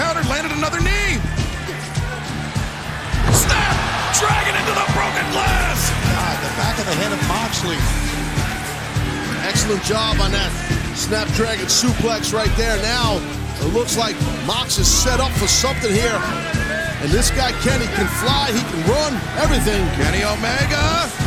countered, landed another knee. Snap! Dragon into the broken glass! God, the back of the head of Moxley. Excellent job on that Snapdragon suplex right there. Now, it looks like Mox is set up for something here. And this guy, Kenny, can fly, he can run, everything. Kenny Omega!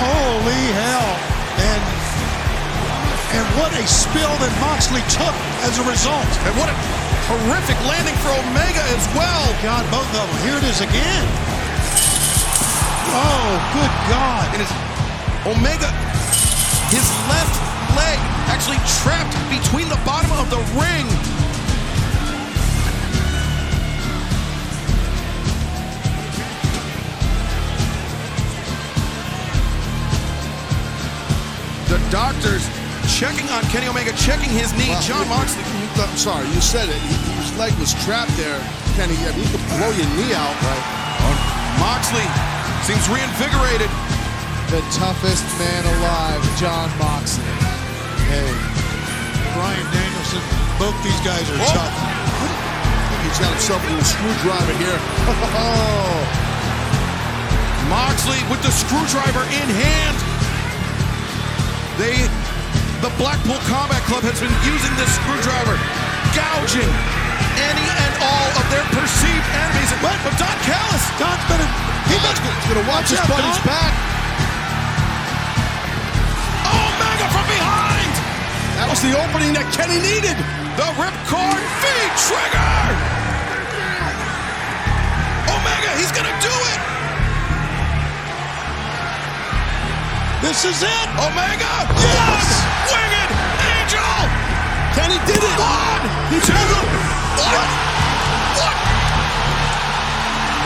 Holy hell. And and what a spill that Moxley took as a result. And what a horrific landing for Omega as well. God, both of them. Here it is again. Oh, good God. And it's Omega, his left leg actually trapped between the bottom of the ring. Doctors checking on Kenny Omega, checking his knee. Well, Jon Moxley. you- I'm sorry, you said it. He- His leg was trapped there, Kenny. I mean, you could blow your knee out. Right. Moxley seems reinvigorated. The toughest man alive, Jon Moxley. Hey, Bryan Danielson, both these guys are Oh. tough. He's got himself a little screwdriver here. Oh, Moxley with the screwdriver in hand. They, the Blackpool Combat Club has been using this screwdriver, gouging any and all of their perceived enemies. But, but Don Callis, Don's better. He he's better. gonna watch his buddy's back. Oh, Omega from behind. That was the opening that Kenny needed. The ripcord feed trigger. Omega, he's gonna do it. This is it. Omega, yes, winged angel. Kenny did it. One, two, what? What?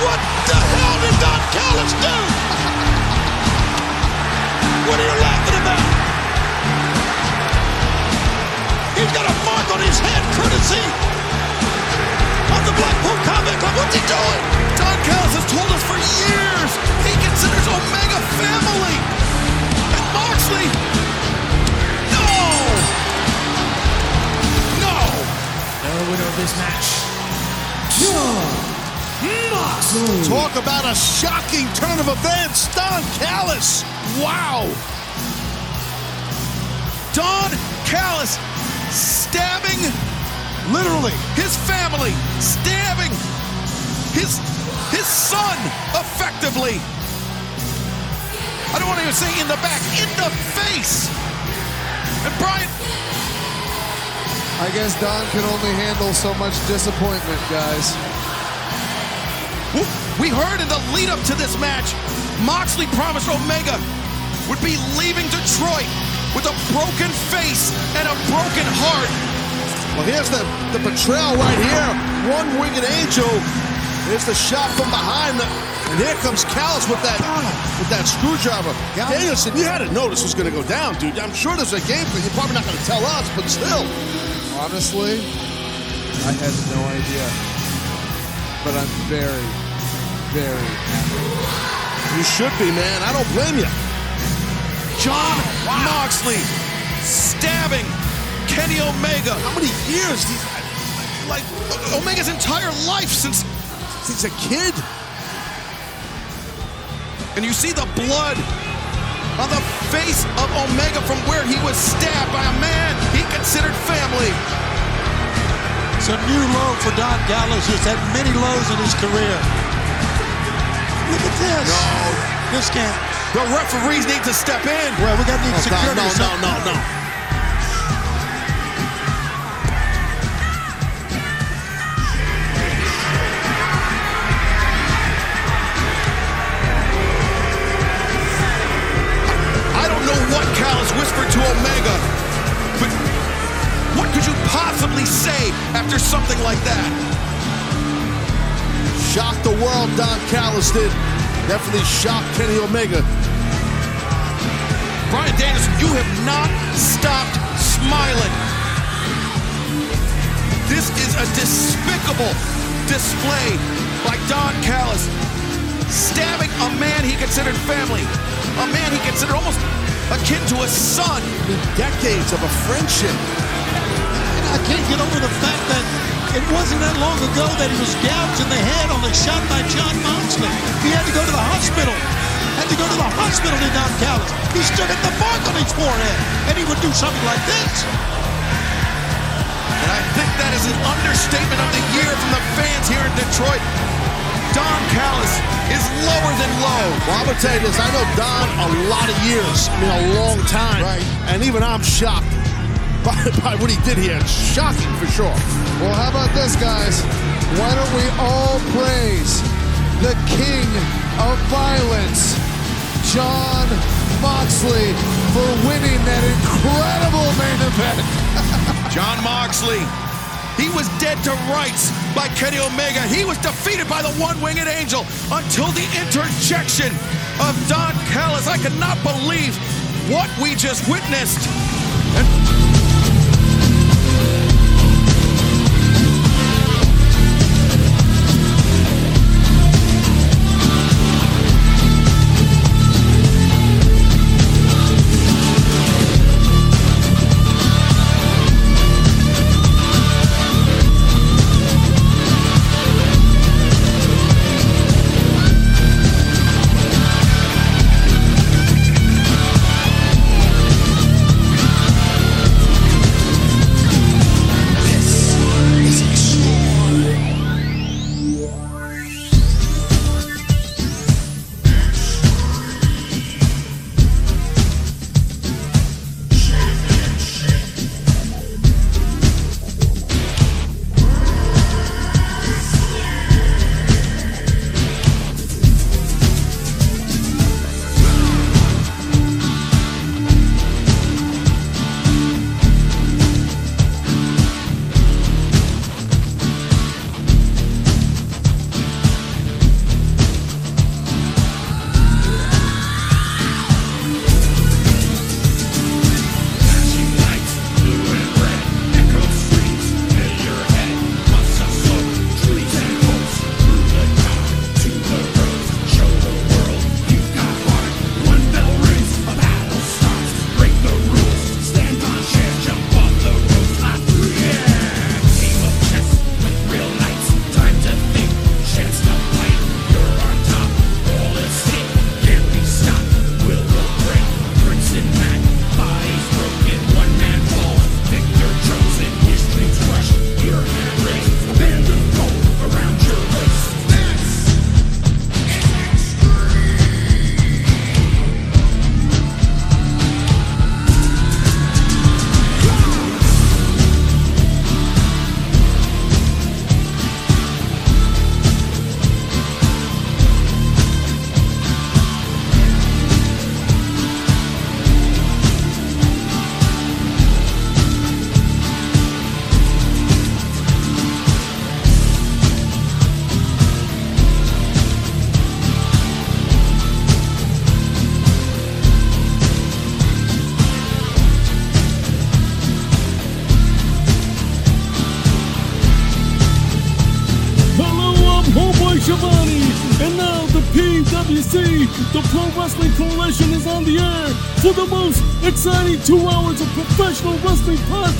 What the hell did Don Callis do? What are you laughing about? He's got a mark on his head, courtesy of the Blackpool Combat Club. What's he doing? Don Callis has told us for years he considers Omega family. No, no. The winner of this match, Jon Moxley. Talk about a shocking turn of events. Don Callis. Wow. Don Callis stabbing Literally. his family, stabbing his his son effectively. I don't want to even say in the back, in the face. And Bryan, I guess Don can only handle so much disappointment, guys. we heard in the lead up to this match, Moxley promised Omega would be leaving Detroit with a broken face and a broken heart. Well, here's the, the betrayal right here. One winged angel. Here's the shot from behind. The, and here comes Callis with that with that screwdriver. Danielson, you had to know this was going to go down, dude. I'm sure there's a game plan. You're probably not going to tell us, but still. Honestly, I had no idea. But I'm very, very happy. You should be, man. I don't blame you. Jon Moxley stabbing Kenny Omega. How many years? He's, Like Omega's entire life since he's a kid. And you see the blood on the face of Omega from where he was stabbed by a man he considered family. It's a new low for Don Callis. He's had many lows in his career. Look at this. No. This can't. The referees need to step in. Well, we got to need Oh, security. no, no, no, no. To Omega, but what could you possibly say after something like that? Shocked the world, Don Callis did. Definitely shocked Kenny Omega. Bryan Danielson, you have not stopped smiling. This is a despicable display by Don Callis, stabbing a man he considered family, a man he considered almost akin to a son. In decades of a friendship. And I can't get over the fact that it wasn't that long ago that he was gouged in the head on the shot by Jon Moxley. He had to go to the hospital. Had to go to the hospital to Don Callis. He still had the mark on his forehead. And he would do something like this. And I think that is an understatement of the year from the fans here in Detroit. Don Callis is lower than low. Well, I'm gonna tell you this. I know Don a lot of years. I mean, a long time. Right. And even I'm shocked by, by what he did here. It's shocking for sure. Well, how about this, guys? Why don't we all praise the king of violence, Jon Moxley, for winning that incredible main event? Jon Moxley. He was dead to rights by Kenny Omega. He was defeated by the one-winged angel until the interjection of Don Callis. I cannot believe what we just witnessed. And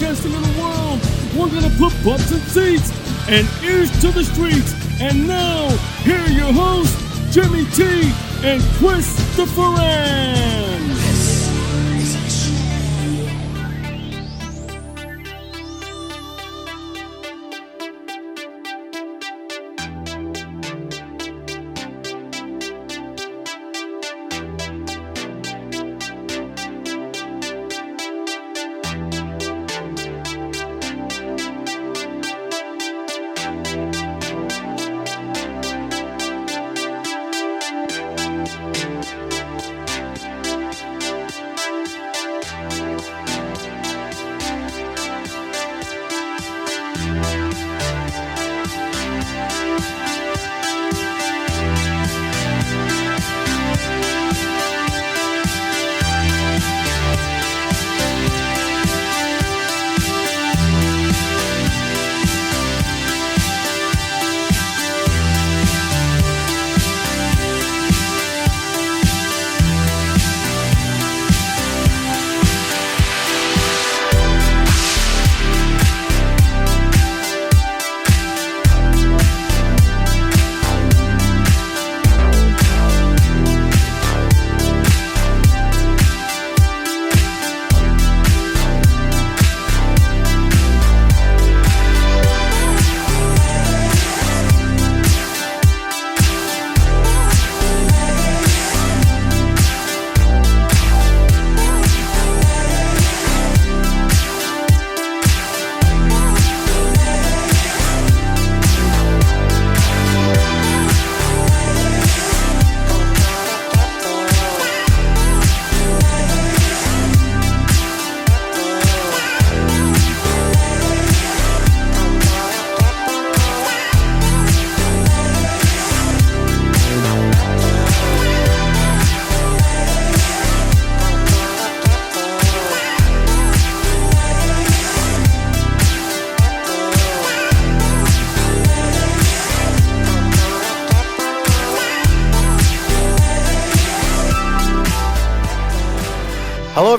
podcasting in the world. We're gonna put butts in seats and ears to the streets. And now, here are your hosts, Jimmy T and Christopher Ambs.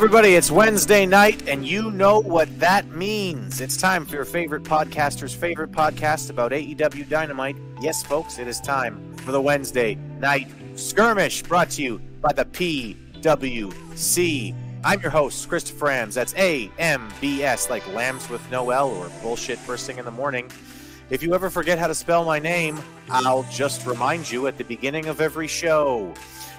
Everybody. It's Wednesday night, and you know what that means. It's time for your favorite podcaster's favorite podcast about AEW Dynamite. Yes, folks, it is time for the Wednesday night skirmish brought to you by the PWC. I'm your host, Christopher Ambs. That's A M B S, like lambs with no L or bullshit first thing in the morning. If you ever forget how to spell my name, I'll just remind you at the beginning of every show.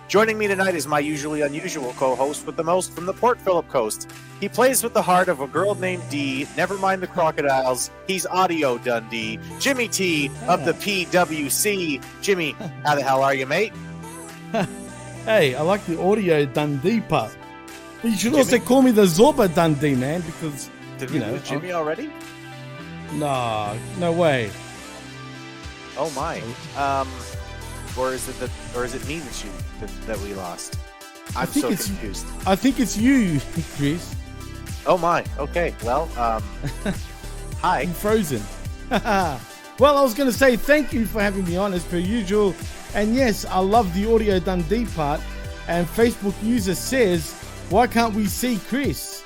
Joining me tonight is my usually unusual co host with the most from the Port Phillip Coast. He plays with the heart of a girl named Dee. Never mind the crocodiles. He's Audio Dundee. Jimmy T of the PWC. Jimmy, how the hell are you, mate? Hey, I like the audio Dundee part. But you should also call me the Zorba Dundee, man, because Did you know. Jimmy already? I'm- Nah, no way. Oh my. Um, or is it the, or is it me that you that, that we lost? I'm think so it's- confused. I think it's you, Chris. Oh my. Okay. Well, um, hi. I'm frozen. well, I was going to say thank you for having me on as per usual. And yes, I love the audio Dundee part. And Facebook user says, why can't we see Chris?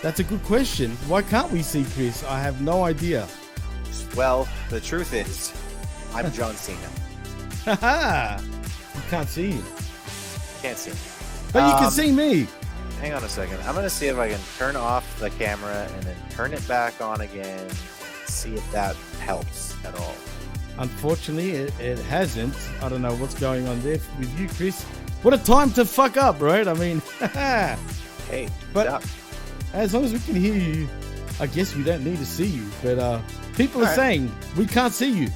That's a good question. Why can't we see Chris? I have no idea. Well, the truth is, I'm John Cena. Haha! you can't see him. Can't see. But you can Um, see me. Hang on a second. I'm gonna see if I can turn off the camera and then turn it back on again. See if that helps at all. Unfortunately, it, it hasn't. I don't know what's going on there with you, Chris. What a time to fuck up, right? I mean, Hey, But- duck. as long as we can hear you, I guess we don't need to see you. But uh, people are Alright. saying we can't see you.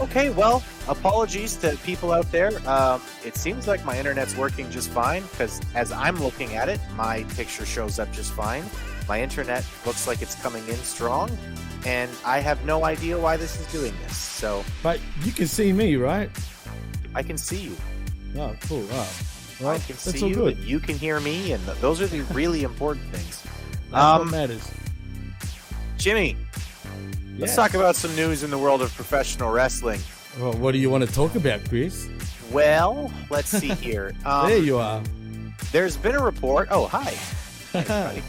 Okay, well, apologies to people out there. Um, it seems like my internet's working just fine because as I'm looking at it, my picture shows up just fine. My internet looks like it's coming in strong, and I have no idea why this is doing this. So But you can see me, right? I can see you. Oh, cool. Oh, well, I can see you, good. and you can hear me, and th- those are the really important things. That's Um, what matters. Jimmy, let's talk about some news in the world of professional wrestling. Well, what do you want to talk about, Chris? Well, let's see here. Um, there you are. There's been a report. Oh, hi. Hi.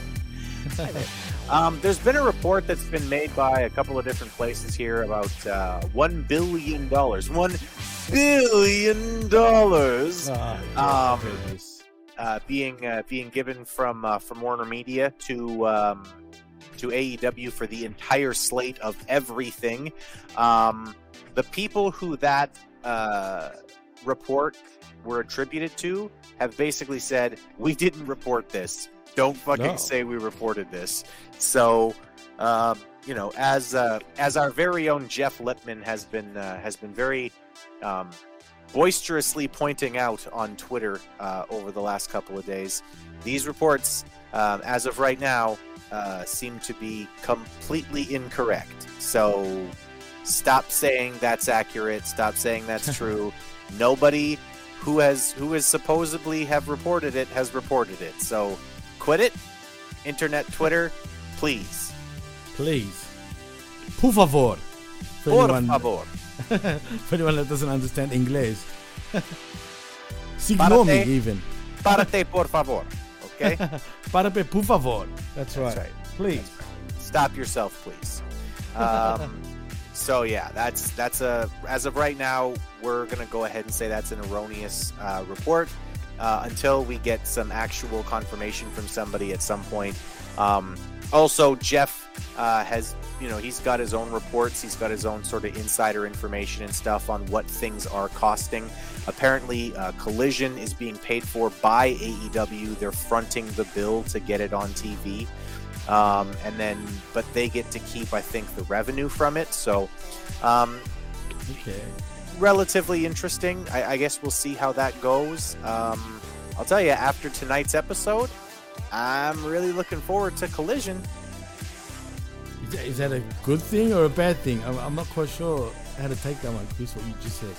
There. Um, there's been a report that's been made by a couple of different places here about uh, one billion dollars. One billion dollars Ah, Um, uh, being uh, being given from uh, from Warner Media to um, to AEW for the entire slate of everything. Um, the people who that uh, report were attributed to have basically said, "We didn't report this. Don't fucking No. say we reported this." So. Um, you know, as uh, as our very own Jeff Lippman has been uh, has been very um, boisterously pointing out on Twitter uh, over the last couple of days. These reports, um, as of right now, uh, seem to be completely incorrect. So stop saying that's accurate. Stop saying that's true. Nobody who has who has supposedly have reported it has reported it. So quit it. Internet Twitter, please. Please. Por favor. For Por anyone, favor. for anyone that doesn't understand English. Parate. even. Parate por favor. Okay? Parape, por favor. That's right. That's right. Please. stop yourself please um, so yeah that's that's a as of right now we're gonna go ahead and say that's an erroneous uh, report uh, until we get some actual confirmation from somebody at some point. Um, also jeff uh, has you know he's got his own reports he's got his own sort of insider information and stuff on what things are costing. Apparently uh, collision is being paid for by aew they're fronting the bill to get it on tv um, and then but they get to keep i think the revenue from it so um, Okay. relatively interesting I, I guess we'll see how that goes um, i'll tell you after tonight's episode i'm really looking forward to collision Is that a good thing or a bad thing? I'm, I'm not quite sure how to take that one, Chris, what you just said.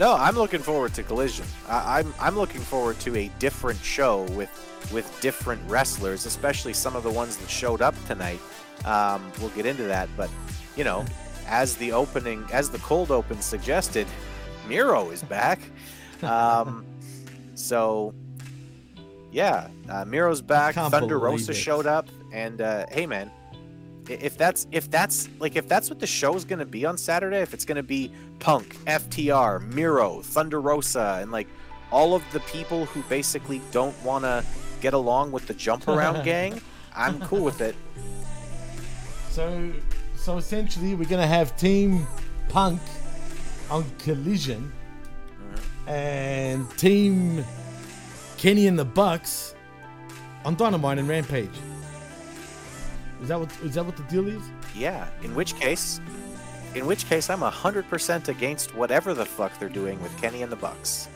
No i'm looking forward to collision I, I'm, I'm looking forward to a different show with with different wrestlers especially some of the ones that showed up tonight um, we'll get into that but you know as the opening as the cold open suggested miro is back um, so Yeah, uh, Miro's back. Thunder Rosa it. showed up, and uh, hey, man, if that's if that's like if that's what the show's gonna be on Saturday, if it's gonna be Punk, FTR, Miro, Thunder Rosa, and like all of the people who basically don't want to get along with the jump around gang, I'm cool with it. So, so essentially, we're gonna have Team Punk on Collision, mm-hmm. and Team Kenny and the Bucks on Dynamite and Rampage. Is that what is that what the deal is? Yeah, in which case, in which case, I'm hundred percent against whatever the fuck they're doing with Kenny and the Bucks.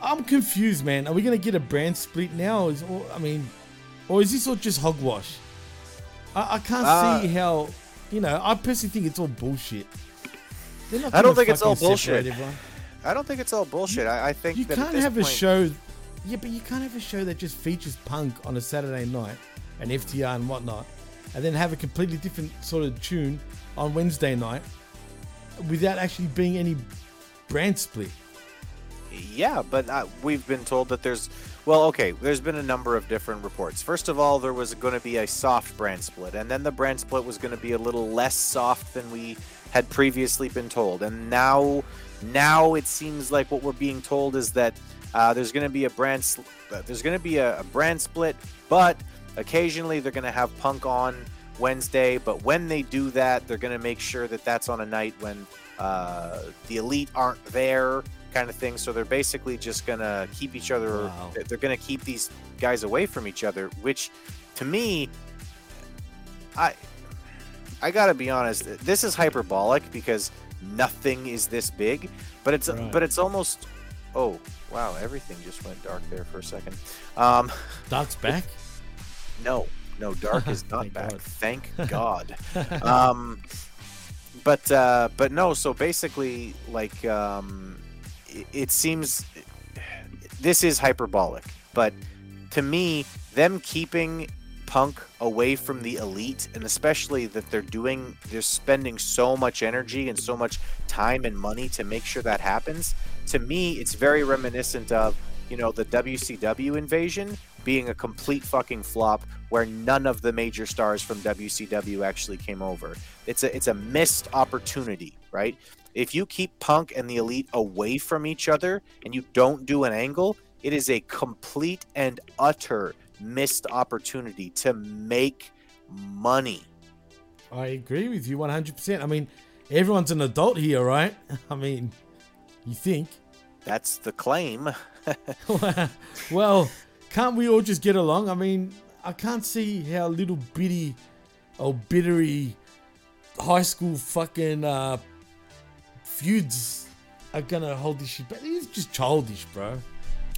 I'm confused, man. Are we gonna get a brand split now? Is or, I mean, or is this all just hogwash? I, I can't Uh, see how. You know, I personally think it's all bullshit. I don't think it's all bullshit. everyone. I don't think it's all bullshit. I, I think You that can't have a show. Yeah, but you can't have a show that just features punk on a Saturday night and FTR and whatnot, and then have a completely different sort of tune on Wednesday night without actually being any brand split. Yeah, but uh, we've been told that there's. Well, okay, there's been a number of different reports. First of all, there was going to be a soft brand split, and then the brand split was going to be a little less soft than we had previously been told. And now, now it seems like what we're being told is that uh, there's going to be a brand. Sl- uh, there's going to be a, a brand split, but occasionally they're going to have Punk on Wednesday. But when they do that, they're going to make sure that that's on a night when uh, the elite aren't there, kind of thing. So they're basically just going to keep each other. Wow. They're going to keep these guys away from each other, which, to me, I. I gotta be honest. This is hyperbolic because nothing is this big, but it's Right. but it's almost. Oh wow! Everything just went dark there for a second. Um, Dark's back. no, no, dark is not Thank back. God. Thank God. um, but uh, but no. So basically, like, um, it, it seems this is hyperbolic, but to me, them keeping Punk away from the elite, and especially that they're doing, they're spending so much energy and so much time and money to make sure that happens. To me, it's very reminiscent of, you know, the WCW invasion being a complete fucking flop where none of the major stars from WCW actually came over. It's a it's a missed opportunity, right? If you keep Punk and the Elite away from each other and you don't do an angle, it is a complete and utter missed opportunity to make money. I agree with you 100%. I mean, everyone's an adult here, right? I mean, you think. That's the claim. well, can't we all just get along? I mean, I can't see how little bitty or bittery high school fucking uh, feuds are gonna hold this shit back. It's just childish, bro.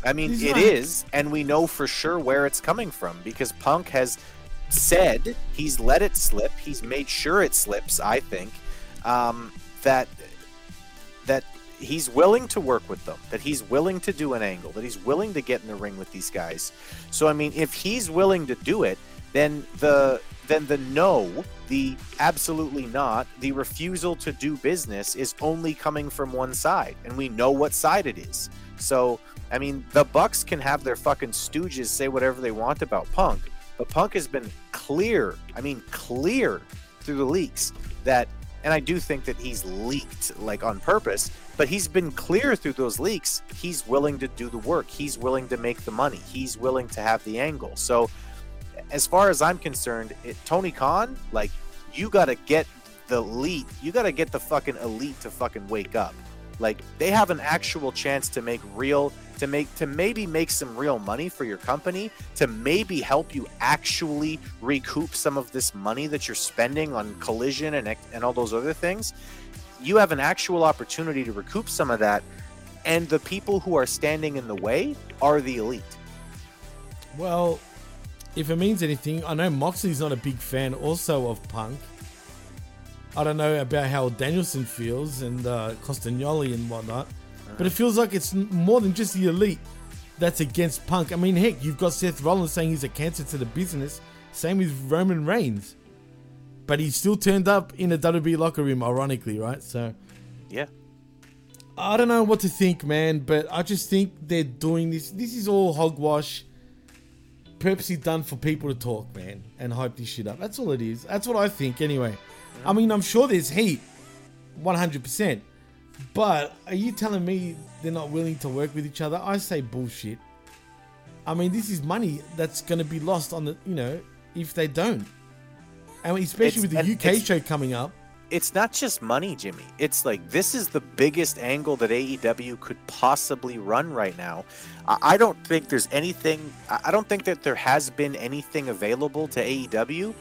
I mean, it's it not- is, and we know for sure where it's coming from because Punk has said he's let it slip. He's made sure it slips. I think um, that he's willing to work with them. That he's willing to do an angle. That he's willing to get in the ring with these guys. So I mean, if he's willing to do it, then the then the no, the absolutely not, the refusal to do business is only coming from one side, and we know what side it is. So, I mean, the Bucks can have their fucking stooges say whatever they want about Punk, but Punk has been clear, I mean, clear through the leaks that, and I do think that he's leaked like on purpose, but he's been clear through those leaks. He's willing to do the work, he's willing to make the money, he's willing to have the angle. So, as far as I'm concerned, it, Tony Khan, like, you got to get the elite, you got to get the fucking elite to fucking wake up. Like, they have an actual chance to make real, to make, to maybe make some real money for your company, to maybe help you actually recoup some of this money that you're spending on collision and, and all those other things. You have an actual opportunity to recoup some of that. And the people who are standing in the way are the elite. Well, if it means anything, I know Moxley's not a big fan also of Punk. I don't know about how Danielson feels and uh, Castagnoli and whatnot, but it feels like it's more than just the elite that's against Punk. I mean, heck, you've got Seth Rollins saying he's a cancer to the business. Same with Roman Reigns, but he still turned up in a WWE locker room, ironically, right? So, Yeah. I don't know what to think, man, but I just think they're doing this. This is all hogwash, purposely done for people to talk, man, and hype this shit up. That's all it is. That's what I think, anyway. I mean, I'm sure there's heat, 100%. But are you telling me they're not willing to work with each other? I say bullshit. I mean, this is money that's going to be lost on the, you know, if they don't. And especially It's- with the UK show coming up. it's not just money, Jimmy. It's like this is the biggest angle that AEW could possibly run right now. I don't think there's anything. I I don't think that there has been anything available to AEW,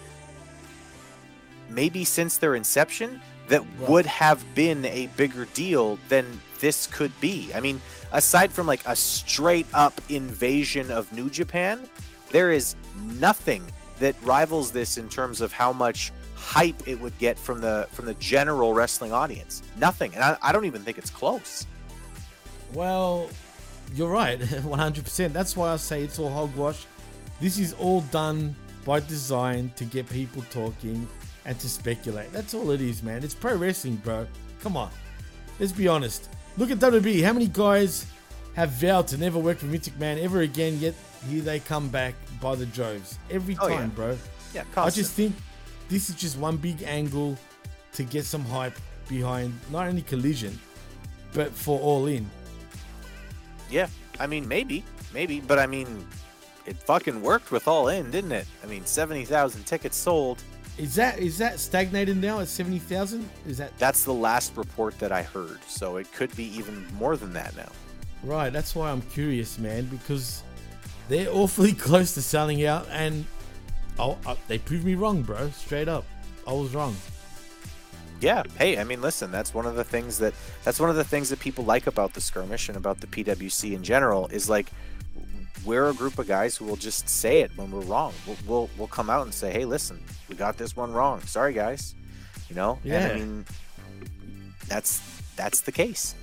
maybe since their inception, that would have been a bigger deal than this could be. I mean, aside from like a straight up invasion of New Japan, there is nothing that rivals this in terms of how much hype it would get from the from the general wrestling audience. Nothing, and I, I don't even think it's close. Well, you're right, 100%. That's why I say it's all hogwash. This is all done by design to get people talking and to speculate. That's all it is, man. It's pro wrestling, bro. Come on. Let's be honest. Look at WWE. How many guys have vowed to never work for Vince McMahon ever again, yet here they come back by the droves. Every Oh, time, yeah. bro. Yeah, I just think this is just one big angle to get some hype behind not only Collision, but for All In. Yeah, I mean maybe, maybe, but I mean, it fucking worked with All In, didn't it? I mean, seventy thousand tickets sold. Is that is that stagnated now at seventy thousand? Is that That's the last report that I heard, so it could be even more than that now. right? That's why I'm curious, man, because they're awfully close to selling out, and oh, uh, they proved me wrong, bro. Straight up, I was wrong. Yeah. Hey, I mean, listen, that's one of the things that that's one of the things that people like about the skirmish and about the PWC in general is like we're a group of guys who will just say it when we're wrong. We'll we'll, we'll come out and say, "Hey, listen, we got this one wrong. Sorry, guys." You know? And Yeah. I mean, that's that's the case.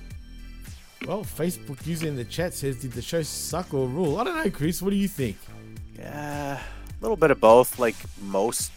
Well, Facebook user in the chat says, "Did the show suck or rule?" I don't know, Chris. What do you think? Yeah, a little bit of both. Like most,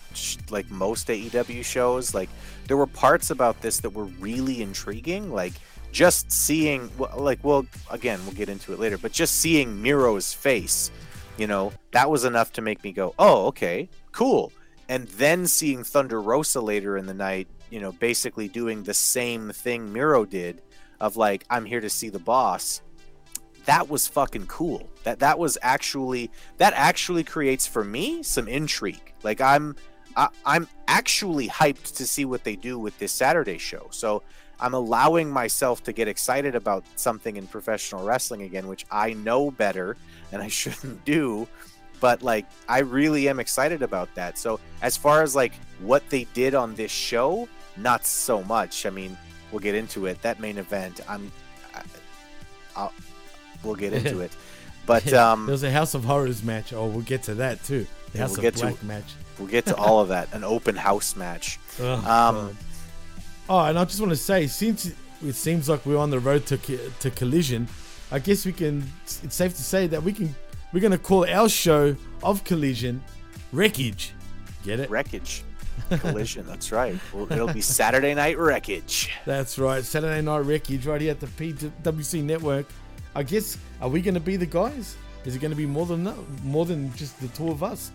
like most AEW shows, like there were parts about this that were really intriguing. Like just seeing, like, well, again, we'll get into it later, but just seeing Miro's face, you know, that was enough to make me go, oh, okay, cool. And then seeing Thunder Rosa later in the night, you know, basically doing the same thing Miro did, of like, I'm here to see the boss that was fucking cool. That that was actually that actually creates for me some intrigue. Like I'm I, I'm actually hyped to see what they do with this Saturday show. So I'm allowing myself to get excited about something in professional wrestling again, which I know better and I shouldn't do. But like I really am excited about that. So as far as like what they did on this show, not so much. I mean, we'll get into it. That main event, I'm I, I'll, we'll get into it. But um, there was a House of Horrors match. Oh, we'll get to that too. The House we'll of get to- Black match. we'll get to all of that. An open house match. Oh, um, Oh, and I just want to say, since it seems like we're on the road to to collision, I guess we can. It's safe to say that we can. We're gonna call our show of collision wreckage. Get it? Wreckage. Collision. That's right. Well, it'll be Saturday Night Wreckage. That's right. Saturday Night Wreckage right here at the PWC Network. I guess are we going to be the guys? Is it going to be more than that? More than just the two of us?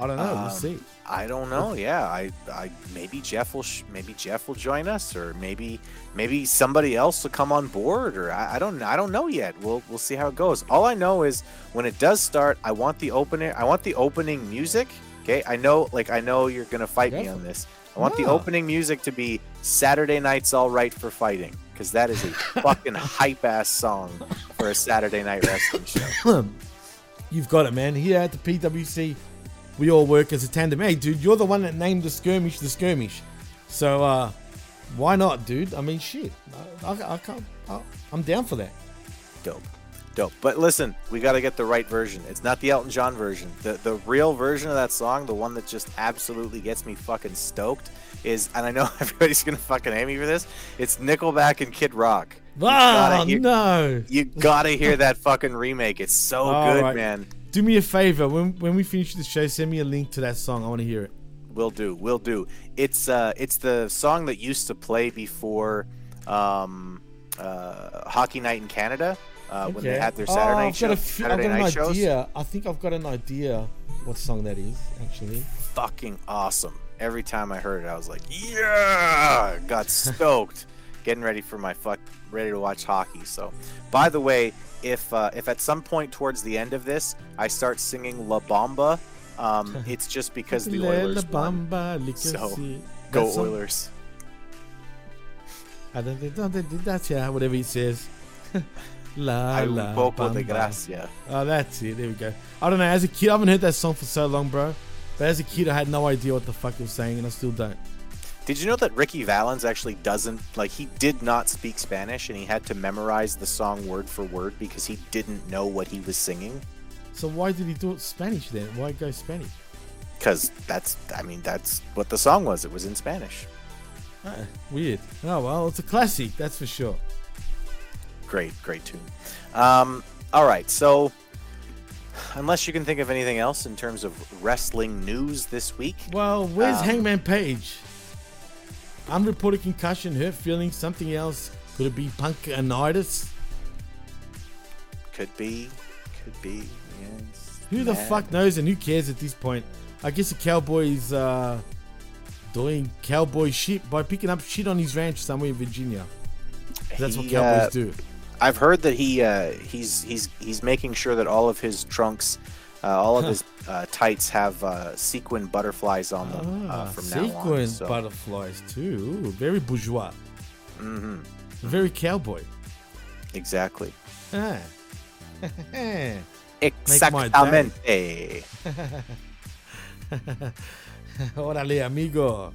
I don't know. we'll Um, see. I don't know. Yeah, I, I maybe Jeff will sh- maybe Jeff will join us, or maybe maybe somebody else will come on board, or I, I don't I don't know yet. We'll we'll see how it goes. All I know is when it does start, I want the opening. I want the opening music. Okay, I know like I know you're gonna fight me on this. I want the opening music to be Saturday Night's All Right for Fighting because that is a fucking hype ass song for a Saturday Night Wrestling show. You've got it, man. Here at the PWC, we all work as a tandem. Hey, dude, you're the one that named the skirmish the skirmish. So, uh, why not, dude? I mean, shit. I, I, I can't. I, I'm down for that. Dope. Dope. But listen, we got to get the right version. It's not the Elton John version. The the real version of that song, the one that just absolutely gets me fucking stoked, is and I know everybody's gonna fucking hate me for this. It's Nickelback and Kid Rock. You Ah, gotta hear- no. You gotta hear that fucking remake. It's so All good, right. man. Do me a favor. When when we finish the show, send me a link to that song. I want to hear it. Will do. Will do. It's uh, it's the song that used to play before, um, uh, Hockey Night in Canada uh, when they had their Oh, Saturday night I've got, a f- I've Saturday got an night shows. idea. I think I've got an idea what song that is, actually. Fucking awesome! Every time I heard it, I was like, yeah! Got stoked, getting ready for my fuck, ready to watch hockey. So, by the way, if uh, if at some point towards the end of this I start singing La Bamba, um, it's just because the La Oilers won. So, go Oilers! I don't think that's yeah, whatever he says. La Hay un poco de gracia. Oh, that's it. There we go. I don't know. As a kid, I haven't heard that song for so long, bro. But as a kid, I had no idea what the fuck he was saying, and I still don't. Did you know that Ricky Valens actually doesn't like he did not speak Spanish and he had to memorize the song word for word because he didn't know what he was singing? So why did he do it Spanish then? Why go Spanish? Because that's I mean that's what the song was. It was in Spanish. Uh, weird. Oh well, it's a classic, that's for sure. Great, great tune. Um, all right, so unless you can think of anything else in terms of wrestling news this week, Well, where's Um, Hangman Page? Unreported concussion, hurt feelings, something else. Could it be punkanitis? could be, could be. Yes. Who the fuck knows and who cares at this point? I guess the Cowboys uh, doing cowboy shit by picking up shit on his ranch somewhere in Virginia. That's what He, Cowboys uh, do. I've heard that he uh, he's he's he's making sure that all of his trunks, uh, all of his uh, tights have uh, sequin butterflies on them uh, Ah, from now on. sequin So, butterflies too. Ooh, very bourgeois. hmm Very cowboy. exactly. Ah. Exactamente. Órale, amigo.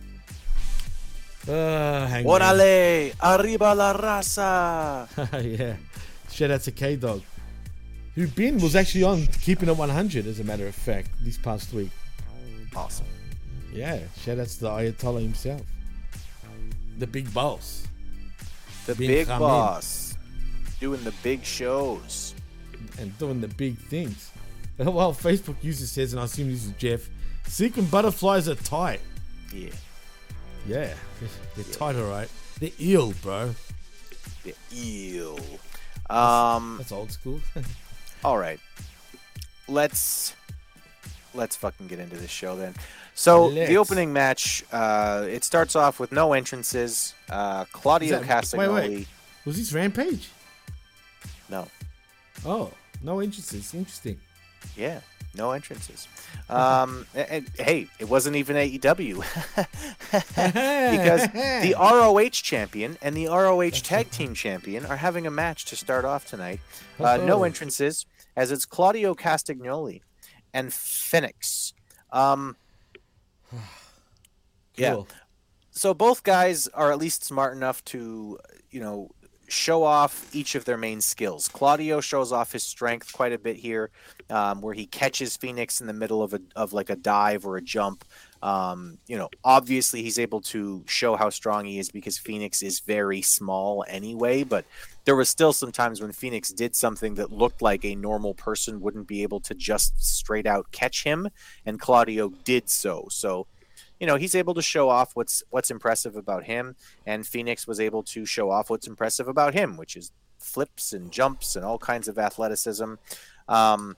Uh, Hangman. Órale, arriba la raza. yeah. Shout out to K Dog. Who Ben was actually on Keeping It 100, as a matter of fact, this past week. Awesome. Yeah, shout outs to the Ayatollah himself. The big boss. The Bin big Hamed. boss doing the big shows. And doing the big things. Well, Facebook user says, and I assume this is Jeff, sequin butterflies are tight. Yeah. Yeah, they're tight, alright. They're ill, bro. The eel. Um. That's old school. All right. Let's let's fucking get into this show then. So Let's. the opening match, uh, it starts off with no entrances. Uh, Claudio that- Castagnoli. Wait, wait. Was this Rampage? No. Oh, no entrances. Interesting. Yeah, no entrances. Um, and, and, hey, it wasn't even AEW because the ROH champion and the ROH tag team champion are having a match to start off tonight. Uh, no entrances, as it's Claudio Castagnoli and Fenix. Um, Yeah. So both guys are at least smart enough to, you know, show off each of their main skills. Claudio shows off his strength quite a bit here, um, where he catches Fenix in the middle of a of like a dive or a jump. Um, you know, obviously he's able to show how strong he is because Fenix is very small anyway. But there was still some times when Fenix did something that looked like a normal person wouldn't be able to just straight out catch him, and Claudio did so. So you know he's able to show off what's what's impressive about him and Fenix was able to show off what's impressive about him which is flips and jumps and all kinds of athleticism. Um,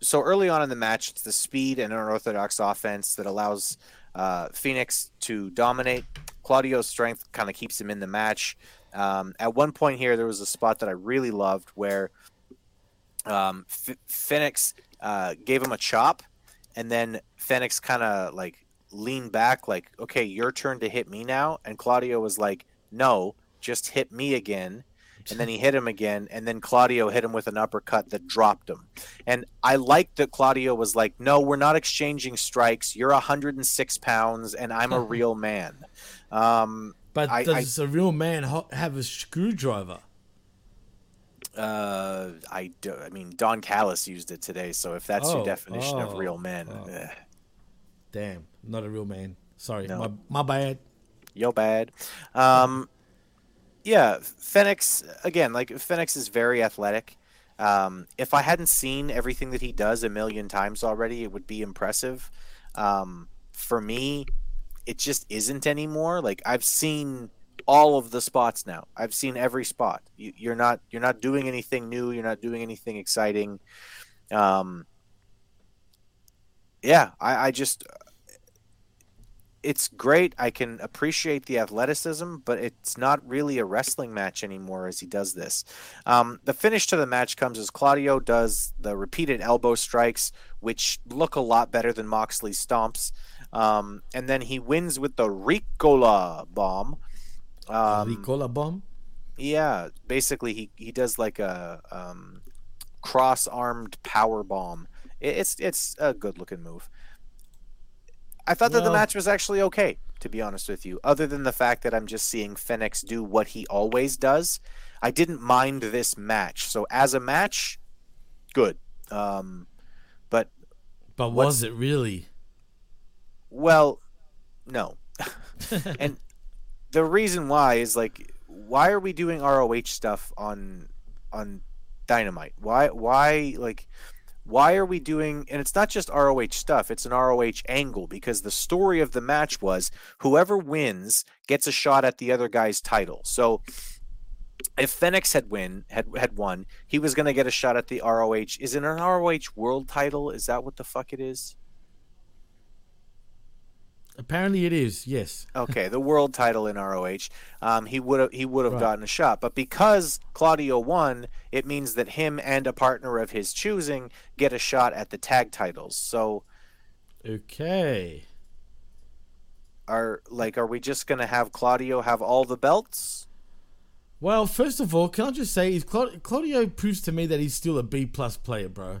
so early on in the match it's the speed and unorthodox offense that allows uh, Fenix to dominate. Claudio's strength kind of keeps him in the match. Um, at one point here there was a spot that i really loved where um, F- Fenix uh, gave him a chop and then Fenix kind of like leaned back, like, okay, your turn to hit me now. And Claudio was like, no, just hit me again. And then he hit him again, and then Claudio hit him with an uppercut that dropped him. And I like that Claudio was like, no, we're not exchanging strikes. You're 106 pounds, and I'm a real man. Um, But I- does a real man have a screwdriver? uh, I, do, I mean, Don Callis used it today, so if that's Oh, your definition of oh, real men, oh. eh. Damn, not a real man. Sorry, No. my, my bad. yo bad. Um, yeah, Fenix again. Like Fenix is very athletic. Um, if I hadn't seen everything that he does a million times already, it would be impressive. Um, for me, it just isn't anymore. Like I've seen all of the spots now. I've seen every spot. You, you're not you're not doing anything new. You're not doing anything exciting. Um, yeah, I, I just it's great. I can appreciate the athleticism, but it's not really a wrestling match anymore as he does this. Um, the finish to the match comes as Claudio does the repeated elbow strikes, which look a lot better than Moxley's stomps. Um, and then he wins with the Ricola bomb. Um, Ricola bomb? Yeah, basically he, he does like a um, cross-armed power bomb. It, it's it's a good looking move. I thought that the match was actually okay, to be honest with you. Other than the fact that I'm just seeing Fenix do what he always does, I didn't mind this match. So as a match, good. Um, but But was it really? well, no. and the reason why is like, why are we doing ROH stuff on on Dynamite? Why why like why are we doing and it's not just ROH stuff, it's an ROH angle because the story of the match was whoever wins gets a shot at the other guy's title. So if Fenix had win had had won, he was going to get a shot at the ROH. Is it an ROH world title? Is that what the fuck it is? Apparently it is, yes. okay, the world title in ROH, um, he would have he would have Right. gotten a shot. But because Claudio won, it means that him and a partner of his choosing get a shot at the tag titles. So Okay. are like are we just gonna have Claudio have all the belts? Well, first of all, can I just say, is Claud- Claudio proves to me that he's still a B plus player, bro.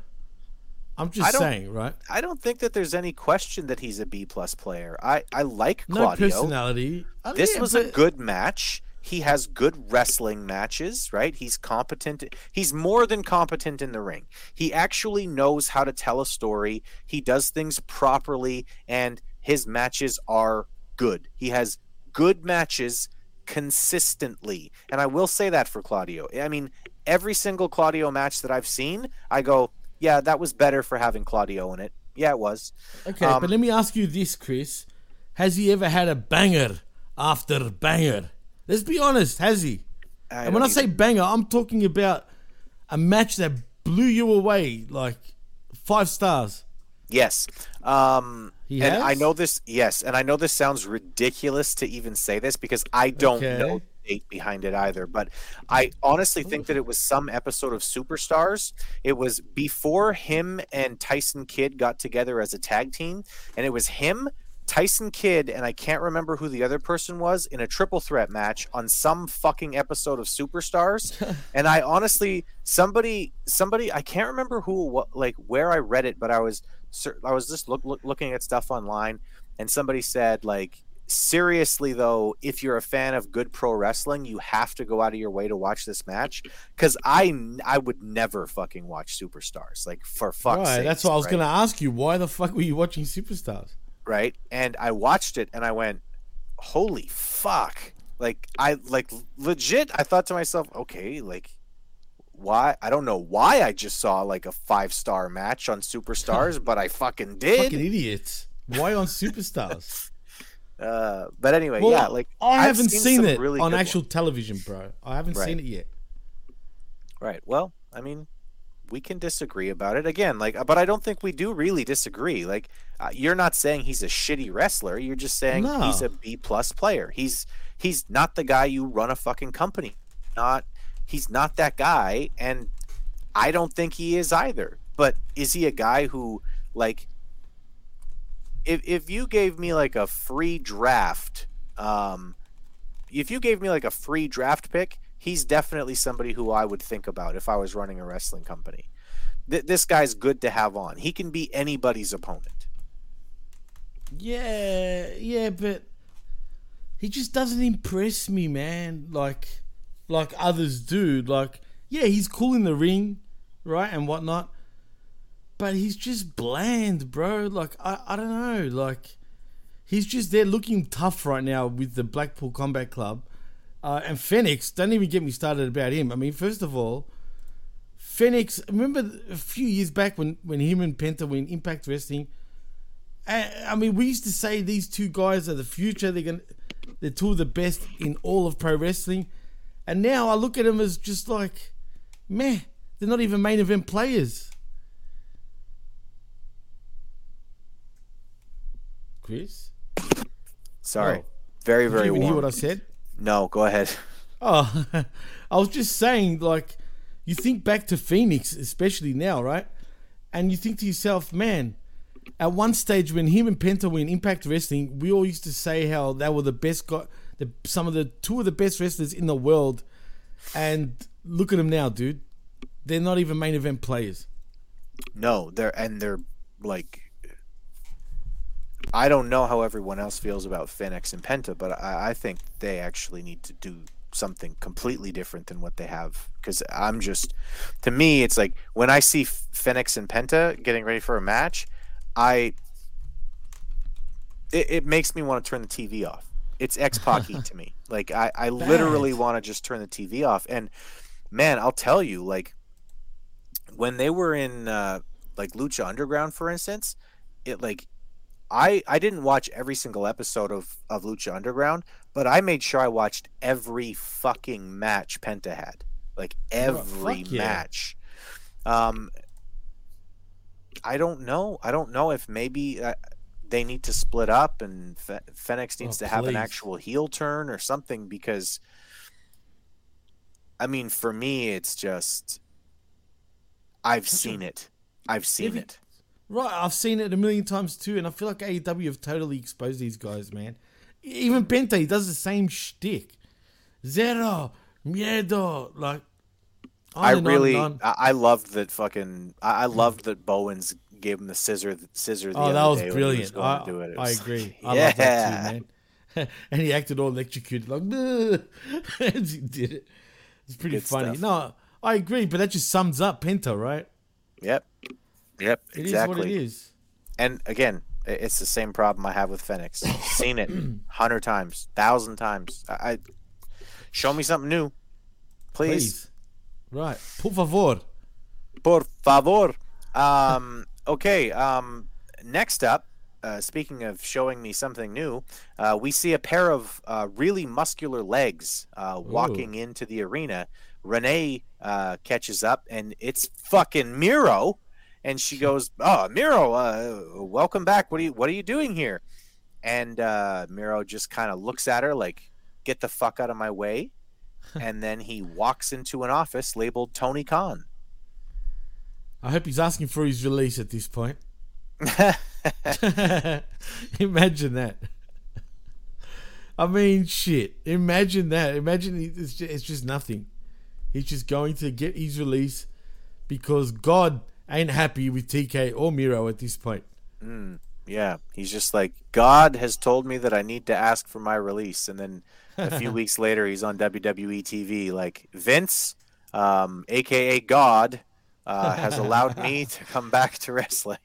I'm just saying, right? I don't think that there's any question that he's a B plus player. I I like Claudio. No personality. This was a good match. He has good wrestling matches, right? He's competent. He's more than competent in the ring. He actually knows how to tell a story. He does things properly, and his matches are good. He has good matches consistently. And I will say that for Claudio. I mean, every single Claudio match that I've seen, I go, yeah, that was better for having Claudio in it. Yeah, it was. Okay, Um, but let me ask you this, Chris. Has he ever had a banger after banger? Let's be honest, has he? I and when I say banger, I'm talking about a match that blew you away, like five stars. Yes. Um and? I know this yes, and I know this sounds ridiculous to even say this because I don't Okay. know date behind it either, but I honestly think that it was some episode of Superstars. It was before him and Tyson Kidd got together as a tag team, and it was him Tyson Kidd and I can't remember who the other person was in a triple threat match on some fucking episode of Superstars. and I honestly somebody somebody I can't remember who what like where I read it, but I was I was just look, look, looking at stuff online and somebody said like seriously though if you're a fan of good pro wrestling you have to go out of your way to watch this match because i i would never fucking watch superstars like for fuck's right, sake that's what I was gonna ask you. Why the fuck were you watching Superstars? right and i watched it and i went holy fuck like i like legit i thought to myself okay like why i don't know why i just saw like a five star match on superstars but i fucking did Fucking idiots. Why on Superstars? uh but anyway well, yeah like I I've haven't seen, some it really on actual ones. television, bro. I haven't Right. seen it yet. Right. Well, I mean, we can disagree about it again. Like, but I don't think we do really disagree. Like, uh, you're not saying he's a shitty wrestler. You're just saying No. he's a B plus player. He's he's not the guy you run a fucking company. Not he's not that guy, and I don't think he is either. But is he a guy who like? If if you gave me like a free draft, um, if you gave me like a free draft pick, he's definitely somebody who I would think about if I was running a wrestling company. Th- this guy's good to have on. He can be anybody's opponent. Yeah, yeah, but he just doesn't impress me, man. Like, like others do. Like, yeah, he's cool in the ring, right, and whatnot. But he's just bland, bro. Like, I, I don't know. Like, he's just there looking tough right now with the Blackpool Combat Club. Uh, and Fenix, don't even get me started about him. I mean, first of all, Fenix, remember a few years back when, when him and Penta were in Impact Wrestling? I, mean, we used to say these two guys are the future. They're gonna. They're two of the best in all of pro wrestling. And now I look at them as just like, meh, they're not even main event players. Chris? Sorry. Oh. Very, Did very you even hear what I said? No, go ahead. Oh, I was just saying, like, you think back to Fenix, especially now, right? And you think to yourself, man, at one stage when him and Penta were in Impact Wrestling, we all used to say how they were the best guy, the, some of the two of the best wrestlers in the world. And look at them now, dude. They're not even main event players. No, they're and they're like I don't know how everyone else feels about Fenix and Penta, but I, I think they actually need to do something completely different than what they have. Because I'm just, to me, it's like when I see Fenix and Penta getting ready for a match, I it, it makes me want to turn the TV off. It's X Pac to me. Like I, I literally want to just turn the TV off. And man, I'll tell you, like when they were in uh, like Lucha Underground, for instance, it like I I didn't watch every single episode of of Lucha Underground, but I made sure I watched every fucking match Penta had, like every fuck yeah. match. Um, I don't know. I don't know if maybe uh, they need to split up and Fe- Fenix needs Oh, to have an actual heel turn or something because. I mean, for me, it's just. I've seen it. I've seen If it. Right, I've seen it a million times too, and I feel like AEW have totally exposed these guys, man. Even Penta, he does the same shtick. Zero, miedo, like. on I on really, and on. I, I loved that fucking. I, I loved that Bowens gave him the scissor, scissor. The Oh, that was day when he brilliant. going I, to do it. It I agree. like, I yeah. love that too, man. and he acted all electrocuted, like and he did it. It's pretty Good funny. stuff. No, I agree, but that just sums up Penta, right? Yep. Yep. It is exactly. what it is. And again, it's the same problem I have with Fenix. Seen it hundred times, thousand times. I, I show me something new, please. Please. Right. Por favor. Por favor. Um, okay. Um, next up, uh, speaking of showing me something new, uh, we see a pair of uh, really muscular legs uh, walking into the arena. Renee uh, catches up, and it's fucking Miro. And she goes, "Oh, Miro, uh, welcome back. What are you What are you doing here?" And uh, Miro just kind of looks at her like, "Get the fuck out of my way." and then he walks into an office labeled Tony Khan. I hope he's asking for his release at this point. Imagine that. I mean, shit. Imagine that. Imagine it's just, it's just nothing. He's just going to get his release because God ain't happy with TK or Miro at this point. Mm, yeah, he's just like God has told me that I need to ask for my release, and then a few weeks later he's on WWE TV. Like Vince, um, aka God, uh, has allowed me to come back to wrestling.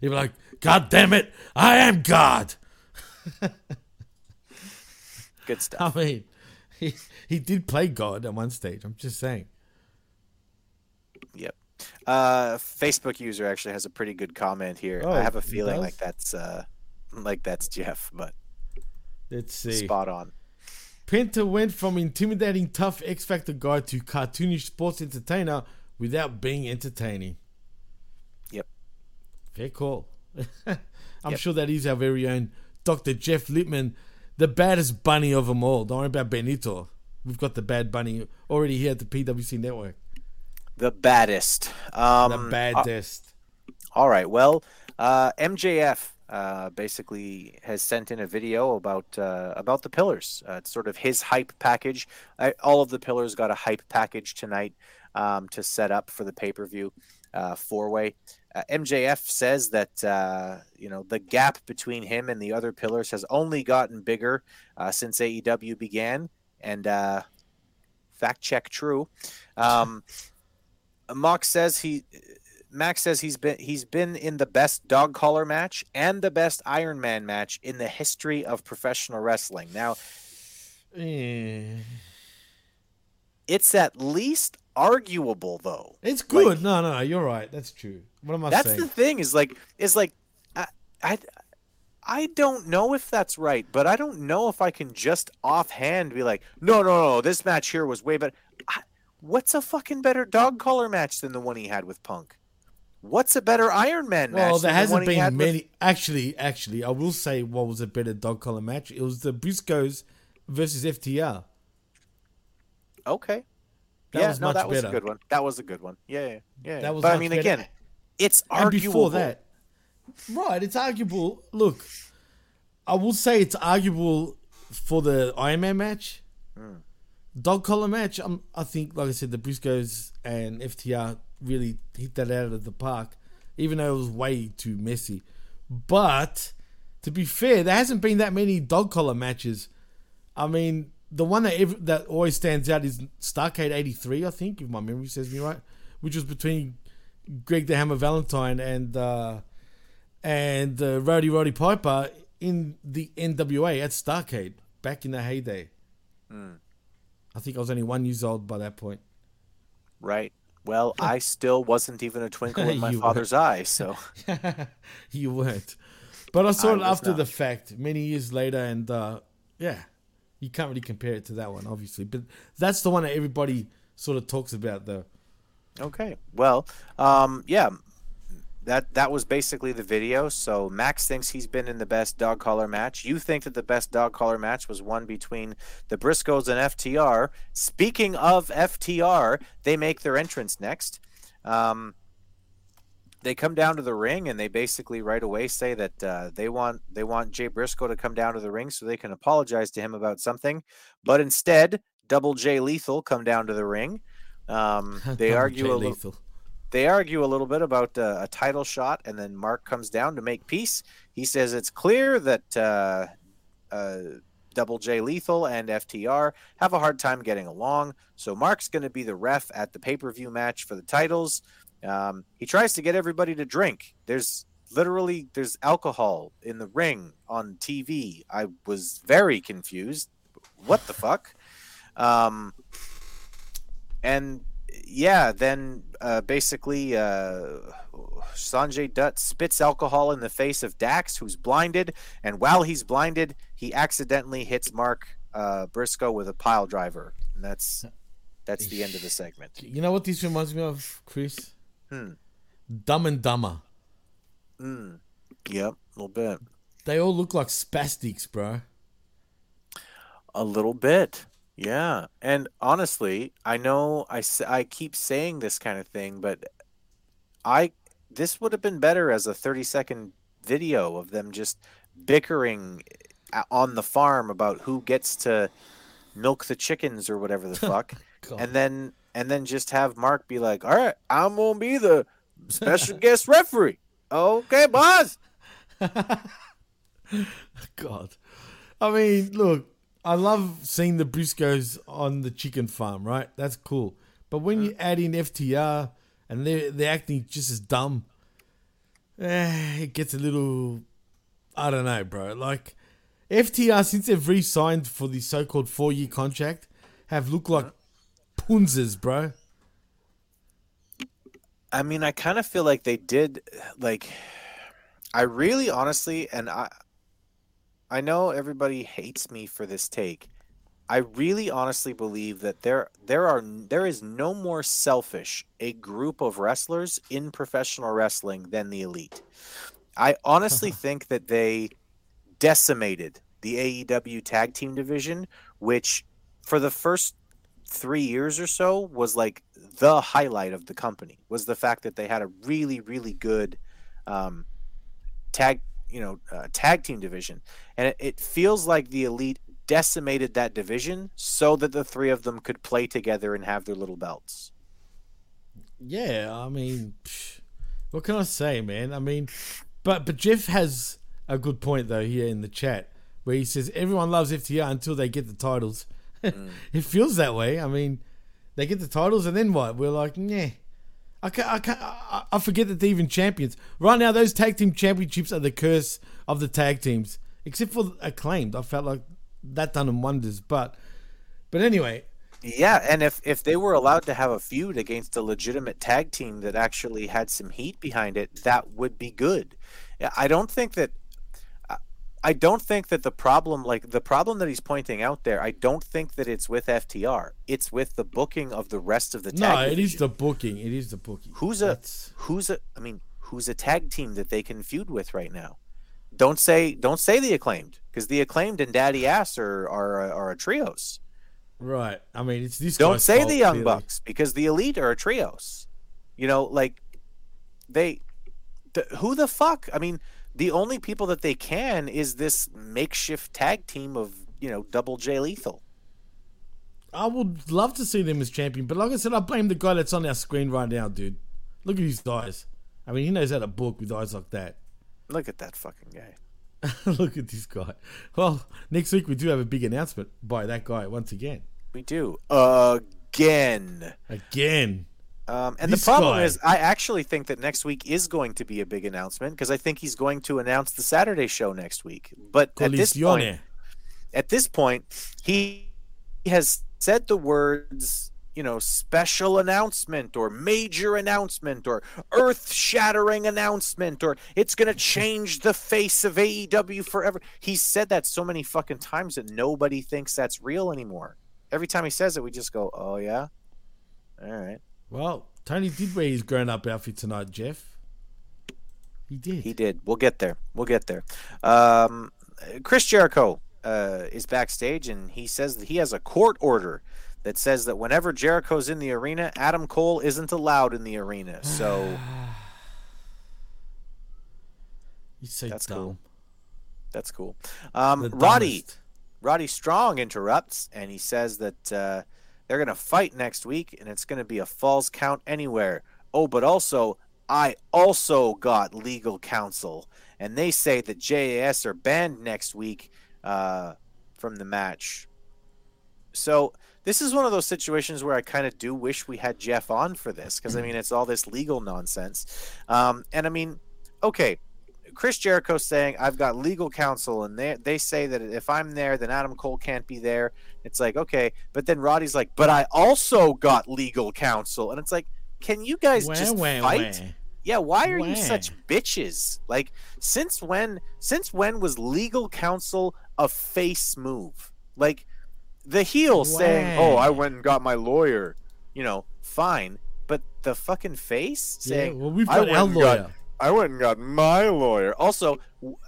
He'd be like, God damn it, I am God. Good stuff. I mean, he, he did play God at one stage. I'm just saying. Uh, Facebook user actually has a pretty good comment here. Oh, I have a feeling like that's uh, like that's Jeff, but Let's see. spot on. Penta went from intimidating tough X Factor guy to cartoonish sports entertainer without being entertaining. Yep. Fair call. I'm Yep. sure that is our very own Dr. Jeff Lippman, the baddest bunny of them all. Don't worry about Benito. We've got the bad bunny already here at the PWC network. The baddest. Um, the baddest. All right. Well, uh, MJF uh, basically has sent in a video about uh, about the pillars. Uh, it's sort of his hype package. I, all of the pillars got a hype package tonight um, to set up for the pay per view uh, four way. Uh, MJF says that uh, you know the gap between him and the other pillars has only gotten bigger uh, since AEW began, and uh, fact check true. Um, Mox says he Max says he's been he's been in the best dog collar match and the best Iron Man match in the history of professional wrestling. Now, Eh. it's at least arguable though. It's good. no, no, you're right. That's true. What am I That's saying? That's the thing is like is like I, I I don't know if that's right, but I don't know if I can just offhand be like, no, no, no, this match here was way better. I, what's a fucking better dog collar match than the one he had with Punk? What's a better Iron Man match? Well, there than the one hasn't he had been with- many. Actually, actually, I will say what was a better dog collar match. It was the Briscoes versus FTR. Okay. That yeah, was no, much that was better. a good one. That was a good one. Yeah, yeah, yeah. That was but I mean, better. again, it's And arguable. before that, right? It's arguable. Look, I will say it's arguable for the Iron Man match. Hmm. Dog collar match. Um, I think, like I said, the Briscoes and FTR really hit that out of the park, even though it was way too messy. But to be fair, there hasn't been that many dog collar matches. I mean, the one that that always stands out is Starcade '83, I think, if my memory serves me right, which was between Greg the Hammer Valentine and uh, and uh, Roddy Roddy Piper in the NWA at Starcade back in the heyday. Hmm. I think I was only one years old by that point. Right. Well, I still wasn't even a twinkle in my father's eye, so you weren't. But I saw I it after not. the fact, many years later, and uh, yeah, you can't really compare it to that one, obviously. But that's the one that everybody sort of talks about, though. Okay. Well, um, yeah, that that was basically the video. So Max thinks he's been in the best dog collar match. You think that the best dog collar match was one between the Briscoes and FTR. Speaking of FTR, they make their entrance next. Um, they come down to the ring and they basically right away say that uh, they want they want Jay Briscoe to come down to the ring so they can apologize to him about something, but instead Double J Lethal come down to the ring. Um, they argue a little Lethal. They argue a little bit about uh, a title shot, and then Mark comes down to make peace. He says it's clear that uh, uh, Double J Lethal and FTR have a hard time getting along, so Mark's going to be the ref at the pay per view match for the titles. Um, he tries to get everybody to drink. There's literally there's alcohol in the ring on TV. I was very confused. What the fuck? Um, and yeah, then uh, basically uh, Sanjay Dutt spits alcohol in the face of Dax, who's blinded, and while he's blinded, he accidentally hits Mark uh, Briscoe with a pile driver, and that's that's the end of the segment. You know what this reminds me of, Chris? Hmm. Dumb and Dumber. Mm. Yep, a little bit. They all look like spastics, bro. A little bit. Yeah. And honestly, I know I, s- I keep saying this kind of thing, but I this would have been better as a 30 second video of them just bickering eh, on the farm about who gets to milk the chickens or whatever the fuck. And then and then just have Mark be like, "All right, I'm going to be the special guest referee." Okay, boss. God. I mean, look, I love seeing the Briscoes on the chicken farm, right? That's cool. But when you add in FTR and they're, they're acting just as dumb, eh, it gets a little. I don't know, bro. Like, FTR, since they've re signed for the so called four year contract, have looked like punzas, bro. I mean, I kind of feel like they did like I really honestly and I I know everybody hates me for this take. I really honestly believe that there there are there is no more selfish a group of wrestlers in professional wrestling than the elite. I honestly think that they decimated the AEW tag team division, which for the first three years or so was like the highlight of the company was the fact that they had a really really good um, tag you know uh, tag team division and it, it feels like the elite decimated that division so that the three of them could play together and have their little belts Yeah, I mean, what can I say, man? I mean, but but Jeff has a good point though here in the chat where he says everyone loves FTR until they get the titles. it feels that way. I mean, they get the titles and then what? We're like, yeah. I can't, I, can't, I, forget that they're even champions. Right now, those tag team championships are the curse of the tag teams. Except for acclaimed, I felt like that done them wonders. But, but anyway, Yeah, and if if they were allowed to have a feud against a legitimate tag team that actually had some heat behind it, that would be good. I don't think that. I- don't think that the problem, like the problem that he's pointing out there, I don't think that it's with FTR. It's with the booking of the rest of the tag. No, it is the booking. It is the booking. Who's a who's a I mean, who's a tag team that they can feud with right now? Don't say don't say the acclaimed because the acclaimed and Daddy Ass are are are a trios. Right. I mean, it's this. Don't say fault, the Young clearly. Bucks because the Elite are a trios. You know, like they the, who the fuck? I mean, the only people that they can is this makeshift tag team of, you know, Double J Lethal. I would love to see them as champion, but like I said, I blame the guy that's on our screen right now, dude. Look at his eyes. I mean, he knows how to book with eyes like that. Look at that fucking guy. Look at this guy. Well, next week we do have a big announcement by that guy once again. We do. Again. Again. Um, and This the problem guy. is, I actually think that next week is going to be a big announcement because I think he's going to announce the Saturday show next week. But at this point, at this point, he has said the words, you know, special announcement or major announcement or earth shattering announcement or it's going to change the face of AEW forever. He's said that so many fucking times that nobody thinks that's real anymore. Every time he says it, we just go, oh, yeah? All right. Well, Tony did wear his grown up outfit tonight, Jeff. He did. He did. We'll get there. We'll get there. Um, Chris Jericho uh, is backstage, and he says that he has a court order that says that whenever Jericho's in the arena, Adam Cole isn't allowed in the arena. So so that's dumb. cool. That's cool. Um, Roddy. Roddy Strong interrupts, and he says that uh, they're going to fight next week, and it's going to be a falls count anywhere. Oh, but also, I also got legal counsel, and they say that JAS are banned next week uh, from the match. So this is one of those situations where I kind of do wish we had Jeff on for this because I mean it's all this legal nonsense, um, and I mean, okay, Chris Jericho saying I've got legal counsel, and they they say that if I'm there, then Adam Cole can't be there. It's like okay, but then Roddy's like, but I also got legal counsel, and it's like, can you guys Wah, just wah, fight? wah. Yeah, why are you such bitches? Like, since when? Since when was legal counsel a face move? Like, the heel saying, "Oh, I went and got my lawyer," you know, fine. But the fucking face Yeah, saying, well, we've "I got went and got- lawyer. I went and got my lawyer. Also,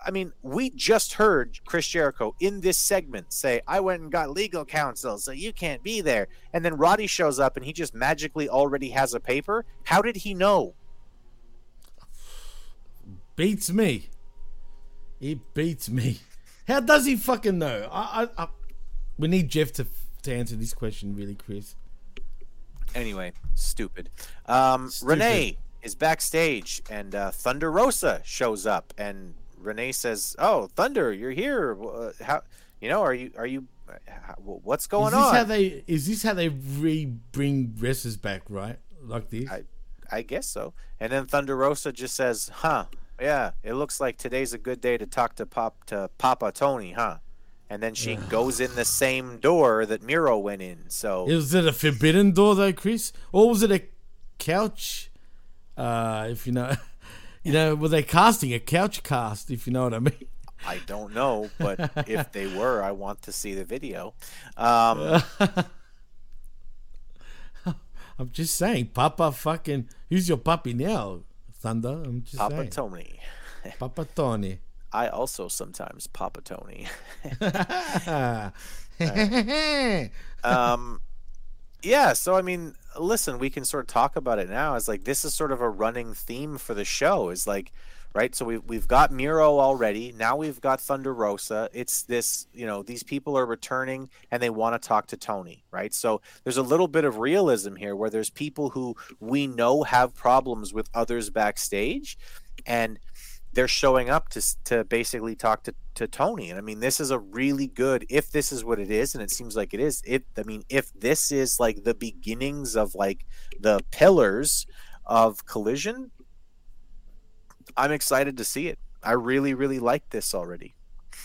I mean, we just heard Chris Jericho in this segment say, I went and got legal counsel, so you can't be there. And then Roddy shows up and he just magically already has a paper. How did he know? Beats me. It beats me. How does he fucking know? I, I, I we need Jeff to to answer this question, really, Chris. Anyway, stupid. Um, Stupid. Renee is backstage and uh, Thunder Rosa shows up and Renee says, "Oh, Thunder, you're here. Uh, how, you know, are you are you uh, how, what's going is this on?" how they is this how they re bring wrestlers back, right? Like this? I, I guess so. And then Thunder Rosa just says, "Huh? Yeah, it looks like today's a good day to talk to Pop to Papa Tony, huh?" And then she goes in the same door that Miro went in. So Is it a forbidden door though, Chris? Or was it a couch? Uh, if you know, you know, were they casting a couch cast? If you know what I mean. I don't know, but if they were, I want to see the video. Um, I'm just saying, Papa fucking, who's your puppy now? Thunder. I'm just Papa saying. Tony. Papa Tony. I also sometimes Papa Tony. um, yeah. So I mean, listen, we can sort of talk about it now. It's like this is sort of a running theme for the show. Is like, right? So we've we've got Miro already. Now we've got Thunder Rosa. It's this, you know, these people are returning and they want to talk to Tony, right? So there's a little bit of realism here where there's people who we know have problems with others backstage, and they're showing up to to basically talk to, to Tony. And I mean, this is a really good if this is what it is, and it seems like it is. It I mean, if this is like the beginnings of like the pillars of collision, I'm excited to see it. I really, really like this already.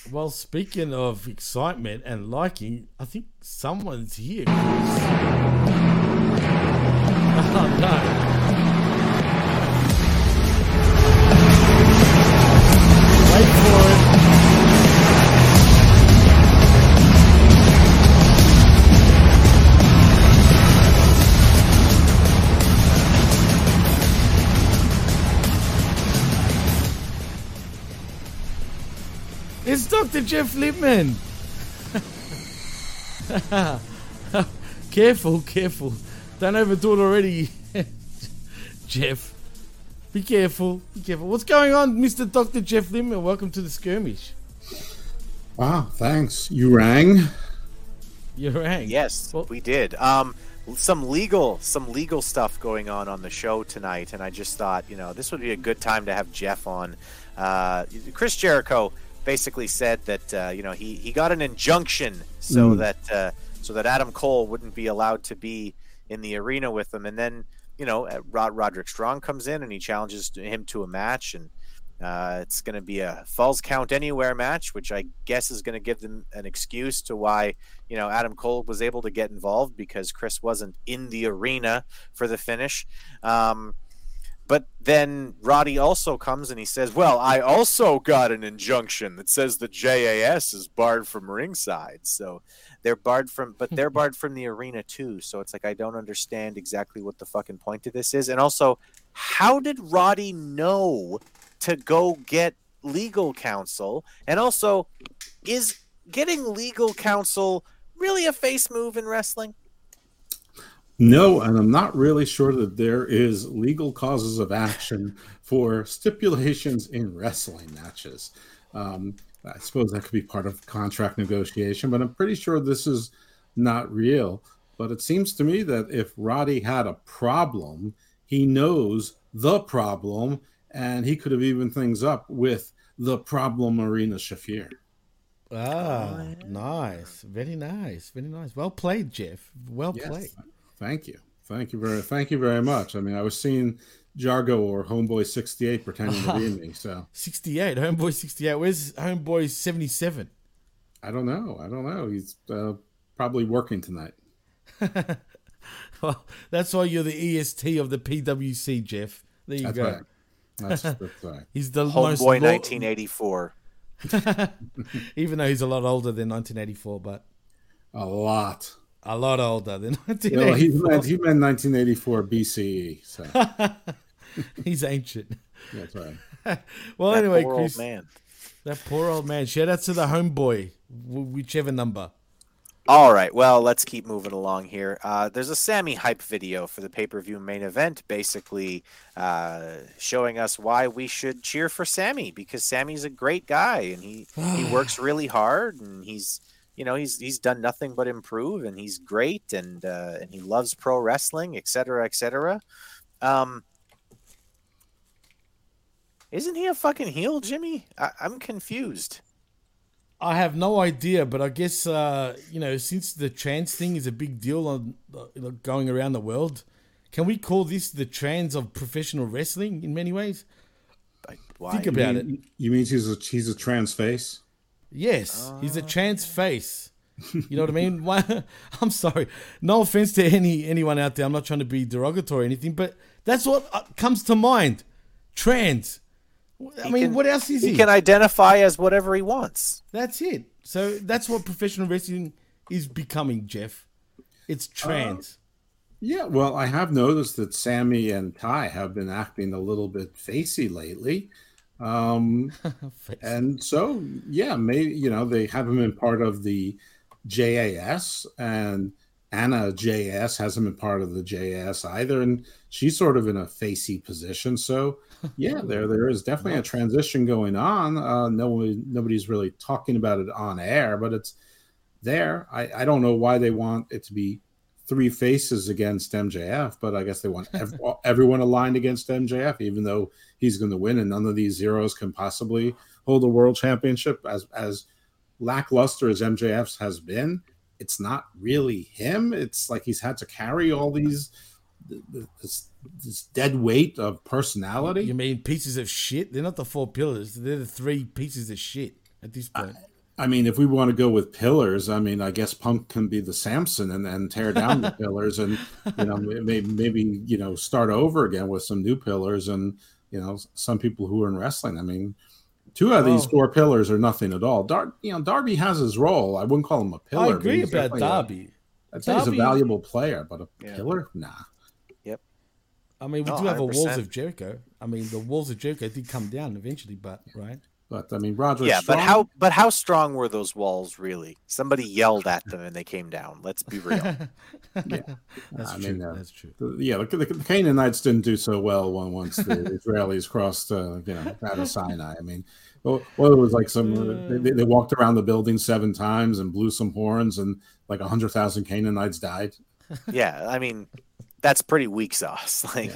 Well, speaking of excitement and liking, I think someone's here. Oh no. It's Jeff Lippman. careful, careful. Don't overdo it already, Jeff. Be careful, be careful. What's going on, Mr. Dr. Jeff Lippman? Welcome to the skirmish. Wow, thanks. You rang. You rang. Yes, well, we did. Um, some legal, some legal stuff going on on the show tonight, and I just thought, you know, this would be a good time to have Jeff on. Uh, Chris Jericho basically said that uh, you know he, he got an injunction so Mm. that uh, so that Adam Cole wouldn't be allowed to be in the arena with him, and then you know uh, Rod Roderick Strong comes in and he challenges him to a match, and uh, it's going to be a falls count anywhere match, which I guess is going to give them an excuse to why you know Adam Cole was able to get involved because Chris wasn't in the arena for the finish. Um, but then Roddy also comes and he says, "Well, I also got an injunction that says the JAS is barred from ringside." So they're barred from, but they're barred from the arena too. So it's like I don't understand exactly what the fucking point of this is. And also, how did Roddy know to go get legal counsel? And also, is getting legal counsel really a face move in wrestling? No, and I'm not really sure that there is legal causes of action for stipulations in wrestling matches. Um, I suppose that could be part of contract negotiation, but I'm pretty sure this is not real. But it seems to me that if Roddy had a problem, he knows the problem, and he could have evened things up with the problem Marina Shafir. Ah, nice. Very nice. Very nice. Well played, Jeff. Well Yes. played. Thank you. Thank you very thank you very much. I mean, I was seeing Jargo or Homeboy 68 pretending to be me, so 68. Homeboy 68. Where's Homeboy 77? I don't know. I don't know. He's uh, probably working tonight. Well, that's why you're the EST of the PWC, Jeff. There you That's go. right. That's, that's right. He's the most Homeboy, lo- 1984. Even though he's a lot older than 1984, but A lot. A lot older than You know, he 1984. meant he meant 1984 BCE. So he's ancient. that's right. well, That anyway, poor old Chris, man. that poor old man. Shout out to the homeboy, wh- whichever number. All right, well, let's keep moving along here. Uh, there's a Sammy hype video for the pay per view main event, basically uh, showing us why we should cheer for Sammy because Sammy's a great guy and he he works really hard and he's you know he's he's done nothing but improve and he's great and uh, and he loves pro wrestling, et cetera, et cetera. Um, isn't he a fucking heel, Jimmy? I, I'm confused. I have no idea, but I guess uh, you know since the trans thing is a big deal on uh, going around the world, can we call this the trans of professional wrestling in many ways? Why? Think about it. You, you mean he's a he's a trans face? Yes, he's a trans face. You know what I mean? Why, I'm sorry. No offense to any anyone out there. I'm not trying to be derogatory or anything, but that's what uh, comes to mind. Trans. I He mean, can- what else is he? He can identify as whatever he wants. That's it. So that's what professional wrestling is becoming, Jeff. It's trans. Yeah, well, I have noticed that Sammy and Ty have been acting a little bit facey lately. Um, and so, yeah, maybe, you know, they haven't been part of the JAS, and Anna JS hasn't been part of the JAS either. And she's sort of in a facey position. So, yeah, there there is definitely a transition going on. Uh, no one, nobody's really talking about it on air, but it's there. I, I don't know why they want it to be three faces against MJF, but I guess they want ev- everyone aligned against MJF, even though he's going to win, and none of these zeros can possibly hold a world championship. As as lackluster as MJF's has been, it's not really him. It's like he's had to carry all these th- th- this, this dead weight of personality. You mean pieces of shit? They're not the four pillars. They're the three pieces of shit at this point. I mean, if we want to go with pillars, I mean, I guess Punk can be the Samson and, and tear down the pillars, and you know, maybe maybe you know start over again with some new pillars, and you know, some people who are in wrestling. I mean, two of these Oh. four pillars are nothing at all. Dar- you know, Darby has his role. I wouldn't call him a pillar. I agree he's about definitely a- Darby. I'd say he's a valuable player, but a Yeah. pillar, nah. Yep. I mean, we Oh, do have a walls of Jericho. I mean, the walls of Jericho did come down eventually, but right? But I mean, Roderick. yeah, Strong, but how but how strong were those walls really? Somebody yelled at them and they came down. Let's be real. That's I true. mean, uh, That's true. the- yeah, the, the, the Canaanites didn't do so well when once the Israelis crossed, uh, you know, out of Sinai. I mean, well, well it was like some uh, they, they walked around the building seven times and blew some horns, and like a hundred thousand Canaanites died. yeah, I mean, that's pretty weak sauce. Like,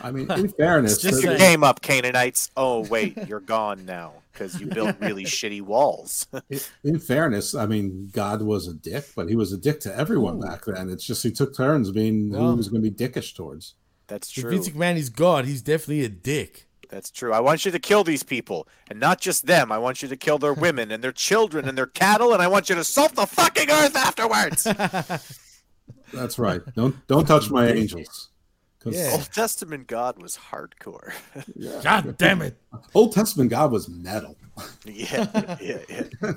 I mean, in fairness, just your game up, Canaanites. Oh wait, you're gone now because you built really shitty walls. in- in fairness, I mean, God was a dick, but he was a dick to everyone back then. It's just he took turns being who he was going to be dickish towards. That's true. If true. Vince McMahon is God, he's definitely a dick. That's true. I want you to kill these people, and not just them. I want you to kill their women and their children and their cattle, and I want you to salt the fucking earth afterwards. That's right. Don't don't touch my angels. 'Cause Old Testament God was hardcore. God damn it. Old Testament God was metal. yeah, yeah, yeah.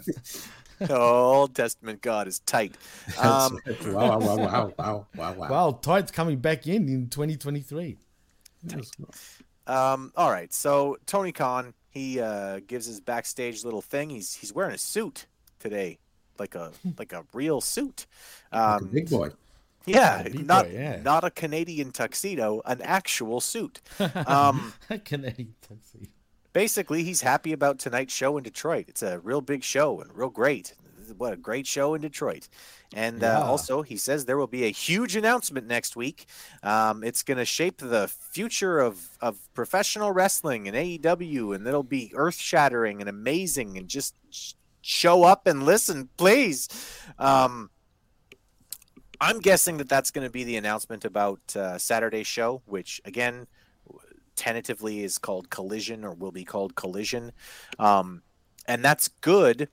Old Testament God is tight. Um, wow, wow, wow, wow, wow, wow, wow. Wow, Tight's coming back in in 2023. Um, all right, so Tony Khan he uh, gives his backstage little thing. He's he's wearing a suit today, like a like a real suit. Like a Um, big boy. Yeah, not boy, yeah. not a Canadian tuxedo, an actual suit. Um, Canadian taxi. basically, he's happy about tonight's show in Detroit. It's a real big show and real great. What a great show in Detroit. And uh, also, he says there will be a huge announcement next week. Um, it's going to shape the future of, of professional wrestling and AEW, and it'll be earth shattering and amazing. And just sh- show up and listen, please. Um, I'm guessing that that's going to be the announcement about uh, Saturday's show, which again, tentatively is called Collision or will be called Collision. Um, and that's good.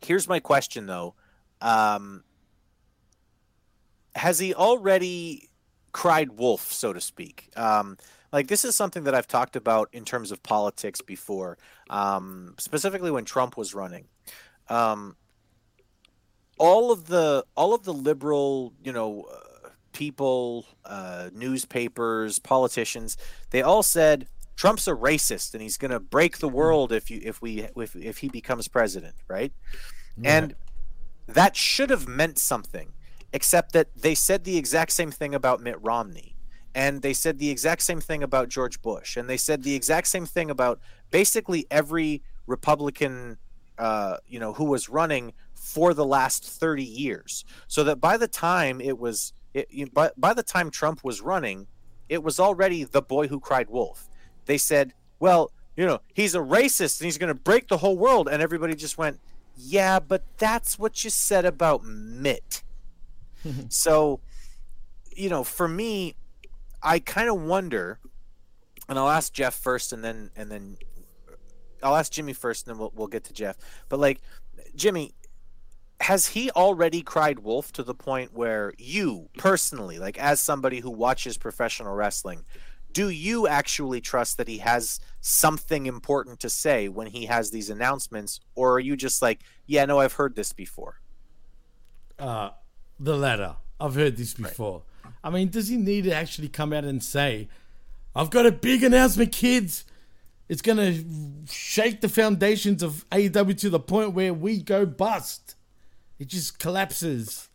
Here's my question though. Um, has he already cried wolf, so to speak? Um, like this is something that I've talked about in terms of politics before, um, specifically when Trump was running. All of the all of the liberal, you know, uh, people, uh, newspapers, politicians, they all said Trump's a racist and he's going to break the world if you if we if if he becomes president, right? And that should have meant something, except that they said the exact same thing about Mitt Romney. And they said the exact same thing about George Bush. And they said the exact same thing about basically every Republican, uh, you know, who was running for the last 30 years. So that by the time it was, it, you- by, by the time Trump was running, it was already the boy who cried wolf. They said, well, you know, he's a racist and he's going to break the whole world. And everybody just went, yeah, but that's what you said about Mitt. so, you know, for me, I kind of wonder, and I'll ask Jeff first, and then and then I'll ask Jimmy first, and then we'll we'll get to Jeff. But like, Jimmy, has he already cried wolf to the point where you personally, like as somebody who watches professional wrestling, do you actually trust that he has something important to say when he has these announcements, or are you just like, yeah, no, I've heard this before? Uh, the latter. I've heard this before. I mean, does he need to actually come out and say, I've got a big announcement, kids? It's going to shake the foundations of AEW to the point where we go bust. It just collapses.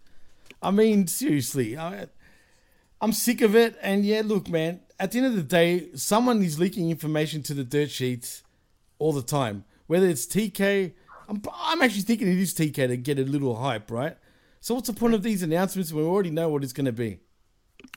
I mean, seriously. I, I'm sick of it. And yeah, look, man, at the end of the day, someone is leaking information to the dirt sheets all the time. Whether it's TK, I'm, I'm actually thinking it is TK to get a little hype, right? So what's the point of these announcements when we already know what it's going to be?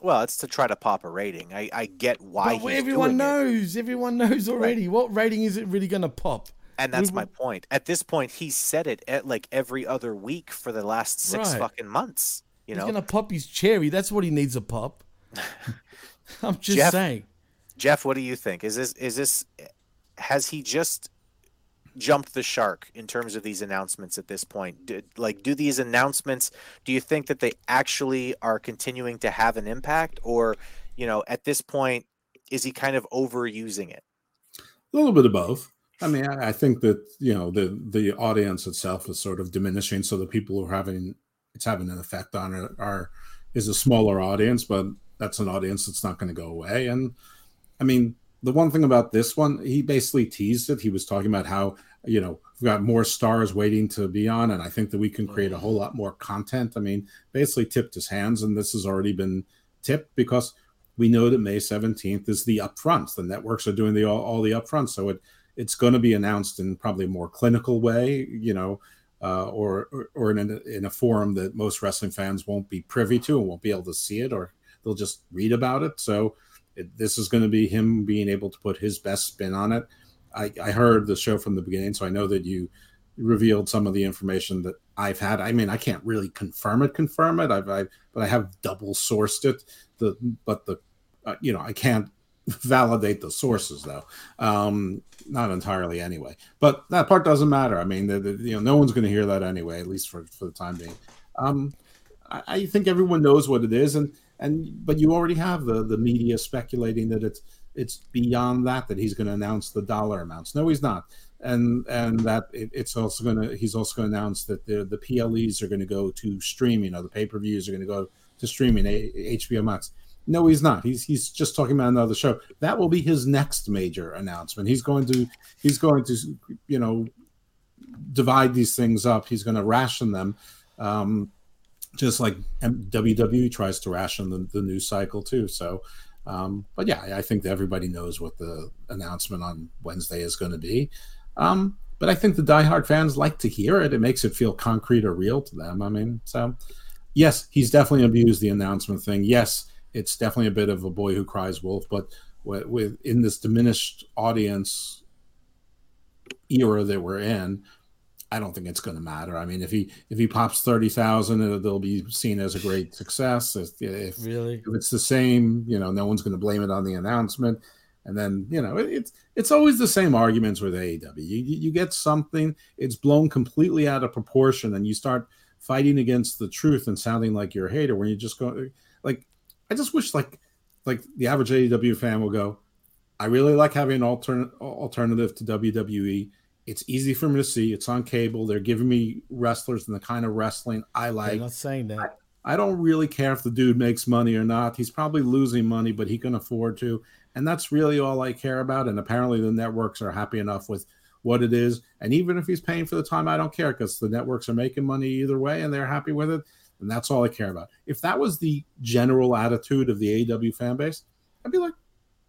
Well, it's to try to pop a rating. I, I get why But he's everyone doing it. knows. Everyone knows already. What rating is it really going to pop? And that's We- my mm-hmm. point. At this point, he said it at like every other week for the last six Right. fucking months. You He's know, going to pop his cherry. That's what he needs a pop. I'm just Jeff- saying. Jeff, what do you think? Is this is this has he just jumped the shark in terms of these announcements at this point? Do, like, do these announcements? Do you think that they actually are continuing to have an impact, or you know, at this point, is he kind of overusing it? A little bit of both. I mean, I, think that you know the the audience itself is sort of diminishing, so the people who are having it's having an effect on it are is a smaller audience, but that's an audience that's not going to go away. And I mean, the one thing about this one, he basically teased it. He was talking about how you know we've got more stars waiting to be on, and I think that we can create a mm. whole lot more content. I mean, basically tipped his hands, and this has already been tipped because we know that May seventeenth is the upfronts. The networks are doing the all, all the upfronts, so it it's going to be announced in probably a more clinical way, you know, uh, or, or in a, in a forum that most wrestling fans won't be privy to and won't be able to see it, or they'll just read about it. So it, this is going to be him being able to put his best spin on it. I, I heard the show from the beginning, so I know that you revealed some of the information that I've had. I mean, I can't really confirm it, confirm it. I've, I've but I have double sourced it. The but the uh, you know I can't validate the sources though. Um, not entirely anyway. But that part doesn't matter. I mean, the, the, you know, no one's going to hear that anyway, at least for for the time being. Um, I, I think everyone knows what it is, and and but you already have the the media speculating that it's it's beyond that that he's going to announce the dollar amounts. No, he's not, and and that it, it's also going to he's also going to announce that the the PLEs are going to go to streaming, or the pay per views are going to go to streaming, HBO Max. No, he's not. He's he's just talking about another show. That will be his next major announcement. He's going to he's going to you know divide these things up. He's going to ration them. Um, just like WWE tries to ration the, the news cycle too. So, um, but yeah, I think everybody knows what the announcement on Wednesday is going to be. Um, but I think the diehard fans like to hear it. It makes it feel concrete or real to them. I mean, so yes, he's definitely abused the announcement thing. Yes, it's definitely a bit of a boy who cries wolf. But with, in this diminished audience era that we're in, I don't think it's going to matter. I mean, if he if he pops thirty thousand, they'll be seen as a great success. If, if really if it's the same, you know, no one's going to blame it on the announcement. And then you know, it, it's it's always the same arguments with AEW. You you get something, it's blown completely out of proportion, and you start fighting against the truth and sounding like you're a hater when you just go like I just wish like like the average AEW fan will go, I really like having an alternate alternative to WWE it's easy for me to see. It's on cable. They're giving me wrestlers and the kind of wrestling I like. I'm not saying that. I, I don't really care if the dude makes money or not. He's probably losing money, but he can afford to. And that's really all I care about. And apparently the networks are happy enough with what it is. And even if he's paying for the time, I don't care because the networks are making money either way and they're happy with it. And that's all I care about. If that was the general attitude of the AEW fan base, I'd be like,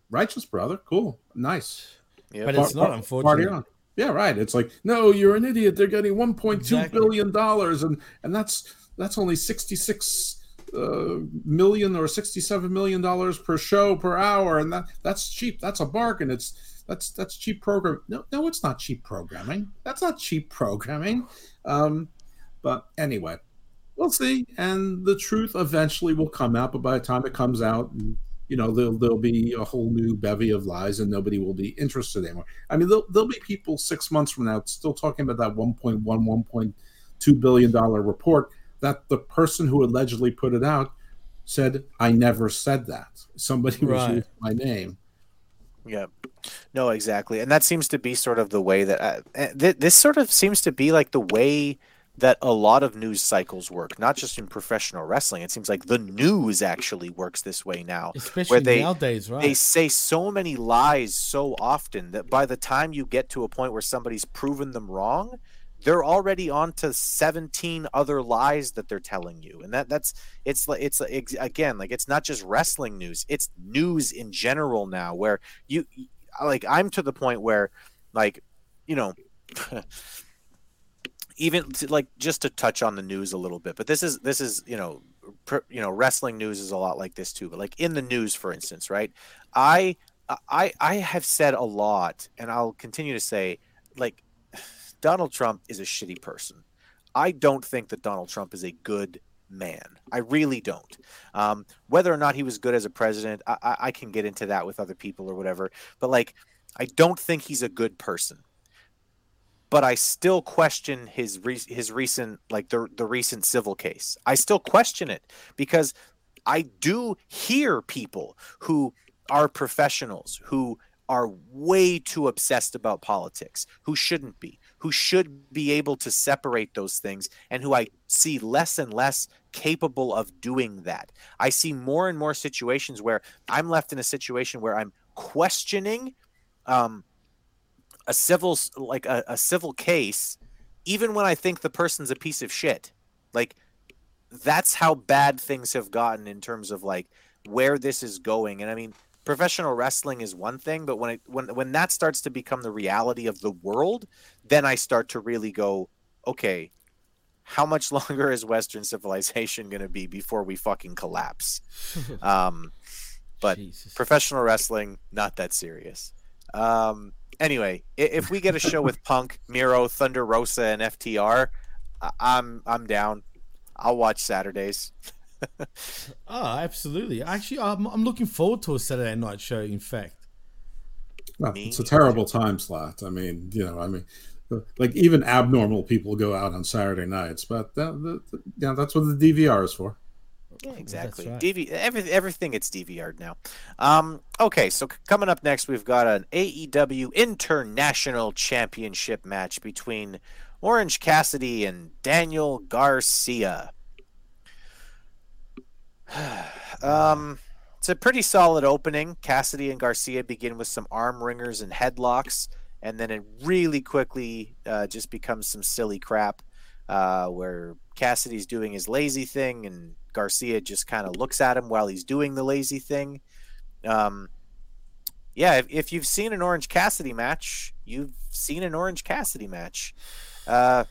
righteous, brother. Cool. Nice. Yeah, but it's not, unfortunately. Yeah, right. It's like, no, you're an idiot. They're getting one point two exactly. billion dollars, and and that's that's only sixty six uh, million or sixty seven million dollars per show per hour, and that that's cheap. That's a bargain. It's that's that's cheap program. No, no, it's not cheap programming. That's not cheap programming. Um, but anyway, we'll see, and the truth eventually will come out. But by the time it comes out, you know there'll there'll be a whole new bevy of lies and nobody will be interested anymore. I mean, there'll, there'll be people six months from now still talking about that 1.1, 1.2 billion dollar report that the person who allegedly put it out said, "I never said that." Somebody right. was using my name. Yeah, no, exactly, and that seems to be sort of the way that uh, eh, th- this sort of seems to be like the way that a lot of news cycles work, not just in professional wrestling. It seems like the news actually works this way now, especially where they, nowadays. Right? They say so many lies so often that by the time you get to a point where somebody's proven them wrong, they're already on to 17 other lies that they're telling you and that that's it's like it's again like it's not just wrestling news it's news in general now where you like i'm to the point where like you know even like just to touch on the news a little bit, but this is this is you know you know wrestling news is a lot like this too. But like in the news, for instance, right? I I I have said a lot, and I'll continue to say like Donald Trump is a shitty person. I don't think that Donald Trump is a good man. I really don't. Um, whether or not he was good as a president, I, I, I can get into that with other people or whatever. But like, I don't think he's a good person but I still question his re- his recent like the the recent civil case. I still question it because I do hear people who are professionals who are way too obsessed about politics, who shouldn't be, who should be able to separate those things, and who I see less and less capable of doing that. I see more and more situations where I'm left in a situation where I'm questioning um, a civil like a, a civil case, even when I think the person's a piece of shit. Like that's how bad things have gotten in terms of like where this is going. And I mean, professional wrestling is one thing, but when it when when that starts to become the reality of the world, then I start to really go, okay, how much longer is Western civilization going to be before we fucking collapse? um, but professional wrestling, not that serious. Um, anyway, if we get a show with Punk, Miro, Thunder Rosa, and FTR, I- I'm I'm down. I'll watch Saturdays. Oh, absolutely. Actually, I'm, I'm looking forward to a Saturday night show. In fact, Well, it's a terrible time slot. I mean, you know, I mean, like even abnormal people go out on Saturday nights, but that, that, yeah, that's what the DVR is for. Yeah, exactly. right. DV every, everything it's DVR'd now. Um, okay, so c- coming up next, we've got an AEW International Championship match between Orange Cassidy and Daniel Garcia. um, it's a pretty solid opening. Cassidy and Garcia begin with some arm wringers and headlocks, and then it really quickly uh, just becomes some silly crap uh, where Cassidy's doing his lazy thing and Garcia just kind of looks at him while he's doing the lazy thing. Um, yeah, if, if you've seen an Orange Cassidy match, you've seen an Orange Cassidy match. Uh,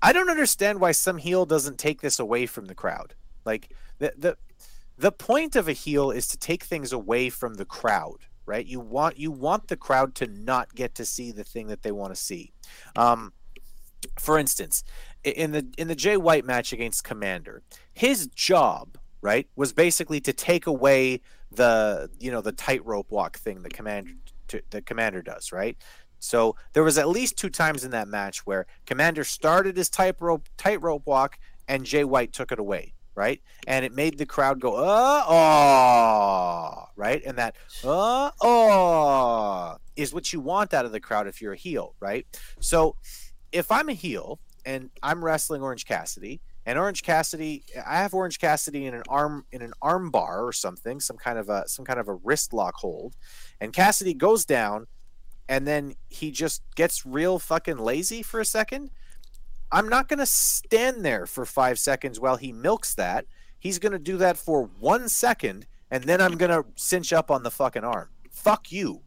I don't understand why some heel doesn't take this away from the crowd. Like the the the point of a heel is to take things away from the crowd, right? You want you want the crowd to not get to see the thing that they want to see. Um, for instance, in the in the Jay White match against Komander, his job, right, was basically to take away the you know the tightrope walk thing the Komander t- the Komander does, right? So there was at least two times in that match where Komander started his tightrope tightrope walk and Jay White took it away, right? And it made the crowd go, uh, oh, right? And that, uh, oh, is what you want out of the crowd if you're a heel, right? So if I'm a heel and I'm wrestling Orange Cassidy, and Orange Cassidy, I have Orange Cassidy in an arm in an arm bar or something, some kind of a some kind of a wrist lock hold, and Cassidy goes down, and then he just gets real fucking lazy for a second. I'm not gonna stand there for five seconds while he milks that. He's gonna do that for one second, and then I'm gonna cinch up on the fucking arm. Fuck you.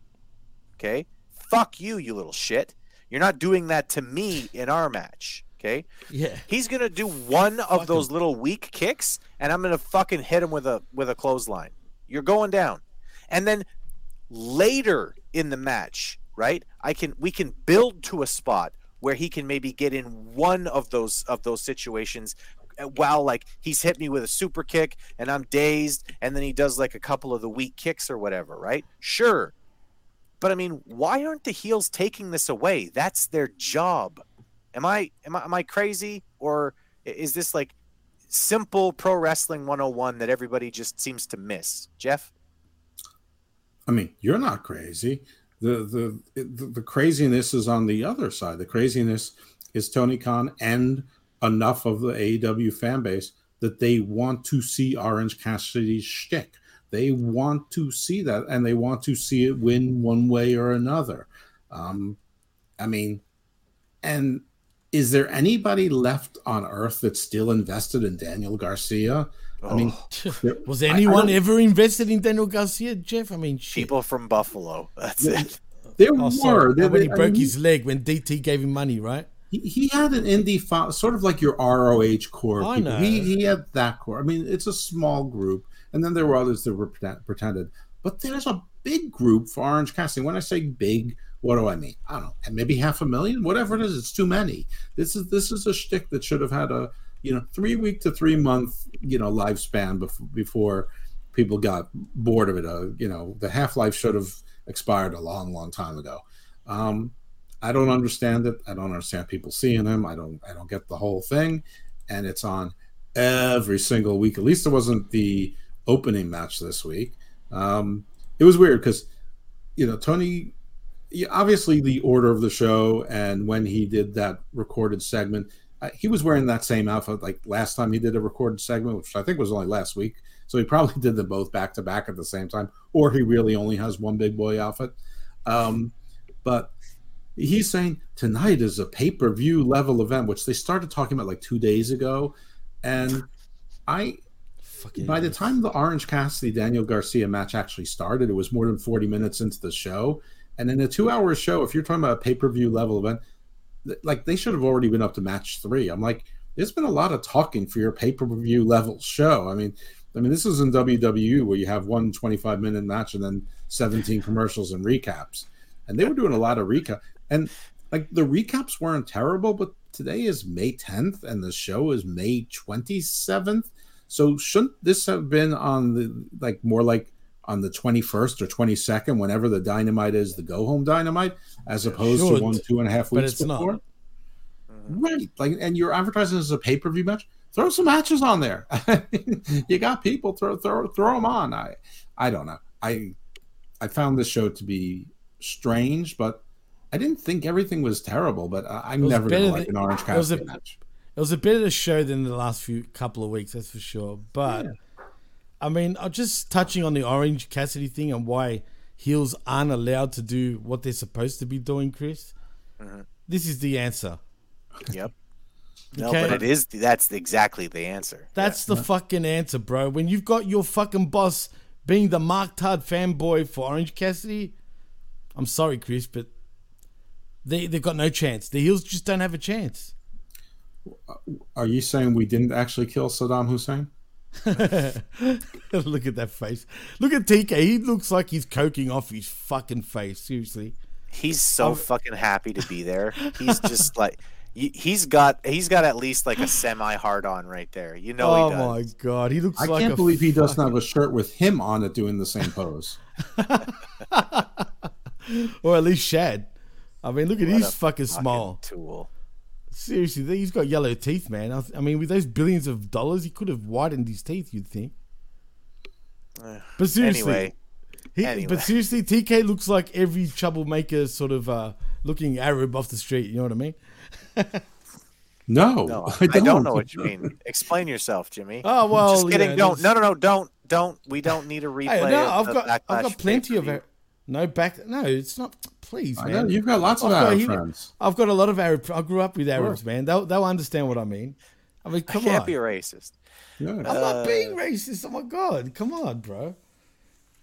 Okay? Fuck you, you little shit. You're not doing that to me in our match. Okay? Yeah. He's gonna do one of those little weak kicks, and I'm gonna fucking hit him with a with a clothesline. You're going down. And then later in the match, right? I can we can build to a spot where he can maybe get in one of those of those situations uh, while like he's hit me with a super kick and I'm dazed and then he does like a couple of the weak kicks or whatever, right? Sure. But I mean, why aren't the heels taking this away? That's their job. Am I am I am I crazy or is this like simple pro wrestling 101 that everybody just seems to miss? Jeff? I mean, you're not crazy. The the the, the craziness is on the other side. The craziness is Tony Khan and enough of the AEW fan base that they want to see Orange Cassidy's shtick. They want to see that, and they want to see it win one way or another. Um, I mean, and is there anybody left on Earth that's still invested in Daniel Garcia? I mean, oh. there- Was I- I anyone ever invested in Daniel Garcia, Jeff? I mean, shit. People from Buffalo. That's Yeah. it. There Oh, were. sorry. There- when he I broke mean, his leg when DT gave him money, right? he, he had an indie fo- sort of like your ROH core. I people. know. He he had that core. I mean, it's a small group, and then there were others that were pretend- pretended. But there's a big group for Orange Cassidy. When I say big, what do I mean? I don't know, And maybe half a million, whatever it is. It's too many. This is this is a shtick that should have had a you know three week to three month you know lifespan before before people got bored of it. Uh, you know, the half life should have expired a long, long time ago. Um, I don't understand it. I don't understand people seeing him. I don't. I don't get the whole thing, and it's on every single week. At least it wasn't the opening match this week. Um, it was weird because you know Tony. Yeah, Obviously, the order of the show and when he did that recorded segment, uh, he was wearing that same outfit like last time he did a recorded segment, which I think was only last week. So he probably did them both back to back at the same time, or he really only has one big boy outfit. Um, but he's saying tonight is a pay per view level event, which they started talking about like two days ago. And I, Fucking by the time the Orange Cassidy Daniel Garcia match actually started, it was more than 40 minutes into the show. And in a two hour show, if you're talking about a pay per view level event, th- like they should have already been up to match three. I'm like, there's been a lot of talking for your pay per view level show. I mean, I mean, this is in WWE where you have one 25 minute match and then 17 commercials and recaps. And they were doing a lot of recap. And like the recaps weren't terrible, but today is May 10th and the show is May 27th. So shouldn't this have been on the like more like on the 21st or 22nd, whenever the dynamite is the go home dynamite, as opposed Should, to one, two and a half but weeks it's not. before? Mm-hmm. Right. Like, and you're advertising as a pay per view match. Throw some matches on there. you got people. Throw throw throw them on. I I don't know. I I found this show to be strange, but I didn't think everything was terrible. But I, I'm never gonna like an Orange it was a- Cassidy match. It was a better show than the last few couple of weeks, that's for sure. But I mean, I'm just touching on the Orange Cassidy thing and why heels aren't allowed to do what they're supposed to be doing, Chris. Mm-hmm. This is the answer. Yep. No, Okay. but it is. That's exactly the answer. That's the fucking answer, bro. When you've got your fucking boss being the Mark Todd fanboy for Orange Cassidy, I'm sorry, Chris, but they they've got no chance. The heels just don't have a chance. Are you saying we didn't actually kill Saddam Hussein? Look at that face. Look at TK. He looks like he's coking off his fucking face. Seriously. He's so oh. fucking happy to be there. He's just like he's got he's got at least like a semi hard on right there. You know oh he does. my god, he looks I like can't a believe he doesn't fucking- have a shirt with him on it doing the same pose. or at least Shad. I mean, look at What his a fucking smile. Tool. Seriously, he's got yellow teeth, man. I, I mean, with those billions of dollars, he could have whitened his teeth. You'd think. But seriously, Anyway. he, Anyway. but seriously, TK looks like every troublemaker, sort of uh, looking Arab off the street. You know what I mean? No, No, I I don't. don't. know what you mean. Explain yourself, Jimmy. Oh, well, just kidding. yeah, don't. No, no, no. Don't. Don't. We don't need a replay. Hey, no, of I've the got I've got plenty of pay-per-view. Ar- no back. No, it's not. Please, I man. know, you've got lots of I've Arab a- friends. I've got a lot of Arab. I grew up with Arabs, man. They'll they'll understand what I mean. I mean, I can't on. be a racist. Yeah. I'm Uh, not being racist. Oh my god, come on, bro.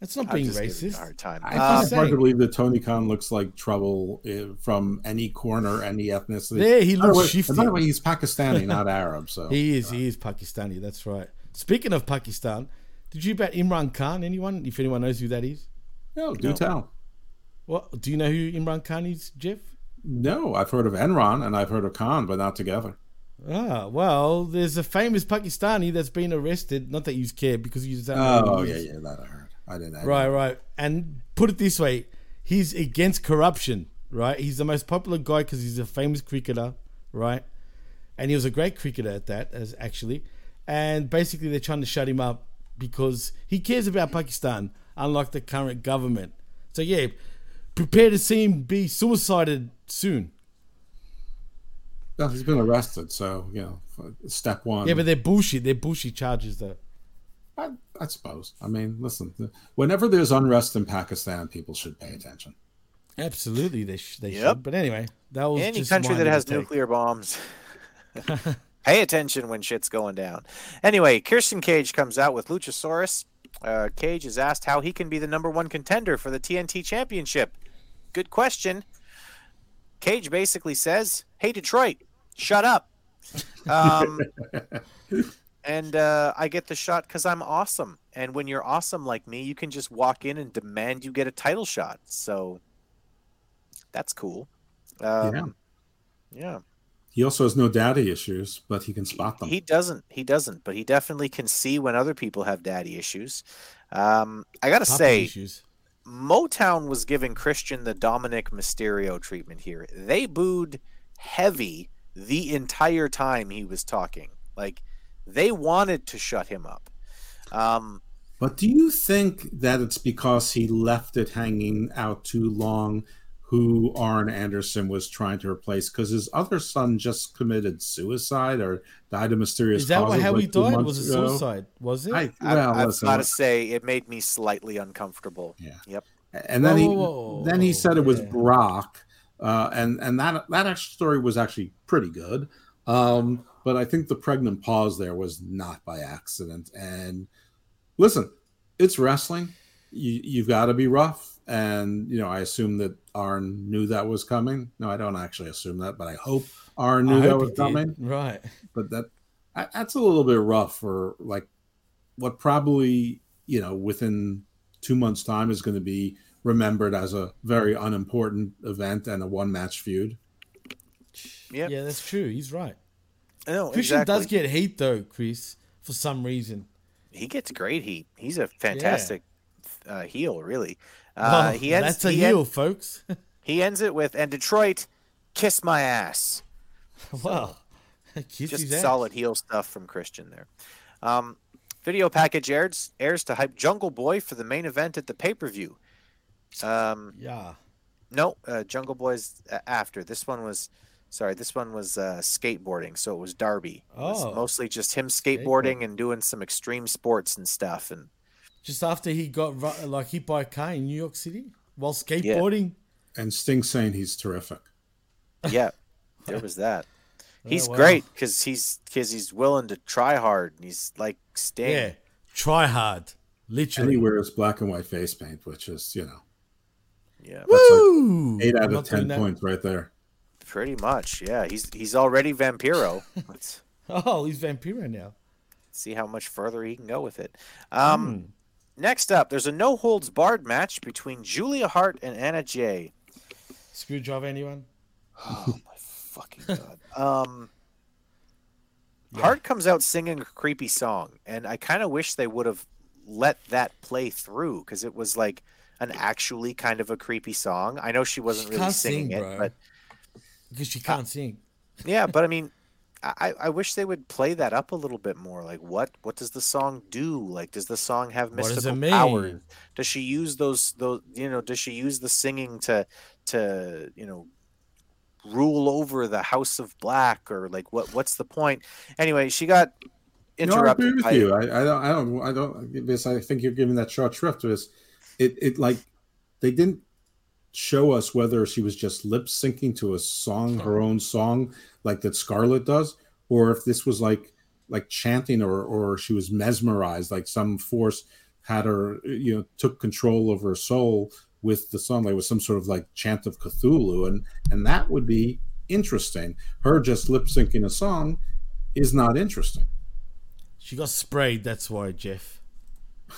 That's not I'm being just giving you a racist. hard time. I I'm find just it hard to believe that Tony Khan looks like trouble uh, from any corner, any ethnicity. Yeah, he By looks way- shifty. By the way, he's Pakistani, not Arab. So He is. He is Pakistani. That's right. Speaking of Pakistan, did you bet Imran Khan? Anyone? If anyone knows who that is? No, do No. tell. What? Do you know who Imran Khan is, Jeff? No, I've heard of Enron and I've heard of Khan, but not together. Ah, well, there's a famous Pakistani that's been arrested. Not that you care because you Oh, know who he yeah, yeah, that I heard. I didn't. I Right, didn't- right. And put it this way, he's against corruption, right? He's the most popular guy because he's a famous cricketer, right? And he was a great cricketer at that, as actually. And basically, they're trying to shut him up because he cares about Pakistan, unlike the current government. So yeah, prepare to see him be suicided soon. No, he's been arrested, so you know, step one. Yeah, but they're bullshit. They're bullshit charges, though. I, I suppose. I mean, listen, whenever there's unrest in Pakistan, people should pay attention. Absolutely, they sh- they Yep. should. But anyway, that was Any just country that has take. nuclear bombs. Pay attention when shit's going down. Anyway, Christian Cage comes out with Luchasaurus. Uh, Cage is asked how he can be the number one contender for the TNT Championship. Good question. Cage basically says, "Hey Detroit, shut up." Um, and uh, I get the shot because I'm awesome. And when you're awesome like me, you can just walk in and demand you get a title shot. So that's cool. Um, Yeah. yeah. He also has no daddy issues, but he can spot them. He doesn't. He doesn't. But he definitely can see when other people have daddy issues. Um, I gotta Papi say, issues. Motown was giving Christian the Dominik Mysterio treatment here. They booed heavy the entire time he was talking. Like they wanted to shut him up. Um, But do you think that it's because he left it hanging out too long? Who Arn Anderson was trying to replace because his other son just committed suicide or died of mysterious Is that causes. how like he died? Was it ago. suicide? Was it? I, I, well, I've listen, got to say, it made me slightly uncomfortable. Yeah. Yep. and then Whoa, he whoa, whoa, then he said it was yeah. Brock, uh, and and that that actual story was actually pretty good. Um, but I think the pregnant pause there was not by accident. And listen, it's wrestling. You you've got to be rough, and you know I assume that Arn knew that was coming. No, I don't actually assume that, but I hope Arn I knew that was he did. coming. Right. But that that- that's a little bit rough for like what probably you know within two months time is going to be remembered as a very unimportant event and a one match feud Yep. Yeah, that's true. He's right. No, Christian exactly. does get heat though, Chris, for some reason. He gets great heat. He's a fantastic uh, heel, really. Well, Uh, he ends, that's a he en- heel, folks. he ends it with, and Detroit, kiss my ass. wow. Kiss Just ass. solid heel stuff from Christian there. Um, video package airs, airs to hype Jungle Boy for the main event at the pay per view. Um, Yeah. no, uh, Jungle Boy's after. This one was, sorry, this one was uh, skateboarding, so it was Darby. It was Oh. mostly just him skateboarding and doing some extreme sports and stuff. And Just after he got ru- like hit by a car in New York City while skateboarding. and Sting saying he's terrific. yeah, there was that. He's Oh, wow. great because he's because he's willing to try hard. And he's like Sting. Yeah. Try hard. And Literally. he wears black and white face paint, which is you know Yeah, that's like eight out I'm of ten points right there. pretty much. Yeah, he's he's already Vampiro. Oh, he's Vampiro now. see how much further he can go with it. Um, Hmm. Next up, there's a no holds barred match between Julia Hart and Anna Jay. Screwdriver, anyone? Oh my fucking god. Um, Hart comes out singing a creepy song, and I kind of wish they would have let that play through because it was like an actually kind of a creepy song. I know she wasn't She really singing sing, it, bro. but Because she can't sing. yeah, but I mean, I, I wish they would play that up a little bit more. Like, what what does the song do? Like, does the song have What does mystical it powers? Does she use those those you know? Does she use the singing to to you know rule over the House of Black or like what what's the point? Anyway, she got interrupted. No, I interrupted. agree with by- you. I, I don't. I don't. I don't. Because I think you're giving that short shrift. Because it, it like they didn't show us whether she was just lip syncing to a song, her uh-huh. own song, like that Scarlett does, or if this was like like chanting, or or she was mesmerized, like some force had her, you know, took control of her soul with the song, like with some sort of like chant of Cthulhu, and and that would be interesting. Her just lip syncing a song is not interesting. She got sprayed, that's why, Jeff.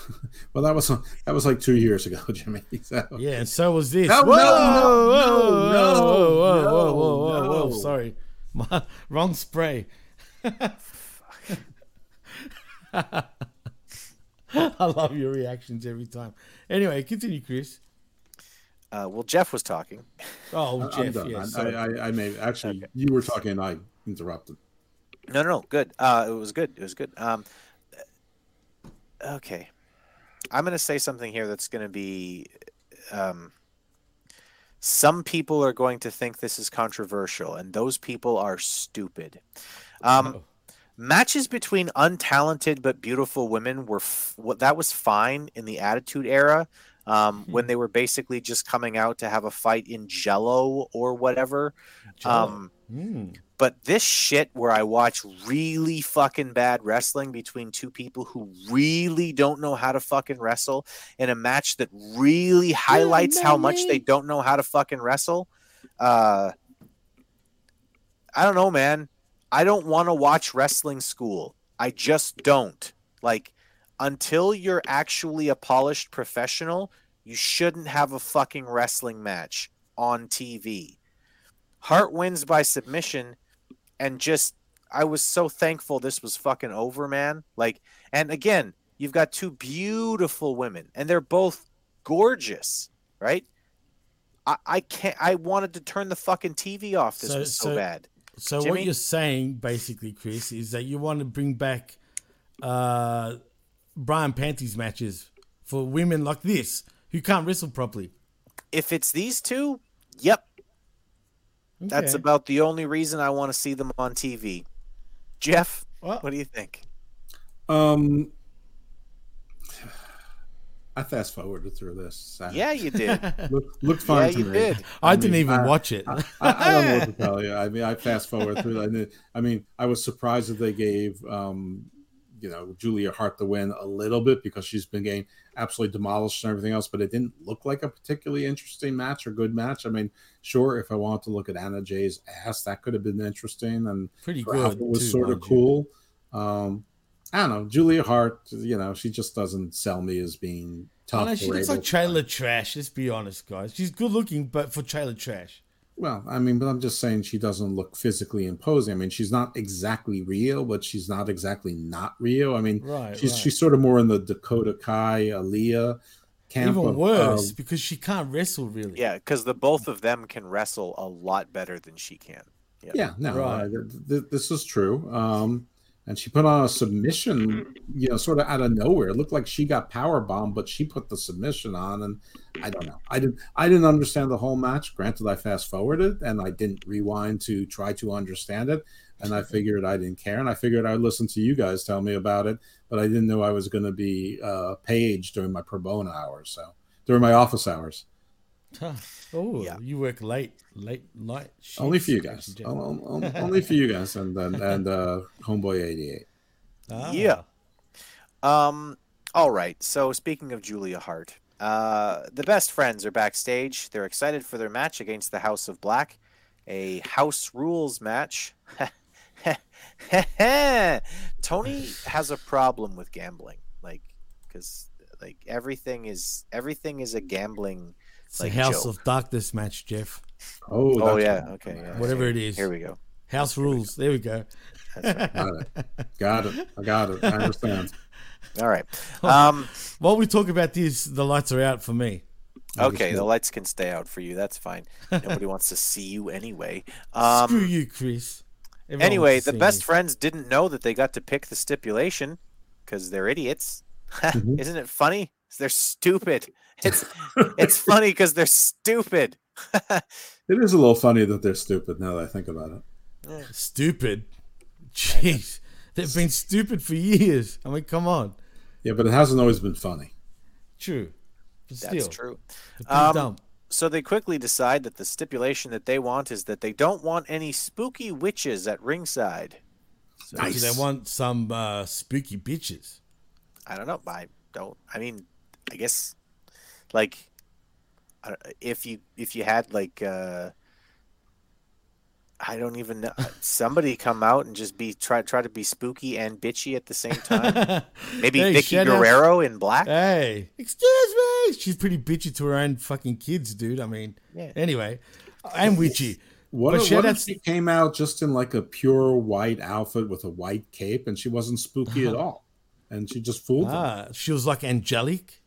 Well, that was that was like two years ago, Jimmy. So. Yeah, and so was this. No, whoa, no, whoa, no, whoa, no, whoa, whoa, no, whoa, whoa, whoa, no. Sorry. My, wrong spray. I love your reactions every time. Anyway, continue, Chris. Uh, well, Jeff was talking. Oh, I'm Jeff, done. yeah. I. I, I, I may actually. You were talking, and I interrupted. No, no, no, good. Uh, it was good. It was good. Um, okay, I'm gonna say something here that's gonna be. Um, some people are going to think this is controversial, and those people are stupid. Um, matches between untalented but beautiful women were f- that was fine in the Attitude Era. Um, when they were basically just coming out to have a fight in Jello or whatever. Um, Mm. but this shit where I watch really fucking bad wrestling between two people who really don't know how to fucking wrestle in a match that really highlights how much they don't know how to fucking wrestle. Uh I don't know, man. I don't want to watch wrestling school. I just don't. Like until you're actually a polished professional, you shouldn't have a fucking wrestling match on TV. Hart wins by submission, and just I was so thankful this was fucking over, man. Like, and again, you've got two beautiful women, and they're both gorgeous, right? I, I can't. I wanted to turn the fucking TV off. This was so, bad. So what you're saying, basically, Chris, is that you want to bring back uh, Bra and Panties matches for women like this who can't wrestle properly. If it's these two, Yep. That's about the only reason I want to see them on TV. Jeff, What? what do you think? Um, I fast forwarded through this. Uh, Yeah, you did. Look, looked fine Yeah, to you me. did. I didn't mean, even watch it. I, I, I don't know what to tell you. I mean, I fast forward through that. It- I mean, I was surprised that they gave, um, you know, Julia Hart to win a little bit because she's been getting absolutely demolished and everything else. But it didn't look like a particularly interesting match or good match. I mean, sure, if I wanted to look at Anna Jay's ass, that could have been interesting and Pretty good, It was too, sort of cool. Um, I don't know. Julia Hart, you know, she just doesn't sell me as being tough. know, she looks like trailer trash. Let's be honest, guys. She's good looking, but for trailer trash. Well, I mean, but I'm just saying she doesn't look physically imposing. I mean, she's not exactly real, but she's not exactly not real. I mean, Right, she's right. she's sort of more in the Dakota Kai, Aliyah camp. Even of- worse of- because she can't wrestle really. Yeah, because the both of them can wrestle a lot better than she can. Yeah. yeah, no, Right. uh, th- th- this is true. Um, and she put on a submission, you know, sort of out of nowhere. It looked like she got power bombed, but she put the submission on, and I don't know. I didn't. I didn't understand the whole match. Granted, I fast forwarded and I didn't rewind to try to understand it, and I figured I didn't care, and I figured I'd listen to you guys tell me about it, but I didn't know I was going to be uh, paged during my pro bono hours, so during my office hours. Huh. Oh, you work late, late night. Only for you guys. Jeff. On- on- Only for you guys, and and, and uh, Homeboy eighty eight. Ah. Yeah. Um. All right. So speaking of Julia Hart, uh, the best friends are backstage. They're excited for their match against the House of Black, a House Rules match. Tony has a problem with gambling, like because like everything is everything is a gambling. It's like, the House joke. of Darkness match, Jeff. Oh, Oh yeah. right. Okay. Yeah. Whatever it is. Here we go. House rules. There we go. Got it. Got it. I got it. I understand. All right. Um. While we talk about this, the lights are out for me. Okay, the lights can stay out for you. That's fine. Nobody wants to see you anyway. Um, Screw you, Chris. Everyone anyway, the best me. friends didn't know that they got to pick the stipulation because they're idiots. Mm-hmm. Isn't it funny? They're stupid. It's it's funny because they're stupid. It is a little funny that they're stupid now that I think about it. Stupid. Jeez. They've been stupid for years. I mean, come on. Yeah, but it hasn't always been funny. True. But That's true. Um, dumb. So they quickly decide that the stipulation that they want is that they don't want any spooky witches at ringside. So do they want some uh, spooky bitches? I don't know. I don't. I mean, I guess like if you if you had like uh I don't even know somebody come out and just be try try to be spooky and bitchy at the same time. Maybe Hey, Vickie shout out- Guerrero in black. Hey, excuse me. She's pretty bitchy to her own fucking kids, dude. I mean, Yeah. anyway, and witchy. What, But if, what if she came out just in like a pure white outfit with a white cape and she wasn't spooky at all? And she just fooled them. Ah, she was like angelic.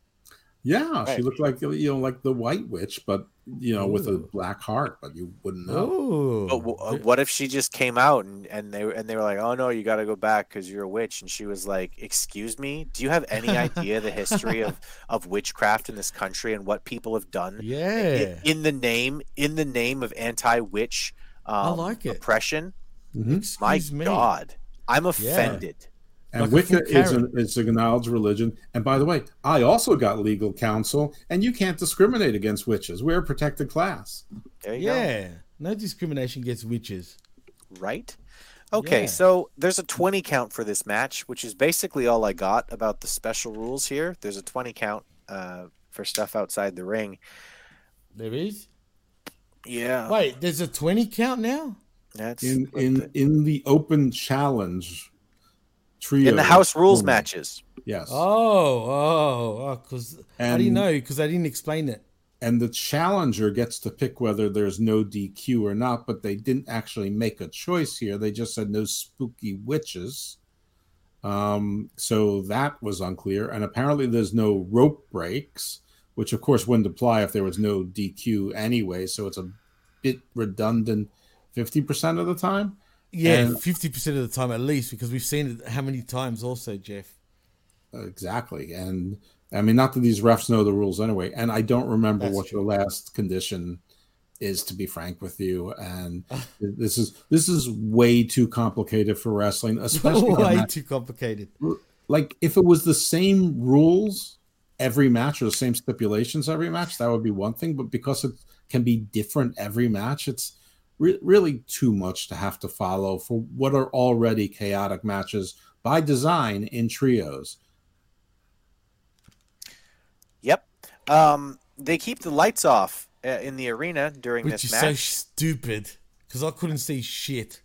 Yeah, she looked like you know, like the white witch, but you know, with a black heart, but you wouldn't know. But w- uh, what if she just came out and, and they were- and they were like, "Oh no, you got to go back because you're a witch," and she was like, "Excuse me, do you have any idea the history of of witchcraft in this country and what people have done yeah. in the name in the name of anti-witch um, like it. oppression?" Mhm. My me. God, I'm offended. And Like a Wicca is an, is an acknowledged religion. And by the way, I also got legal counsel, and you can't discriminate against witches. We're a protected class. There you go. Yeah. No discrimination against witches. right? Okay, Yeah. so there's a 20 count for this match, which is basically all I got about the special rules here. There's a 20 count uh, for stuff outside the ring. There is. Yeah. Wait, there's a 20 count now? That's In in the- in the open challenge trio. in the house rules only. matches. Yes. Oh, oh, oh, because how do you know? Because I didn't explain it. and the challenger gets to pick whether there's no DQ or not, but they didn't actually make a choice here. They just said no spooky witches. Um, so that was unclear. And apparently there's no rope breaks, which of course wouldn't apply if there was no DQ anyway. So it's a bit redundant 50% of the time. Yeah, fifty percent of the time at least, because we've seen it how many times also, Jeff. Exactly. And I mean, not that these refs know the rules anyway. And I don't remember That's what true. the last condition is, to be frank with you. And this is this is way too complicated for wrestling, especially Way that- too complicated. like if it was the same rules every match or the same stipulations every match, that would be one thing. But because it can be different every match, it's re- really too much to have to follow for what are already chaotic matches by design in trios. Yep. Um, they keep the lights off uh, in the arena during Which this is match. so stupid because I couldn't see shit.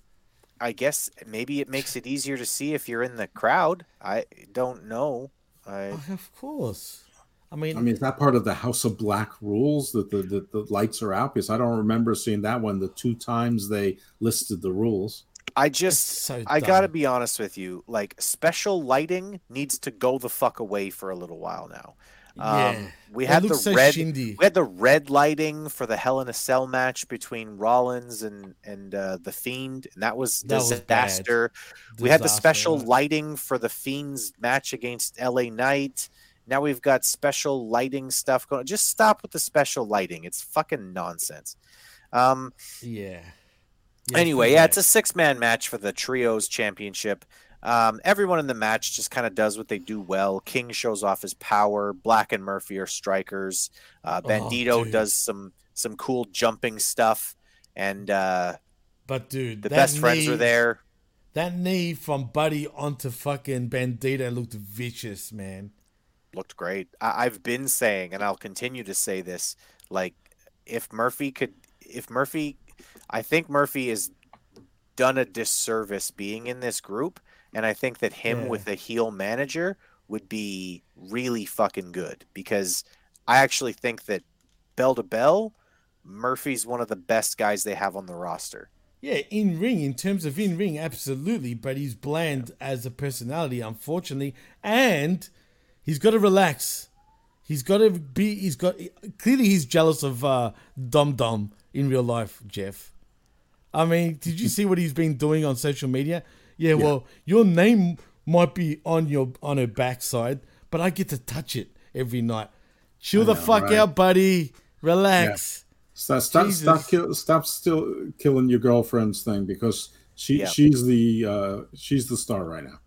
I guess maybe it makes it easier to see if you're in the crowd. I don't know. I, Oh, of course. I mean, I mean, is that part of the House of Black rules that the, the, the lights are out? Because I don't remember seeing that one the two times they listed the rules. I just, so I gotta be honest with you. Like special lighting needs to go the fuck away for a little while now. Yeah. Um, we had the so red. shindy. We had the red lighting for the Hell in a Cell match between Rollins and and uh, the Fiend, and that was That was bad. disaster. We had the special lighting for the Fiend's match against LA Knight. Now we've got special lighting stuff going. Just stop with the special lighting. It's fucking nonsense. Um, Yeah. anyway, yeah, it's a six man match for the trios championship. Um, everyone in the match just kind of does what they do well. King shows off his power. Black and Murphy are strikers. Uh, Oh, Bandito dude. does some some cool jumping stuff, and uh, But dude, the best friends are there. That knee from Buddy onto fucking Bandito looked vicious, man. Looked great. I- I've been saying, and I'll continue to say this: like, if Murphy could, if Murphy, I think Murphy has done a disservice being in this group, and I think that him Yeah. with a heel manager would be really fucking good because I actually think that bell to bell, Murphy's one of the best guys they have on the roster. Yeah, in ring, in terms of in ring, absolutely. But he's bland as a personality, unfortunately. And he's got to relax. He's got to be, he's got, clearly he's jealous of uh, Dum Dum in real life, Jeff. I mean, did you see what he's been doing on social media? Yeah, well, your name might be on your on her backside, but I get to touch it every night. Chill I the fuck right? out, buddy. Relax. Stop, stop, stop, kill, stop still killing your girlfriend's thing because she Yeah. she's the uh, she's the star right now.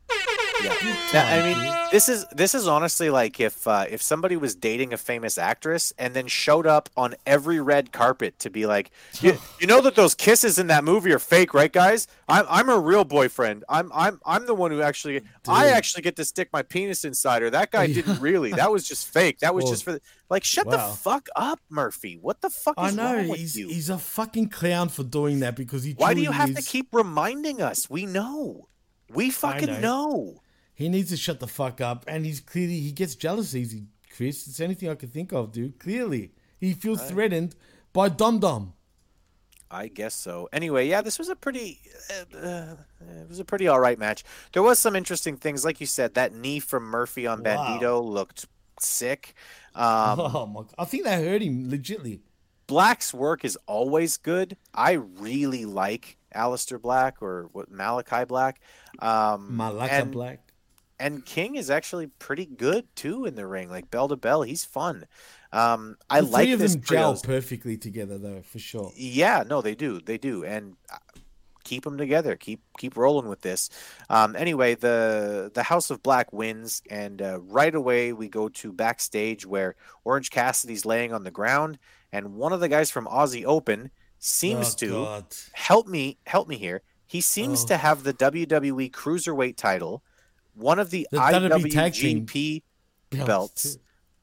Now, I mean, this is this is honestly like if uh, if somebody was dating a famous actress and then showed up on every red carpet to be like, you, you know that those kisses in that movie are fake, right, guys? I'm I'm a real boyfriend. I'm I'm I'm the one who actually I actually get to stick my penis inside her. That guy didn't really. That was just fake. That was Well, just for the, like shut wow. the fuck up, Murphy. What the fuck I is know wrong with he's you? he's a fucking clown for doing that because he. Why do you truly have to keep reminding us? We know. We fucking know. know. He needs to shut the fuck up, and he's clearly he gets jealous easy. Chris, it's anything I can think of, dude. Clearly, he feels threatened by Dum Dum. I guess so. Anyway, yeah, this was a pretty, uh, uh, it was a pretty all right match. There was some interesting things, like you said. That knee from Murphy on Wow. Bandito looked sick. Um, oh my! I think that hurt him legitly. Black's work is always good. I really like Aleister Black or what Malachi Black. Um, and- Black. And King is actually pretty good too in the ring, like bell to bell. He's fun. Um, I the like three of this them gel perfectly together, though, for sure. Yeah, no, they do, they do, and uh, keep them together. Keep keep rolling with this. Um, anyway, the the House of Black wins, and uh, right away we go to backstage where Orange Cassidy's laying on the ground, and one of the guys from Aussie Open seems Oh, to God. help me help me here. He seems Oh. to have the WWE Cruiserweight title, one of the, The WWE tag team IWGP belts, belts,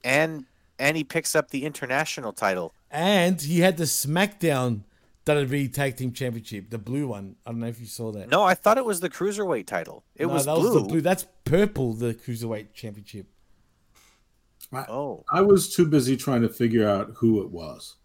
and and he picks up the international title. And he had the SmackDown WWE Tag Team Championship, the blue one. I don't know if you saw that. No, I thought it was the cruiserweight title. It No, was, that blue. was the blue. That's purple. The Cruiserweight Championship. Oh, I was too busy trying to figure out who it was.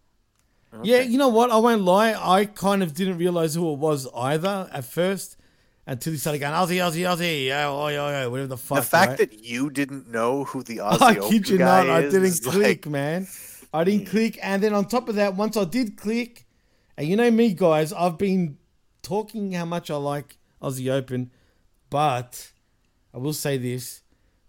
Yeah, you know what? I won't lie. I kind of didn't realize who it was either at first until he started going Aussie, Aussie, Aussie, oh, oh, oh, oh, whatever the fuck. the fact right? that you didn't know who the Aussie I Open kid you guy not, I didn't is like- click, man. I didn't mm. click, and then on top of that, once I did click, and you know me, guys, I've been talking how much I like Aussie Open, but I will say this: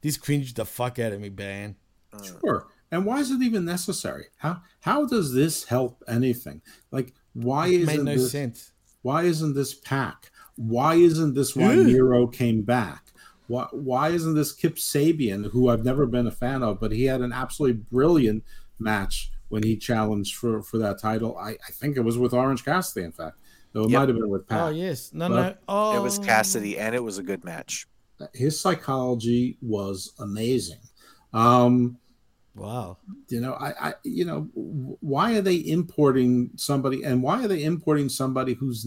this cringed the fuck out of me, man. Mm. Sure. And why is it even necessary? How how does this help anything? Like why It isn't made no this, sense. Why isn't this PAC? Why isn't this why Ugh. Nero came back? Why why isn't this Kip Sabian, who I've never been a fan of, but he had an absolutely brilliant match when he challenged for for that title. I, I think it was with Orange Cassidy, in fact. Though it Yep. might have been with PAC. Oh yes, no, But- no. Oh, It was Cassidy, and it was a good match. his psychology was amazing. Um, wow. You know, I, I, you know, why are they importing somebody, and why are they importing somebody who's,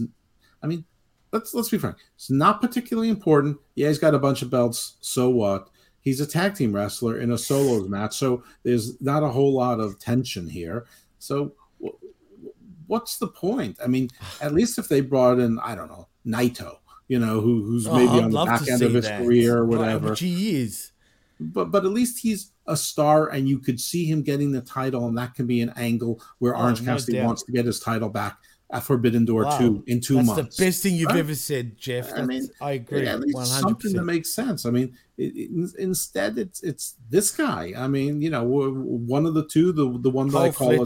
I mean, let's let's be frank, it's not particularly important. Yeah, he's got a bunch of belts. So what? He's a tag team wrestler in a solos match, so there's not a whole lot of tension here. So, w- what's the point? I mean, at least if they brought in, I don't know, Naito, you know, who, who's Oh, maybe I'd on the back end of his that. career or whatever. he. But but at least he's a star, and you could see him getting the title, and that can be an angle where Oh, Orange no Cassidy doubt. wants to get his title back at Forbidden Door Wow. two in two That's months. the best thing you've Right? ever said, Jeff. I mean, I agree. At least One something that makes sense. I mean, it, it- instead it's it's this guy. I mean, you know, one of the two, the the one that I call a,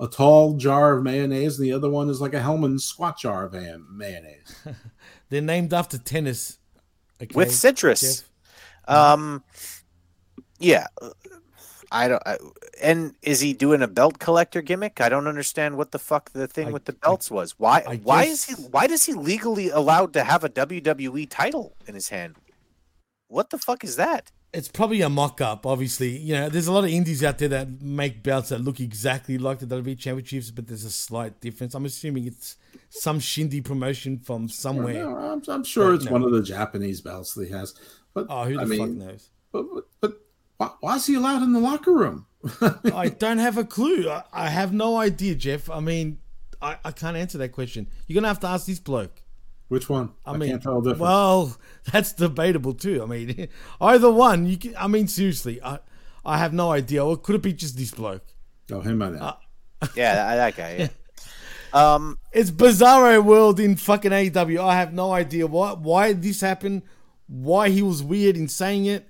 a, a tall jar of mayonnaise, and the other one is like a Hellman squat jar of mayonnaise. They're named after tennis. Okay, with citrus. Jeff? Um, yeah, I don't. I, and is he doing a belt collector gimmick? I don't understand what the fuck the thing with the belts was. Why? I why guess- is he? Why does he legally allowed to have a WWE title in his hand? What the fuck is that? It's probably a mock up, obviously. You know, there's a lot of indies out there that make belts that look exactly like the WWE Championships, but there's a slight difference. I'm assuming it's some shindy promotion from somewhere. No, I'm, I'm sure But it's no. one of the Japanese belts that he has. But Oh, who the I mean, fuck knows? But, but, but why, why is he allowed in the locker room? I don't have a clue. I, I have no idea, Jeff. I mean, I, I can't answer that question. You're gonna have to ask this bloke. Which one? I, I mean, can't tell the difference. well, that's debatable too. I mean, either one. You can. I mean, seriously, I I have no idea. Or could it be just this bloke? Oh, him I know. Uh, Yeah, that, that guy. Yeah. Um, It's Bizarro World in fucking AEW. I have no idea why why this happened, why he was weird in saying it.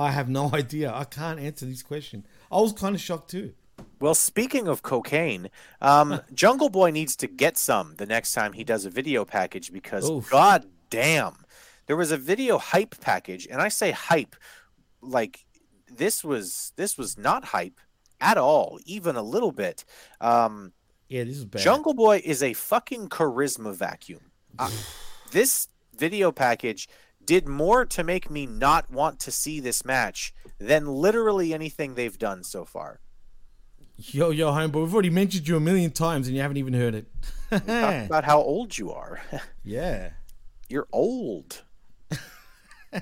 I have no idea. I can't answer this question. I was kind of shocked too. Well, speaking of cocaine, um, Jungle Boy needs to get some the next time he does a video package because, Oof. god damn, there was a video hype package, and I say hype like this was this was not hype at all, even a little bit. Um, Yeah, this is bad. Jungle Boy is a fucking charisma vacuum. Uh, this video package did more to make me not want to see this match than literally anything they've done so far. Yo, yo, homeboy, we've already mentioned you a million times and you haven't even heard it. Talk about how old you are. yeah. You're old.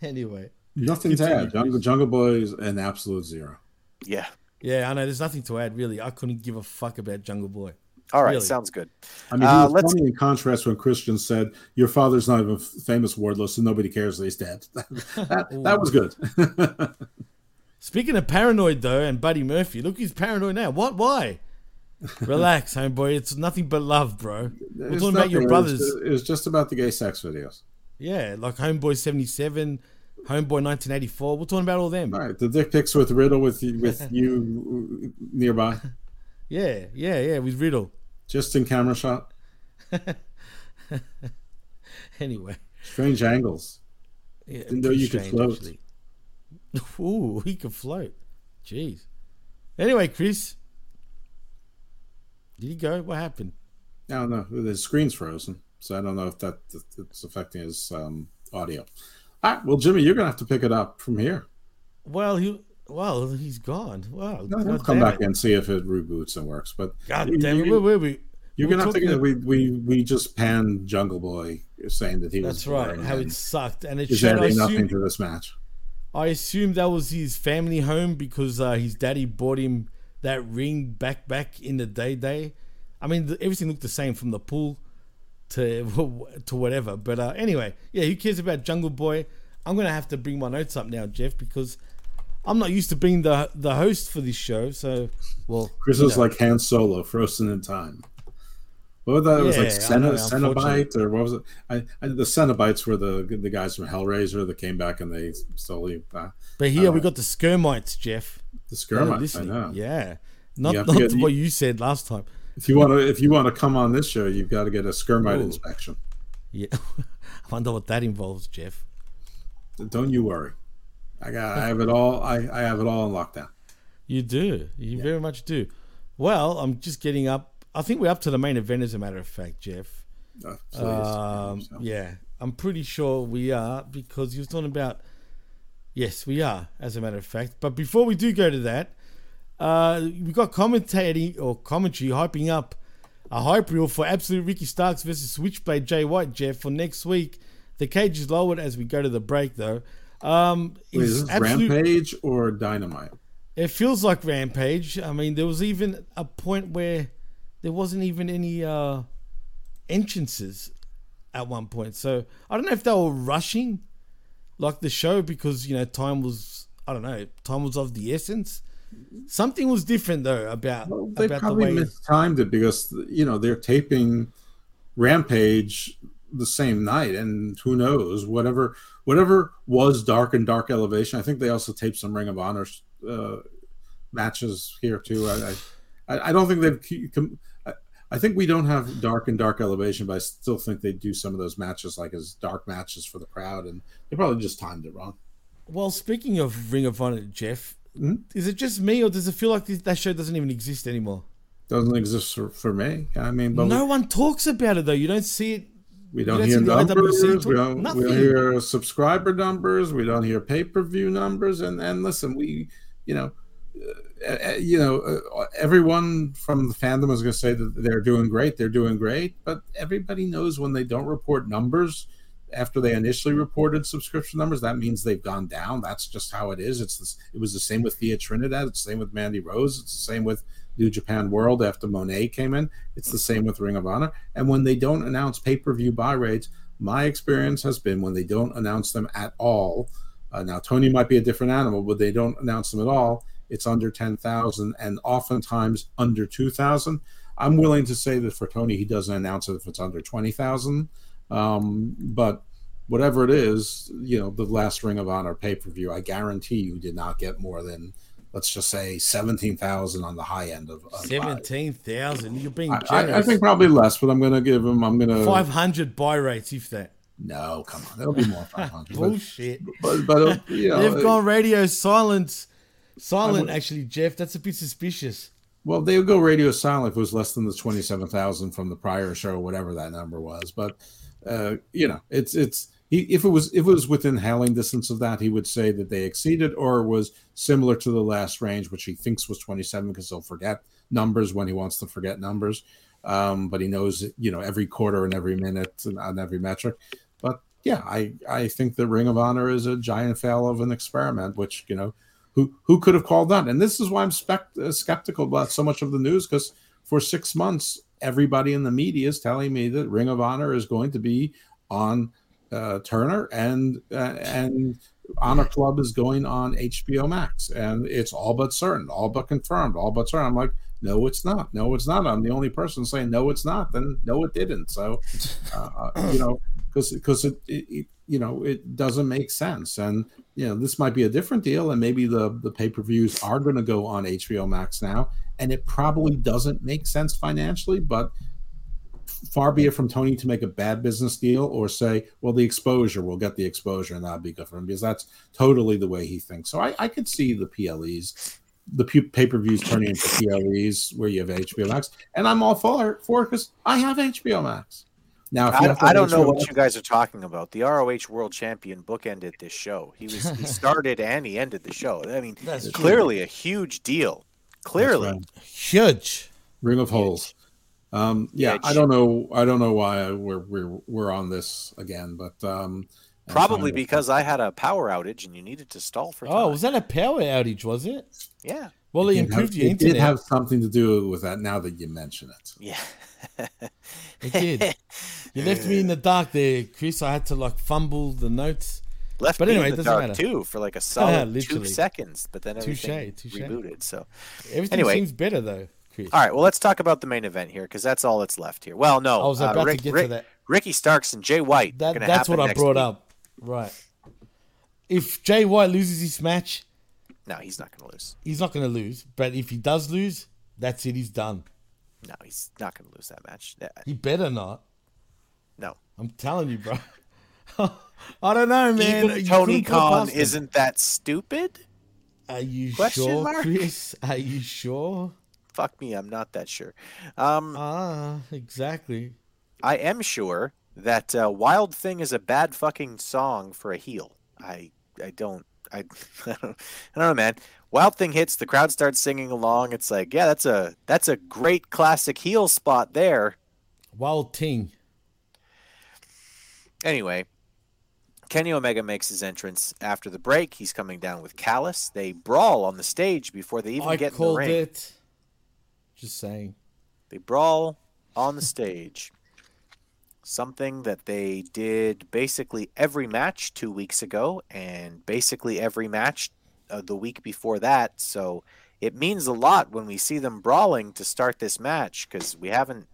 Anyway. Nothing to add. Jungle, Jungle Boy is an absolute zero. Yeah. Yeah, I know. There's nothing to add, really. I couldn't give a fuck about Jungle Boy. All right, Really. sounds good. I mean, Uh, was let's- funny in contrast when Christian said, "Your father's not even famous wordless, and nobody cares that he's dead." that, that was good. Speaking of paranoid, though, and Buddy Murphy, look, he's paranoid now. What? Why? Relax, homeboy. It's nothing but love, bro. We're It's talking about your brothers. It was, it was just about the gay sex videos. Yeah, like Homeboy 77, Homeboy 1984. We're talking about all them. All right, the dick pics with Riddle with you- with you nearby, Yeah, yeah, yeah, with Riddle. just in camera shot. Anyway. Strange angles. Yeah, Didn't know you could float. actually. Ooh, he could float. Jeez. Anyway, Chris. Did he go? What happened? I don't know. The screen's frozen, so I don't know if that it's affecting his um, audio. All right, well, Jimmy, you're gonna have to pick it up from here. Well, he well, he's gone. Wow. No, we'll come back it. and see if it reboots and works. But God you- damn it. you- Where were we? You're gonna have to get we we we just panned Jungle Boy saying that he was That's right. How it sucked, and it is showed. I adding nothing to this match. I assume that was his family home because uh, his daddy bought him that ring back back in the day. Day. I mean, the, everything looked the same from the pool to to whatever. But uh, anyway, yeah. Who cares about Jungle Boy? I'm gonna have to bring my notes up now, Jeff, because I'm not used to being the the host for this show. So, well, Chris was know. like Han Solo, frozen in time. What was that? It was like Yeah, I know, Cenobite, or what was it? I, I, the Cenobites were the the guys from Hellraiser that came back and they slowly. Uh, But here uh, we got the Skirmites, Jeff. the Skirmites. I know. Yeah, not You not get- what you said last time. If you want to, if you want to come on this show, you've got to get a Skirmite Ooh. inspection. Yeah, I wonder what that involves, Jeff. Don't you worry. I got. I have it all. I, I have it all in lockdown. You do. You very much do. Well, I'm just getting up. I think we're up to the main event, as a matter of fact, Jeff. Uh, please. Um, yeah, I'm pretty sure we are because you was talking about. Yes, we are, as a matter of fact. But before we do go to that, uh, we got commentating or commentary hyping up a hype reel for Absolute Ricky Starks versus Switchblade Jay White, Jeff, for next week. The cage is lowered as we go to the break, though. Um, Wait, is is this Absolute- Rampage or Dynamite? it feels like Rampage. I mean, there was even a point where there wasn't even any uh, entrances at one point. So I don't know if they were rushing like the show because you know time was I don't know time was of the essence. Something was different though about They about the probably way. mistimed it because you know they're taping Rampage the same night, and who knows whatever whatever was Dark and Dark Elevation. I think they also taped some Ring of Honor uh, matches here too. I I, I don't think they've. com- I, think we don't have Dark and Dark Elevation, but I still think they do some of those matches like as dark matches for the crowd, and they probably just timed it wrong. Well, speaking of Ring of Honor, Jeff, Hmm? is it just me or does it feel like this, that show doesn't even exist anymore? Doesn't exist for, for me. I mean, but no we, one talks about it though. You don't see it. We don't hear numbers. We don't, we don't hear subscriber numbers. We don't hear pay per view numbers. And and listen, we, you know, uh, uh, you know, uh, everyone from the fandom is going to say that they're doing great. They're doing great, but everybody knows when they don't report numbers after they initially reported subscription numbers, that means they've gone down. That's just how it is. It's this, it was the same with Thea Trinidad. It's the same with Mandy Rose. It's the same with New Japan World after Monet came in. It's the same with Ring of Honor. And when they don't announce pay per view buy rates, my experience has been when they don't announce them at all. Uh, now Tony might be a different animal, but they don't announce them at all. It's under ten thousand, and oftentimes under two thousand. I'm willing to say that for Tony, he doesn't announce it if it's under twenty thousand. Um, but whatever it is, you know, the last Ring of Honor pay per view, I guarantee you did not get more than, let's just say, seventeen thousand on the high end of. of. Seventeen thousand. You're being I, generous. I, I think probably less, but I'm going to give him. I'm going to five hundred buy rates, if that. No, come on, it'll be more five hundred. Bullshit. But, but uh, you know, They've gone radio silent. Silent, would- actually, Jeff. That's a bit suspicious. Well, they would go radio silent if it was less than the twenty-seven thousand from the prior show, whatever that number was. But uh, you know, it's it's if it was if it was within hailing distance of that, he would say that they exceeded or was similar to the last range, which he thinks was twenty-seven because he'll forget numbers when he wants to forget numbers. Um, but he knows you know every quarter and every minute and on every metric. But yeah, I I think the Ring of Honor is a giant fail of an experiment, which you know who who could have called that? And this is why I'm spec- uh, skeptical about so much of the news because for six months, everybody in the media is telling me that Ring of Honor is going to be on uh, Turner and uh, and Honor Club is going on HBO Max, and it's all but certain, all but confirmed, all but certain. I'm like, no, it's not. No, it's not. I'm the only person saying no, it's not. Then no, it didn't. So, uh, you know, because because it, it, it you know it doesn't make sense, and you know this might be a different deal, and maybe the the pay per views are going to go on HBO Max now, and it probably doesn't make sense financially, but far be it from Tony to make a bad business deal or say, well, the exposure, we'll get the exposure and that'll be good for him because that's totally the way he thinks. So I, I could see the PLEs, the pay per views turning into PLEs where you have HBO Max. And I'm all for for it because I have HBO Max. Now, if you I, have I don't know what Max- you guys are talking about. The ROH World Champion bookended this show. He was he started and he ended the show. I mean, That's true. clearly a huge deal. Clearly, right. Huge. Ring of Holes. Um, yeah, Huge. I don't know. I don't know why we're we're we're on this again, but um, probably because I had a power outage and you needed to stall for time. Oh, was that a power outage? Was it? Yeah. Well, it It improved have- your internet. it did have something to do with that. Now that you mention it, Yeah. It did. you left me in the dark there, Chris. I had to like fumble the notes. Left But me anyway, in it the doesn't dark matter. too for like a solid two seconds, but then Touche, everything touche. rebooted. So Everything anyway, seems better though, Chris. All right, well, let's talk about the main event here because that's all that's left here. Well, no, I was uh, Rick- to get Rick- to that. Ricky Starks and Jay White. That, gonna that's happen what I brought week. up. Right. If Jay White loses this match, No, he's not going to lose. he's not going to lose. But if he does lose, that's it. He's done. No, he's not going to lose that match. Uh, He better not. No. I'm telling you, bro. I don't know, man. Even Tony couldn't put it Khan isn't that stupid. Are you Question sure, mark? Chris? Are you sure? Fuck me, I'm not that sure. Um, ah, exactly. I am sure that uh, "Wild Thing" is a bad fucking song for a heel. I I don't I I don't, I don't know, man. Wild Thing hits, the crowd starts singing along. It's like, yeah, that's a that's a great classic heel spot there. Wild Thing. Anyway, Kenny Omega makes his entrance after the break. He's coming down with Callis. They brawl on the stage before they even I get in the called ring. it. Just saying. They brawl on the stage. Something that they did basically every match two weeks ago, and basically every match uh, the week before that. So it means a lot when we see them brawling to start this match because we haven't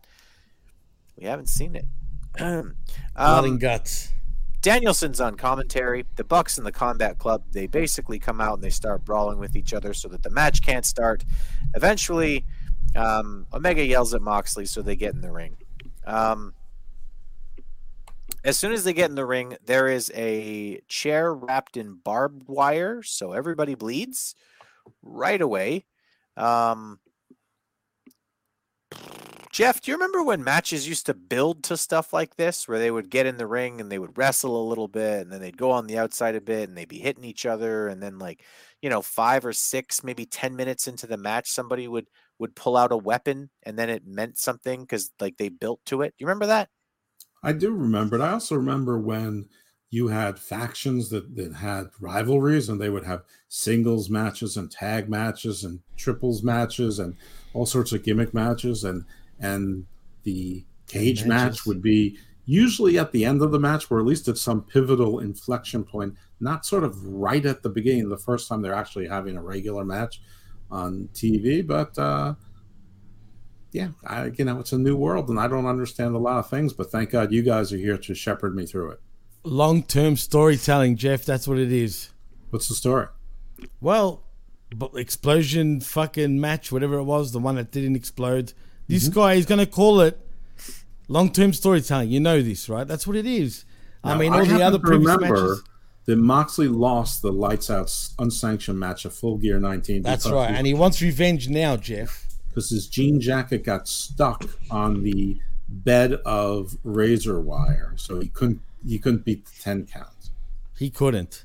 we haven't seen it. Blood um, and guts. Danielson's on commentary. The Bucks and the Combat Club, they basically come out and they start brawling with each other so that the match can't start. Eventually, um, Omega yells at Moxley, so they get in the ring. Um, as soon as they get in the ring, there is a chair wrapped in barbed wire, so everybody bleeds right away. Um, Jeff, do you remember when matches used to build to stuff like this, where they would get in the ring and they would wrestle a little bit, and then they'd go on the outside a bit, and they'd be hitting each other, and then like, you know, five or six, maybe ten minutes into the match, somebody would would pull out a weapon, and then it meant something because like they built to it. Do you remember that? I do remember it. I also remember when you had factions that, that had rivalries and they would have singles matches and tag matches and triples matches and all sorts of gimmick matches and and the cage match would be usually at the end of the match or at least at some pivotal inflection point not sort of right at the beginning the first time they're actually having a regular match on tv but uh yeah, I, you know, it's a new world and I don't understand a lot of things, but thank God you guys are here to shepherd me through it. Long term storytelling, Jeff. That's what it is. What's the story? Well, explosion fucking match, whatever it was, the one that didn't explode. This Mm-hmm. guy is going to call it long term storytelling. You know this, right? That's what it is. I mean, all happen the other previous remember matches. That Moxley lost the lights out unsanctioned match of Full Gear 19. That's right. And he wants revenge now, Jeff. because his jean jacket got stuck on the bed of razor wire, so he couldn't he couldn't beat the ten count. He couldn't.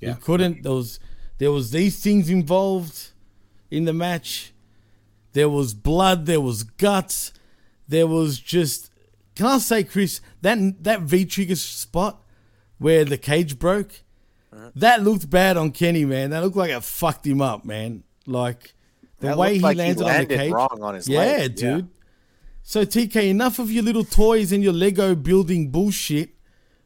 Yeah. He couldn't. There was there was these things involved in the match. There was blood. There was guts. There was just. Can I say, Chris, that that V-Trigger spot where the cage broke, Uh-huh. that looked bad on Kenny, man. That looked like it fucked him up, man. Like the That way he like he landed, on the cage. wrong on his yeah, leg, yeah. dude. So TK, enough of your little toys and your Lego building bullshit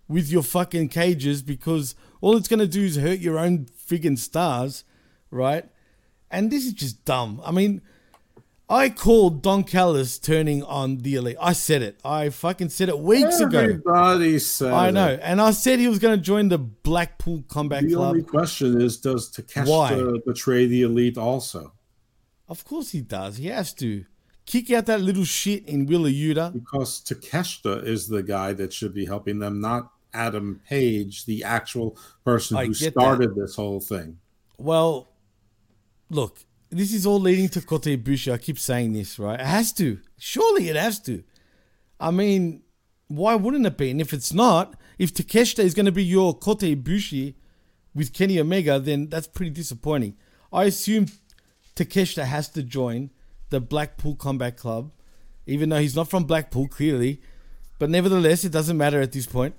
with your fucking cages because all it's gonna do is hurt your own friggin' stars, right? And this is just dumb. I mean, I called Don Callis turning on the elite. I said it. I fucking said it weeks ago. Everybody said I know, it. and I said he was going to join the Blackpool Combat The Club. The only question is, does Takeshita betray the elite also? Of course he does. He has to kick out that little shit in Wheeler Yuta. Because Takeshita is the guy that should be helping them, not Adam Page, the actual person I who get that. started this whole thing. Well, look, this is all leading to Kota Ibushi. I keep saying this, right? It has to. Surely it has to. I mean, why wouldn't it be? And if it's not, if Takeshita is going to be your Kota Ibushi with Kenny Omega, then that's pretty disappointing. I assume Takeshita has to join the Blackpool Combat Club, even though he's not from Blackpool, clearly. But nevertheless, it doesn't matter at this point.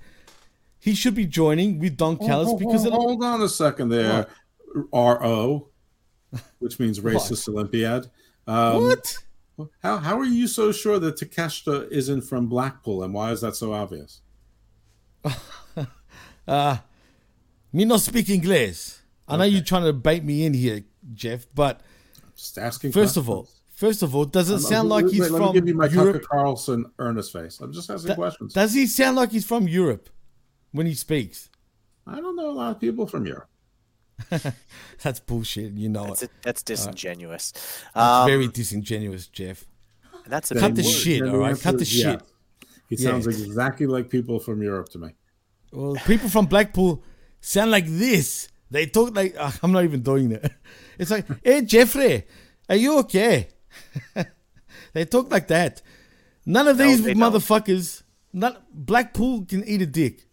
He should be joining with Don Callis Hold- because hold, it, hold on a second there. RO, which means racist Olympiad. Um, what? How, how are you so sure that Takeshita isn't from Blackpool and why is that so obvious? Uh, me not speak English. I know you're trying to bait me in here, Jeff, but Just asking first of all. First of all, does it sound like he's let me from give you my Europe? Tucker Carlson earnest face. I'm just asking Da- questions. Does he sound like he's from Europe when he speaks? I don't know a lot of people from Europe. That's bullshit. You know That's it. it, that's disingenuous. That's Um, very disingenuous, Jeff. that's a Cut the word. shit, And all right? Cut the is shit. He Yeah. sounds exactly like people from Europe to me. Well, people from Blackpool sound like this. They talk like ah, I'm not even doing that. It's like, hey Jeffrey, are you okay? they talk like that. None of No, these motherfuckers. Not Blackpool can eat a dick.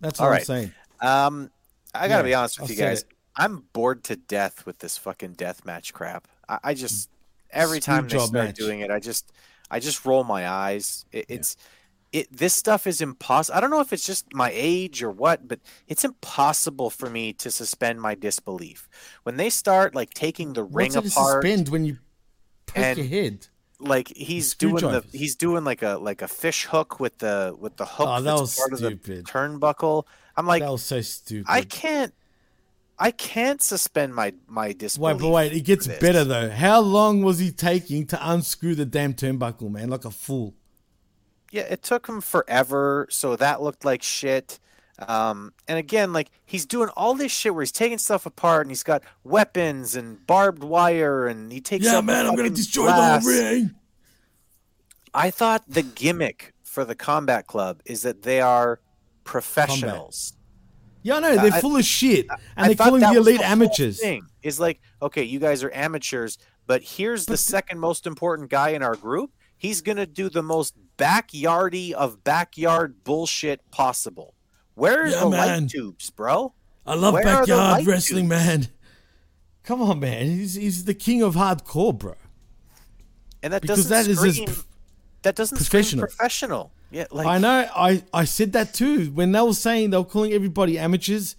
That's what All I'm saying. Um, I gotta Yeah, be honest with I you guys. it. I'm bored to death with this fucking death match crap. I, I mm. just every time they start match. doing it, I just I just roll my eyes. It, It's it. This stuff is impossible. I don't know if it's just my age or what, but it's impossible for me to suspend my disbelief when they start like taking the ring What's apart. suspend when you poke your head? like he's doing the he's doing like a like a fish hook with the with the hook Oh, that that's was part of the turnbuckle. I'm like that was so stupid. I can't I can't suspend my my disbelief. Wait, but wait, it gets better though. How long was he taking to unscrew the damn turnbuckle, man? Like a fool. Yeah, it took him forever, so that looked like shit. Um, and again, like he's doing all this shit where he's taking stuff apart and he's got weapons and barbed wire and he takes Yeah, man, I'm gonna destroy glass. the whole ring. I thought the gimmick for the combat club is that they are professionals. Yeah, I know they're I- full of shit, and I they're calling the elite amateurs. Thing is like, okay, you guys are amateurs, but here's the second most important guy in our group. He's gonna do the most backyardy of backyard bullshit possible. Where's Yeah, the man. light tubes, bro? I love Where backyard wrestling, tubes? man. Come on, man. He's, he's the king of hardcore, bro. And that Because doesn't that is his scream, that doesn't professional. scream professional. Yeah, like I know. I, I said that too. When they were saying they were calling everybody amateurs,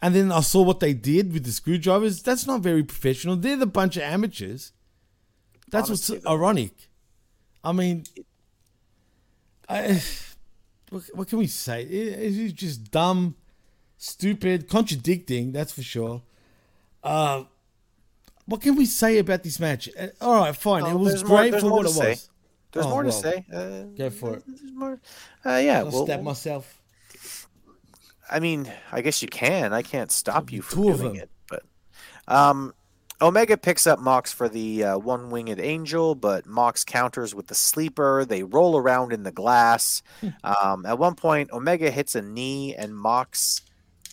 and then I saw what they did with the screwdrivers. That's not very professional. They're the bunch of amateurs. That's what's ironic. I mean, I, what, what can we say? It, it's just dumb, stupid, contradicting. That's for sure. Uh, what can we say about this match? Uh, all right, fine. Oh, it was more- great for what it was. There's Oh, more to say. Uh, Go for it. There's more. Uh, yeah, I'll well, stab myself. I mean, I guess you can. I can't stop you from doing it, but um, Omega picks up Mox for the uh, one-winged angel, but Mox counters with the sleeper. They roll around in the glass. um, at one point, Omega hits a knee, and Mox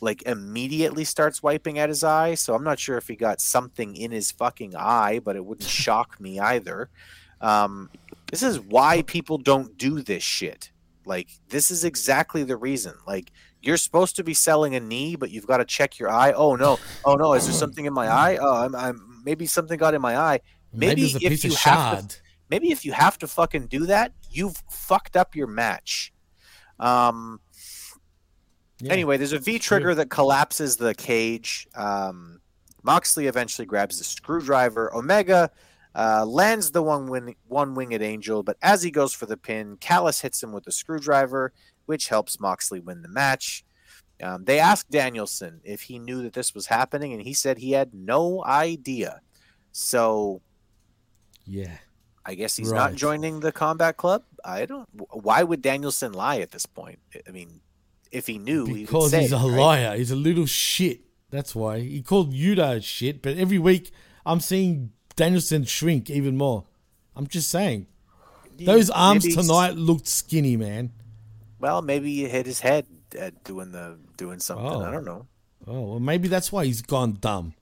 like immediately starts wiping at his eye. So I'm not sure if he got something in his fucking eye, but it wouldn't shock me either. Um, this is why people don't do this shit. Like this is exactly the reason. Like you're supposed to be selling a knee, but you've got to check your eye. Oh no, oh no, is there something in my eye? Oh, I'm, I'm maybe something got in my eye. Maybe Maybe, if you have to, maybe if you have to fucking do that, you've fucked up your match. Um. Anyway, there's a V-Trigger that collapses the cage. Um, Moxley eventually grabs the screwdriver. Omega uh, lands the one wing, one winged angel, but as he goes for the pin, Callis hits him with a screwdriver, which helps Moxley win the match. Um, they asked Danielson if he knew that this was happening, and he said he had no idea. So Yeah. I guess he's not joining the combat club. I don't. Why would Danielson lie at this point? I mean, if he knew, he would Because say he's a right? liar. He's a little shit. That's why. He called Yuta shit, but every week I'm seeing Danielson shrink even more. I'm just saying. Yeah, Those arms tonight looked skinny, man. Well, maybe he hit his head at doing the doing something. Oh. I don't know. Oh, well, maybe that's why he's gone dumb.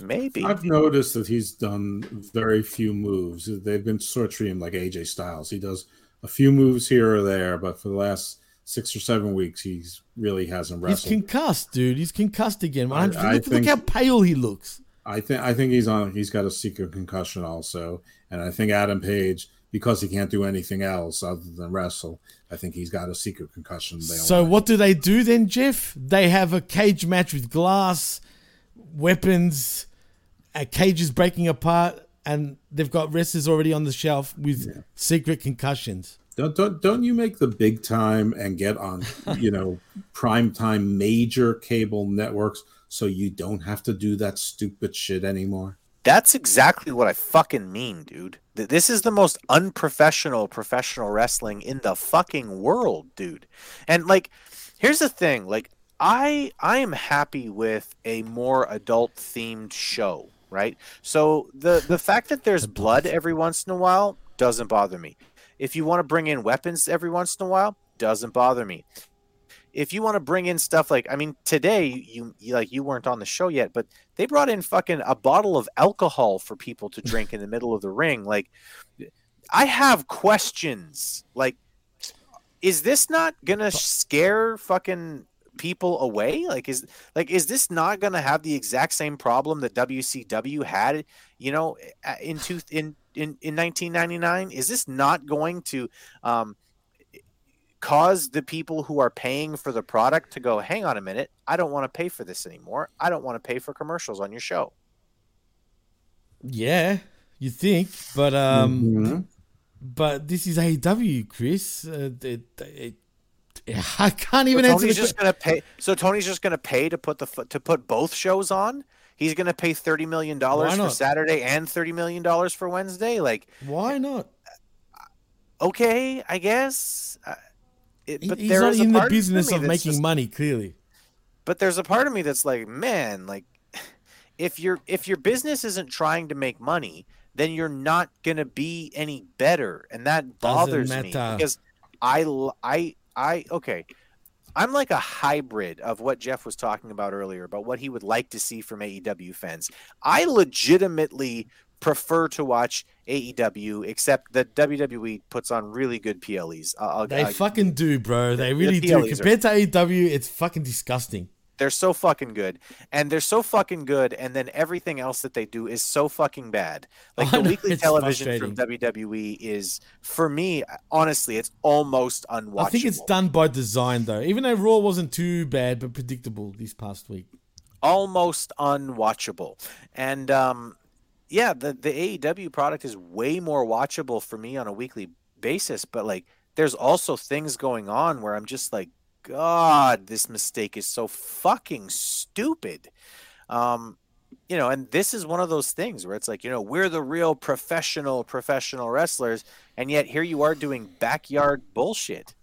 Maybe. I've noticed that he's done very few moves. They've been sort of treating him like AJ Styles. He does a few moves here or there, but for the last six or seven weeks, he's really hasn't He's wrestled. concussed, dude. He's concussed again. I- look, I look think- how pale he looks. I think I think he's on. He's got a secret concussion also, and I think Adam Page, because he can't do anything else other than wrestle, I think he's got a secret concussion. So what do they do then, Jeff? They have a cage match with glass, weapons, uh, cages breaking apart, and they've got wrestlers already on the shelf with secret concussions. Don't, don't don't you make the big time and get on you know prime time major cable networks so you don't have to do that stupid shit anymore. That's exactly what I fucking mean, dude. This is the most unprofessional professional wrestling in the fucking world, dude. And like here's the thing, like I I am happy with a more adult themed show, right? So the the fact that there's blood every once in a while doesn't bother me. If you want to bring in weapons every once in a while, doesn't bother me if you want to bring in stuff like I mean today you, you like you weren't on the show yet but they brought in fucking a bottle of alcohol for people to drink in the middle of the ring like I have questions like is this not going to scare fucking people away? Like is like is this not going to have the exact same problem that WCW had you know in two in in, in 1999 is this not going to um cause the people who are paying for the product to go, hang on a minute, I don't want to pay for this anymore. I don't want to pay for commercials on your show. Yeah, you think, but um, Mhm. but this is AEW, Chris. Uh, it, it, I can't even so answer Tony's the just que- gonna pay. So Tony's just gonna pay to put the fo- to put both shows on. He's gonna pay thirty million dollars for? Saturday and thirty million dollars for Wednesday. Like, Why not? okay, I guess. Uh, it, but He's not in the business me of making just- money. Clearly, but there's a part of me that's like, man, like if your if your business isn't trying to make money, then you're not gonna be any better, and that bothers me because I I I okay. I'm like a hybrid of what Jeff was talking about earlier about what he would like to see from AEW fans. I legitimately prefer to watch AEW, except that WWE puts on really good PLEs. I'll- they I- fucking do, bro. They the really do. PLEs are- Compared to AEW, it's fucking disgusting. They're so fucking good, and they're so fucking good, and then everything else that they do is so fucking bad. Like the weekly television from WWE is, for me, honestly, it's almost unwatchable. I think it's done by design, though. Even though Raw wasn't too bad, but predictable this past week. almost unwatchable. And um, yeah, the the AEW product is way more watchable for me on a weekly basis. But like, there's also things going on where I'm just like, God, this mistake is so fucking stupid. Um, you know, and this is one of those things where it's like, you know, we're the real professional professional wrestlers, and yet here you are doing backyard bullshit.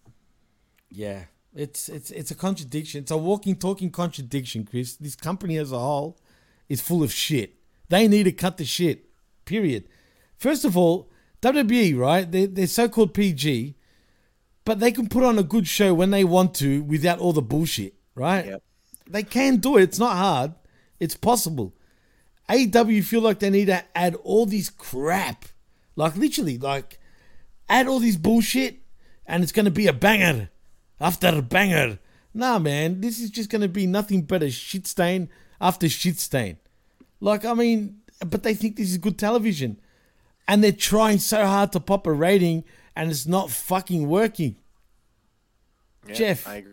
Yeah, it's it's it's a contradiction. It's a walking, talking contradiction, Chris. This company as a whole is full of shit. They need to cut the shit. Period. First of all, WWE, right? They they're so-called PG, but they can put on a good show when they want to without all the bullshit, right? They can do it. It's not hard. It's possible. AW feel like they need to add all this crap, like literally, like add all this bullshit, and it's gonna be a banger after a banger. Nah, man, this is just gonna be nothing but a shit stain after shit stain. Like, I mean, but they think this is good television, and they're trying so hard to pop a rating, and it's not fucking working. Yeah, Jeff. I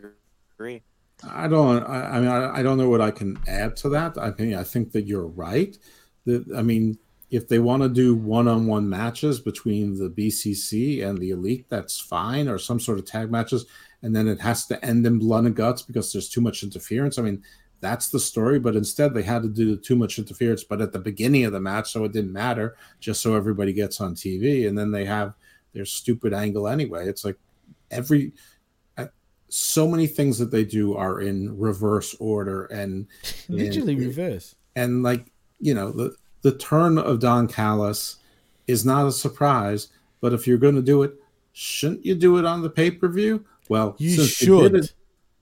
agree. I don't. I, I mean, I, I don't know what I can add to that. I think I think that you're right. That I mean, if they want to do one-on-one matches between the BCC and the Elite, that's fine, or some sort of tag matches, and then it has to end in blood and guts because there's too much interference. I mean, that's the story. But instead, they had to do too much interference, but at the beginning of the match, so it didn't matter, just so everybody gets on TV, and then they have their stupid angle anyway. It's like every uh, so many things that they do are in reverse order and Literally and- reverse. and like you know the the turn of Don Callis is not a surprise but if you're going to do it shouldn't you do it on the pay-per-view well You should. didn't,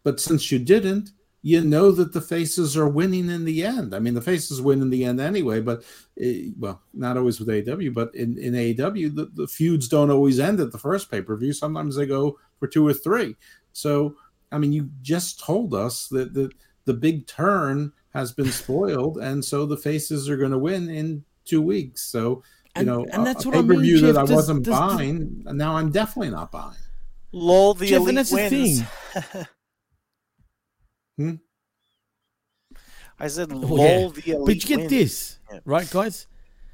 but since you didn't you know that the faces are winning in the end i mean the faces win in the end anyway but eh, well not always with AEW but in in AEW the, the feuds don't always end at the first pay-per-view sometimes they go for two or three so, I mean, you just told us that the, the big turn has been spoiled, and so the faces are going to win in two weeks. So, you And- know, and that's a, what I mean, pay-per-view Jeff. that I Does- wasn't does- does- buying, now I'm definitely not buying. Lol, the Jeff, elite and that's the thing. Hmm? I said, Oh, lol, yeah. But you get wins. this, Yeah. right, guys?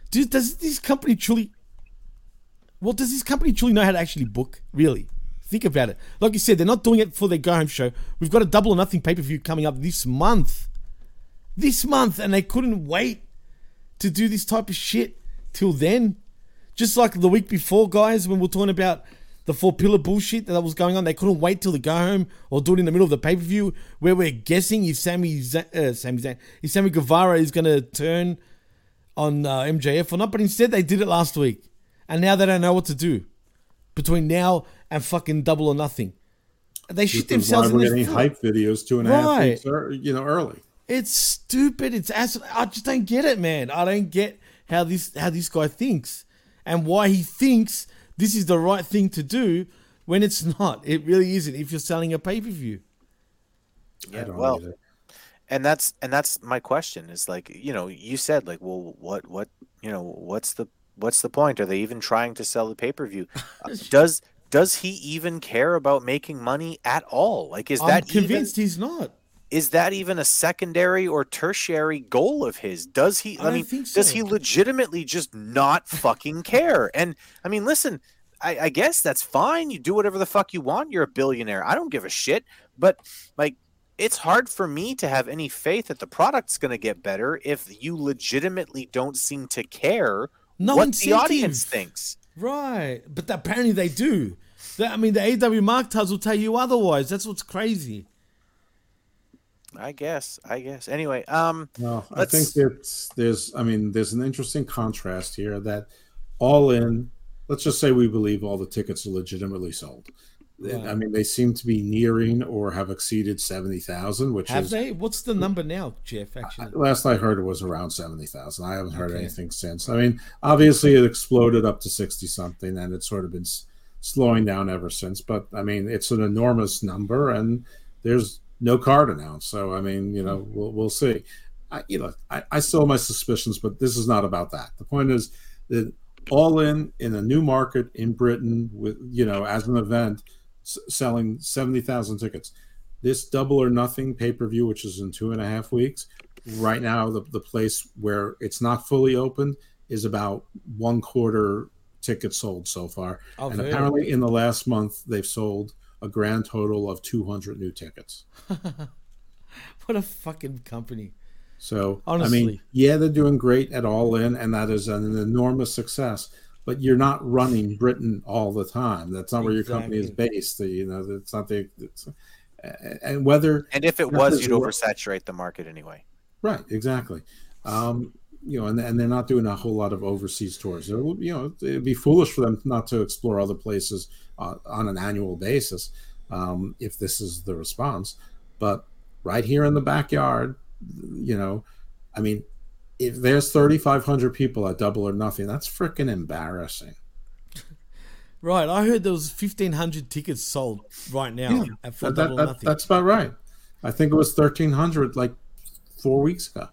Do, does this company truly? Well, does this company truly know how to actually book? Really, think about it. Like you said, they're not doing it for their go home show. We've got a double or nothing pay per view coming up this month, this month, and they couldn't wait to do this type of shit till then. Just like the week before, guys, when we are talking about the four pillar bullshit that was going on, they couldn't wait till the go home or do it in the middle of the pay per view, where we're guessing if Sammy Z- uh, Sammy Zayn, if Sammy Guevara is going to turn on uh, MJF or not. But instead, they did it last week, and now they don't know what to do between now and fucking double or nothing. They shit themselves why in we're the getting hype videos two and a half weeks, ear- you know, early. It's stupid. It's ass. I just don't get it, man. I don't get how this how this guy thinks and why he thinks this is the right thing to do when it's not. It really isn't. If you're selling a pay per view, Yeah, well, and that's and that's my question is like you know you said like well what what you know what's the what's the point are they even trying to sell the pay-per-view Uh, does does he even care about making money at all like is I'm that convinced even, he's not. Is that even a secondary or tertiary goal of his does he I i, mean think does he legitimately just not fucking care and i mean listen I, I guess that's fine you do whatever the fuck you want you're a billionaire i don't give a shit but like it's hard for me to have any faith that the product's going to get better if you legitimately don't seem to care No what incentive. the audience thinks. Right, but apparently they do. I mean, the AW Marketers will tell you otherwise. That's what's crazy. I guess. I guess. Anyway, um, Well, I think it's there's I mean there's an interesting contrast here that all in let's just say we believe all the tickets are legitimately sold. Right. I mean they seem to be nearing or have exceeded 70,000 which Have is they? What's the number now, Jeff? Actually, last I heard it was around 70,000. I haven't heard Okay. anything since. I mean obviously it exploded up to 60 something and it's sort of been s- slowing down ever since but I mean it's an enormous number and there's no card announced. So I mean you know mm-hmm. we'll, we'll see. I, you know I, I still have my suspicions but this is not about that. The point is that all in in a new market in Britain with you know as an event s- selling 70,000 tickets. This double or nothing pay-per-view which is in two and a half weeks right now the, the place where it's not fully open is about one quarter tickets sold so far. Oh, and apparently in the last month they've sold a grand total of 200 new tickets what a fucking company. so i Honestly. mean yeah they're doing great at all in and that is an enormous success but you're not running britain all the time that's not where your company is based you know that's not the it's, and whether and if it was, you'd wor- oversaturate the market anyway. Right, exactly. Um, you know, and, and they're not doing a whole lot of overseas tours. They're, you know, it'd be foolish for them not to explore other places uh, on an annual basis um, if this is the response. But right here in the backyard, you know, I mean, if there's 3,500 people at Double or Nothing, that's freaking embarrassing. Right, I heard there was fifteen hundred tickets sold right now Yeah, at for that- that- double or nothing. that's about right. I think it was 1,300 like four weeks ago.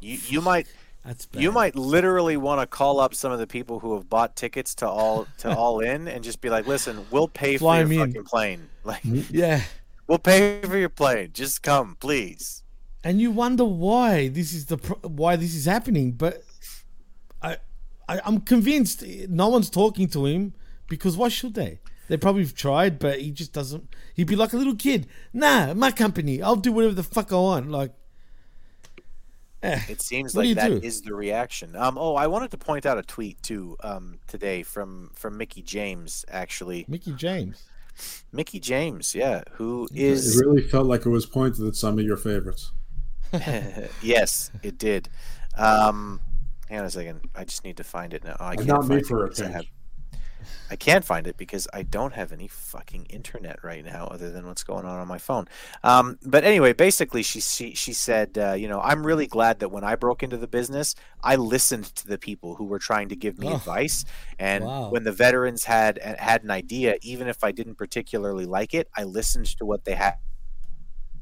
You you might That's you might literally want to call up some of the people who have bought tickets to all to all in and just be like, listen, we'll pay Fly for your in." fucking plane. Like mm, yeah. we'll pay for your plane. Just come, please. and you wonder why this is the why this is happening. But I, I I'm convinced no one's talking to him because why should they? They probably have tried, but he just doesn't. He'd be like a little kid. Nah, my company. I'll do whatever the fuck I want. Like, It seems what like you that is do? the reaction. Um, oh, I wanted to point out a tweet too um, today from from Mickie James actually. Mickie James. Mickie James, yeah, who is. It really felt like it was pointed at some of your favorites. yes, it did. Um, hang on a second. I just need to find it now. Oh, I And can't not me for it a because change. have. I can't find it because I don't have any fucking internet right now, other than what's going on on my phone. Um, but anyway, basically, she she she said, uh, you know, I'm really glad that when I broke into the business, I listened to the people who were trying to give me Oh, advice, and wow. when the veterans had had an idea, even if I didn't particularly like it, I listened to what they had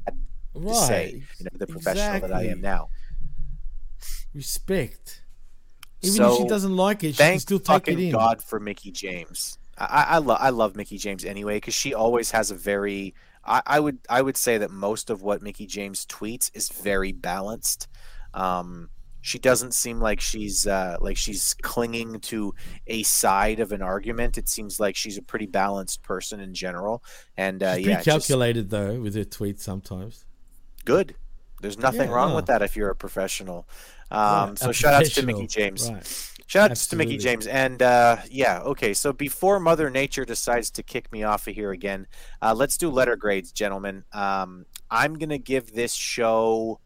to say. You know, the professional that I am now. Respect. Even if she So, doesn't like it, she can still take it in. God for Mickie James. I I, I, lo- I love Mickie James anyway because she always has a very. I, I would I would say that most of what Mickie James tweets is very balanced. Um, she doesn't seem like she's uh, like she's clinging to a side of an argument. It seems like she's a pretty balanced person in general. And uh, She's yeah, pretty just calculated though with her tweets sometimes. good. There's nothing Yeah, wrong no. with that if you're a professional. Um, Right, so shout outs to. Mickie James. Right. Shout outs to Mickie James. And uh, yeah, okay. So before Mother Nature decides to kick me off of here again, uh, let's do letter grades, gentlemen. Um, I'm gonna give this show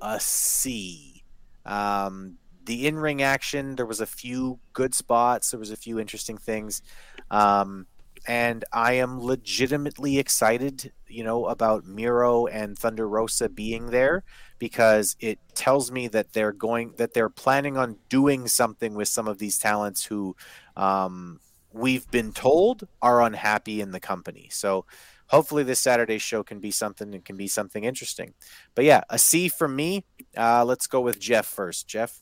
a C. Um, the in-ring action, there was a few good spots. There was a few interesting things. Um, and I am legitimately excited, you know, about Miro and Thunder Rosa being there because it tells me that they're going that they're planning on doing something with some of these talents who um, we've been told are unhappy in the company. So hopefully this Saturday show can be something and can be something interesting. But yeah, a C from me. Uh, let's go with Jeff first. Jeff.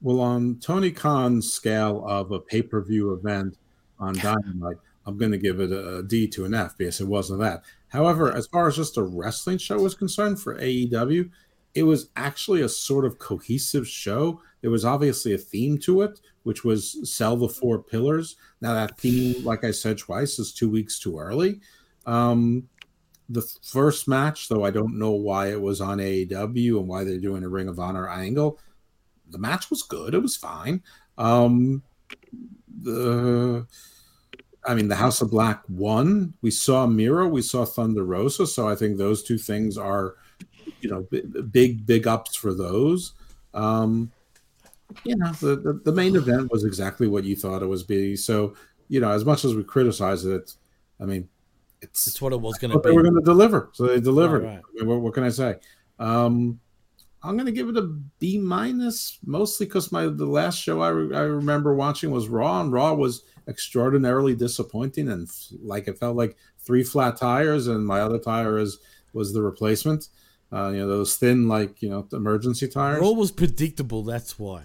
Well, on Tony Khan's scale of a pay per view event on Dynamite, I'm going to give it a D to an F because it wasn't that. However, as far as just a wrestling show was concerned for AEW, it was actually a sort of cohesive show. There was obviously a theme to it, which was sell the four pillars. Now, that theme, like I said twice, is two weeks too early. Um, the first match, though, I don't know why it was on AEW and why they're doing a Ring of Honor angle the match was good. It was fine. Um, the, I mean, the House of Black won. We saw Miro. We saw Thunder Rosa. So I think those two things are, you know, b- big big ups for those. Um, you know, the, the the main event was exactly what you thought it was be. So you know, as much as we criticize it, I mean, it's It's what it was going to be. they were going to deliver. So they delivered. Right, right. I mean, what, what can I say? Um, I'm going to give it a B minus, mostly because my the last show I, re- I remember watching was Raw, and Raw was extraordinarily disappointing, and f- like it felt like three flat tires, and my other tire is was the replacement. Uh, you know those thin, like you know, emergency tires. Raw was predictable. That's why.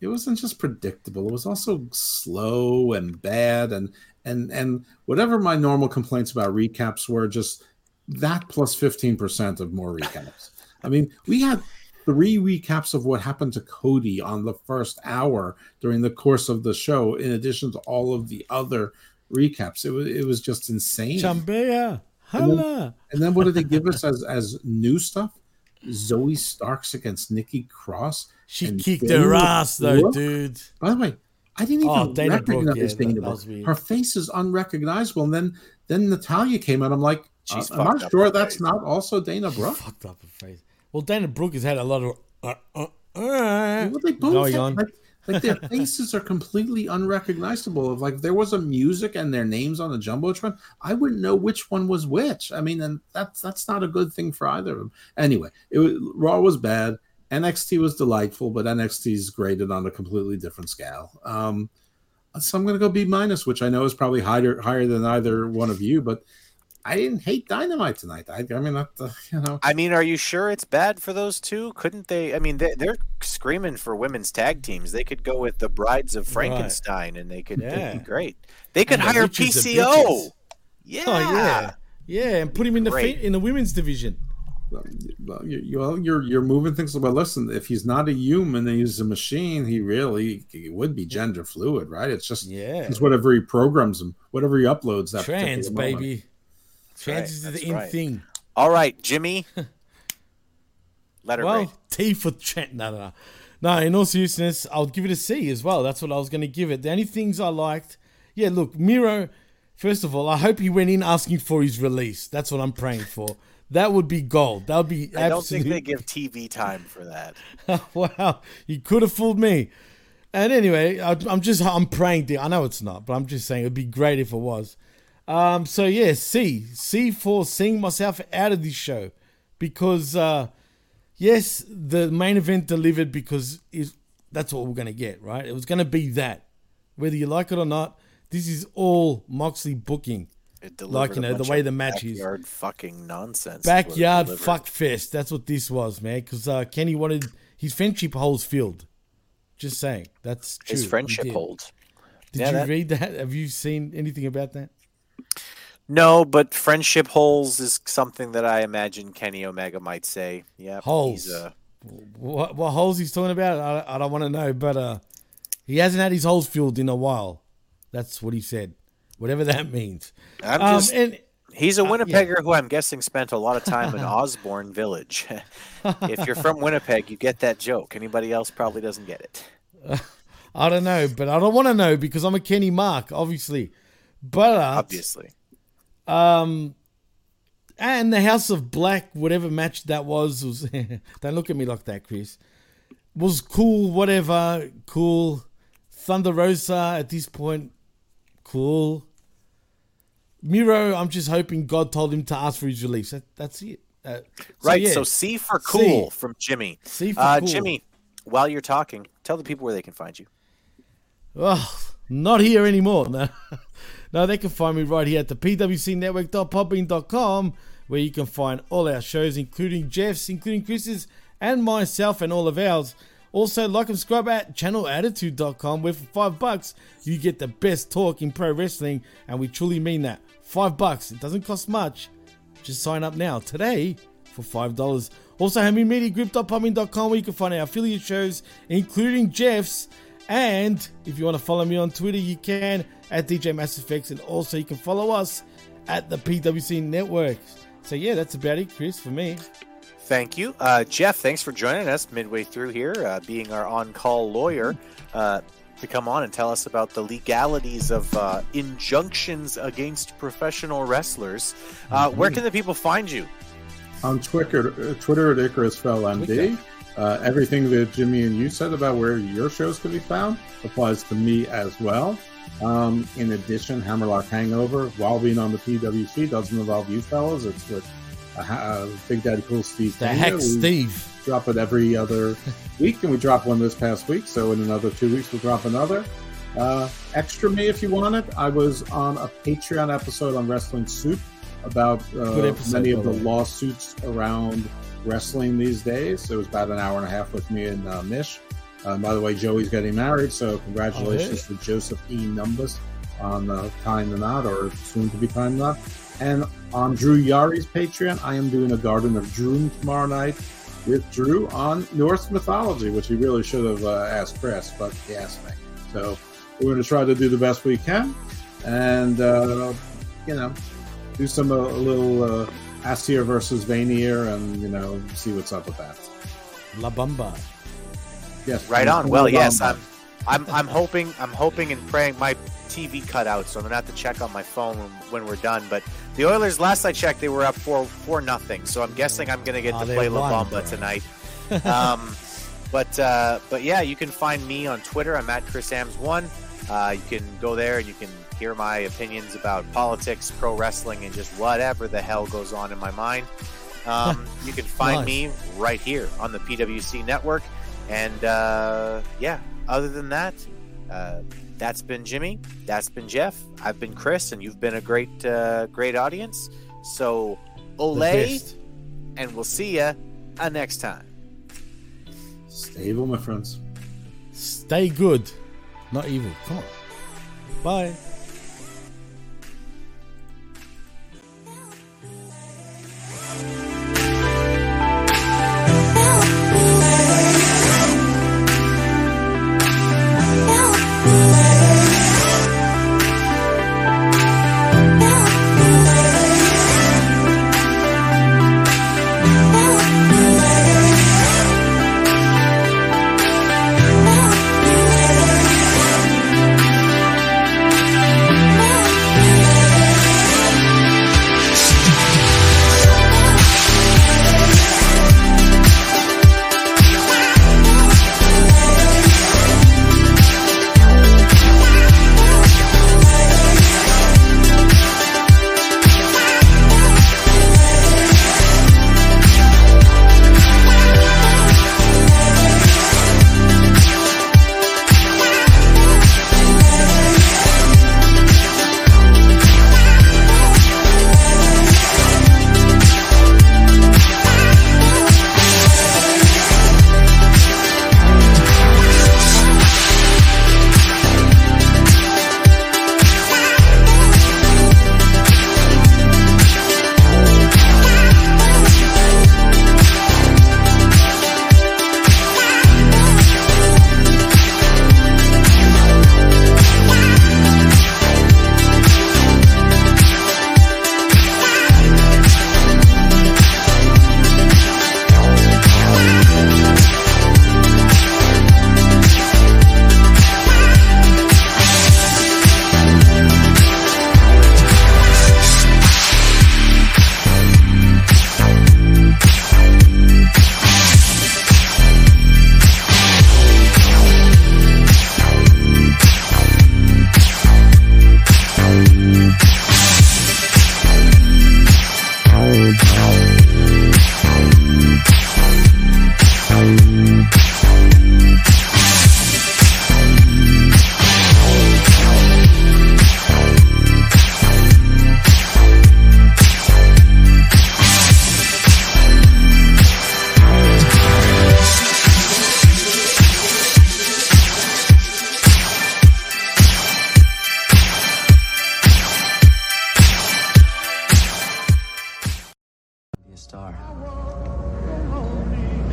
It wasn't just predictable; it was also slow and bad, and and and whatever my normal complaints about recaps were, just that plus fifteen percent of more recaps. I mean, we had three recaps of what happened to Cody on the first hour during the course of the show, in addition to all of the other recaps. It was it was just insane. Chambea. And then, and then what did they give us as as new stuff? Zoey Starks against Nikki Cross. She kicked Dana her ass, though, Brooke. dude. By the way, I didn't even Oh, Dana Brooke, recognize yeah, that- Dana Brooke. Her face is unrecognizable. And then then Natalya came out. I'm like, She's uh, am I up sure that's face. not also Dana Brooke? Fucked up her face. Well, Dana Brooke has had a lot of uh, uh, uh, Well, they both going had, on. like, like their faces are completely unrecognizable. Of like there was a music and their names on the jumbotron, I wouldn't know which one was which. I mean, and that's that's not a good thing for either of them. Anyway, it was Raw was bad. NXT was delightful, but NXT is graded on a completely different scale. Um, so I'm going to go B minus, which I know is probably higher higher than either one of you, but I didn't hate Dynamite tonight. I, I mean, that, uh, you know, I mean, are you sure it's bad for those two? Couldn't they? I mean, they, they're screaming for women's tag teams. They could go with the Brides of Right. Frankenstein, and they could Yeah. be great. They could the hire PCO. Yeah. Oh yeah, yeah, and put him in the Great. fe- in the women's division. well, you, you, well, you're you're moving things. But listen, if he's not a human and he's a machine, he really he would be gender fluid, right? It's just Yeah. it's whatever he programs him, whatever he uploads. That Trans particular moment. Trans right, is the that's in right. thing. All right, Jimmy. Letter well, grade. T for Trent. No, no, no. No, in all seriousness, I'll give it a C as well. That's what I was going to give it. The only things I liked, yeah, look, Miro. First of all, I hope he went in asking for his release. That's what I'm praying for. That would be gold. That would be I don't think they give TV time for that. wow, you could have fooled me. And anyway, I, I'm just I'm praying. To, I know it's not, but I'm just saying it'd be great if it was. Um, so yeah, C C for seeing myself out of this show because uh, yes, the main event delivered because is that's what we're gonna get, right? It was gonna be that, whether you like it or not. This is all Moxley booking, It like you know the way the match is. backyard fucking nonsense. is what it Backyard fuck fest. That's what this was, man. Because uh, Kenny wanted his friendship holes filled. Just saying. That's true. His friendship did. holds. Did Yeah, you that- read that? Have you seen anything about that? No, but friendship holes is something that I imagine Kenny Omega might say. Yeah, Holes. He's, uh, What, what holes he's talking about? I, I don't want to know, but uh, he hasn't had his holes filled in a while. That's what he said. Whatever that means. I'm Um, just and He's a Winnipegger who I'm guessing spent a lot of time in Osborne Village. if you're from Winnipeg, you get that joke. Anybody else probably doesn't get it. I don't know, but I don't want to know because I'm a Kenny Mark, obviously. But obviously, um, and the House of Black, whatever match that was, was don't look at me like that, Chris. Was cool, whatever, cool. Thunder Rosa at this point, cool. Miro, I'm just hoping God told him to ask for his release. That, that's it. Uh, so right. yeah. So C for cool C. from Jimmy. C for uh, cool. Jimmy, while you're talking, tell the people where they can find you. Oh, not here anymore. No, no, they can find me right here at the pwcnetwork.podbean.com, where you can find all our shows, including Jeff's, including Chris's, and myself, and all of ours. Also, like and subscribe at channelattitude.com, where for five bucks you get the best talk in pro wrestling, and we truly mean that. Five bucks. It doesn't cost much. Just sign up now today for five dollars. Also, HammyMediaGroup.podbean.com, where you can find our affiliate shows, including Jeff's. And if you want to follow me on Twitter, you can at DJ MassFX, and also you can follow us at the PWC Network. So yeah, that's about it, Chris, for me. Thank you. Uh, Jeff, thanks for joining us midway through here, uh, being our on call lawyer uh, to come on and tell us about the legalities of uh, injunctions against professional wrestlers. Uh, where can the people find you? on Twitter, uh, Twitter at Icarus Fell MD. Uh, everything that Jimmy and you said about where your shows can be found applies to me as well. Um, in addition, Hammerlock Hangover, while being on the PWC, doesn't involve you fellas. It's with uh, uh, Big Daddy Cool Steve. The Pena. heck, We Steve. Drop it every other week, and we drop one this past week. So in another two weeks, we'll drop another. Uh, extra me if you want it. I was on a Patreon episode on Wrestling Soup about uh, episode, many of the lawsuits around wrestling these days. It was about an hour and a half with me and uh, Mish. Uh, by the way, Joey's getting married, so congratulations to Joseph E. Numbus on uh, tying the knot, or soon to be tying the knot. And on Drew Yari's Patreon, I am doing a Garden of Drew tomorrow night with Drew on Norse mythology, which he really should have uh, asked Chris, but he asked me. So we're going to try to do the best we can, and uh, you know, do some uh, a little uh, Aesir versus Vanir, and you know, see what's up with that. La Bamba. Yes, Right on. Well, yes, I'm. I'm, I'm hoping I'm hoping and praying my TV cut out, so I'm gonna have to check on my phone when, when we're done. But the Oilers, last I checked, they were up four four nothing. So I'm guessing I'm gonna get Oh, to play won, La Bamba bro. tonight. um, but uh, but yeah, you can find me on Twitter. I'm at Chris Ambs one. Uh, you can go there and you can hear my opinions about politics, pro wrestling, and just whatever the hell goes on in my mind. Um, you can find Nice. me right here on the PWC network. And uh, yeah, other than that, uh, that's been Jimmy. That's been Jeff. I've been Chris, and you've been a great, uh, great audience. So, ole, and we'll see you uh, next time. Stay evil, my friends. Stay good, not evil. Come on. Bye.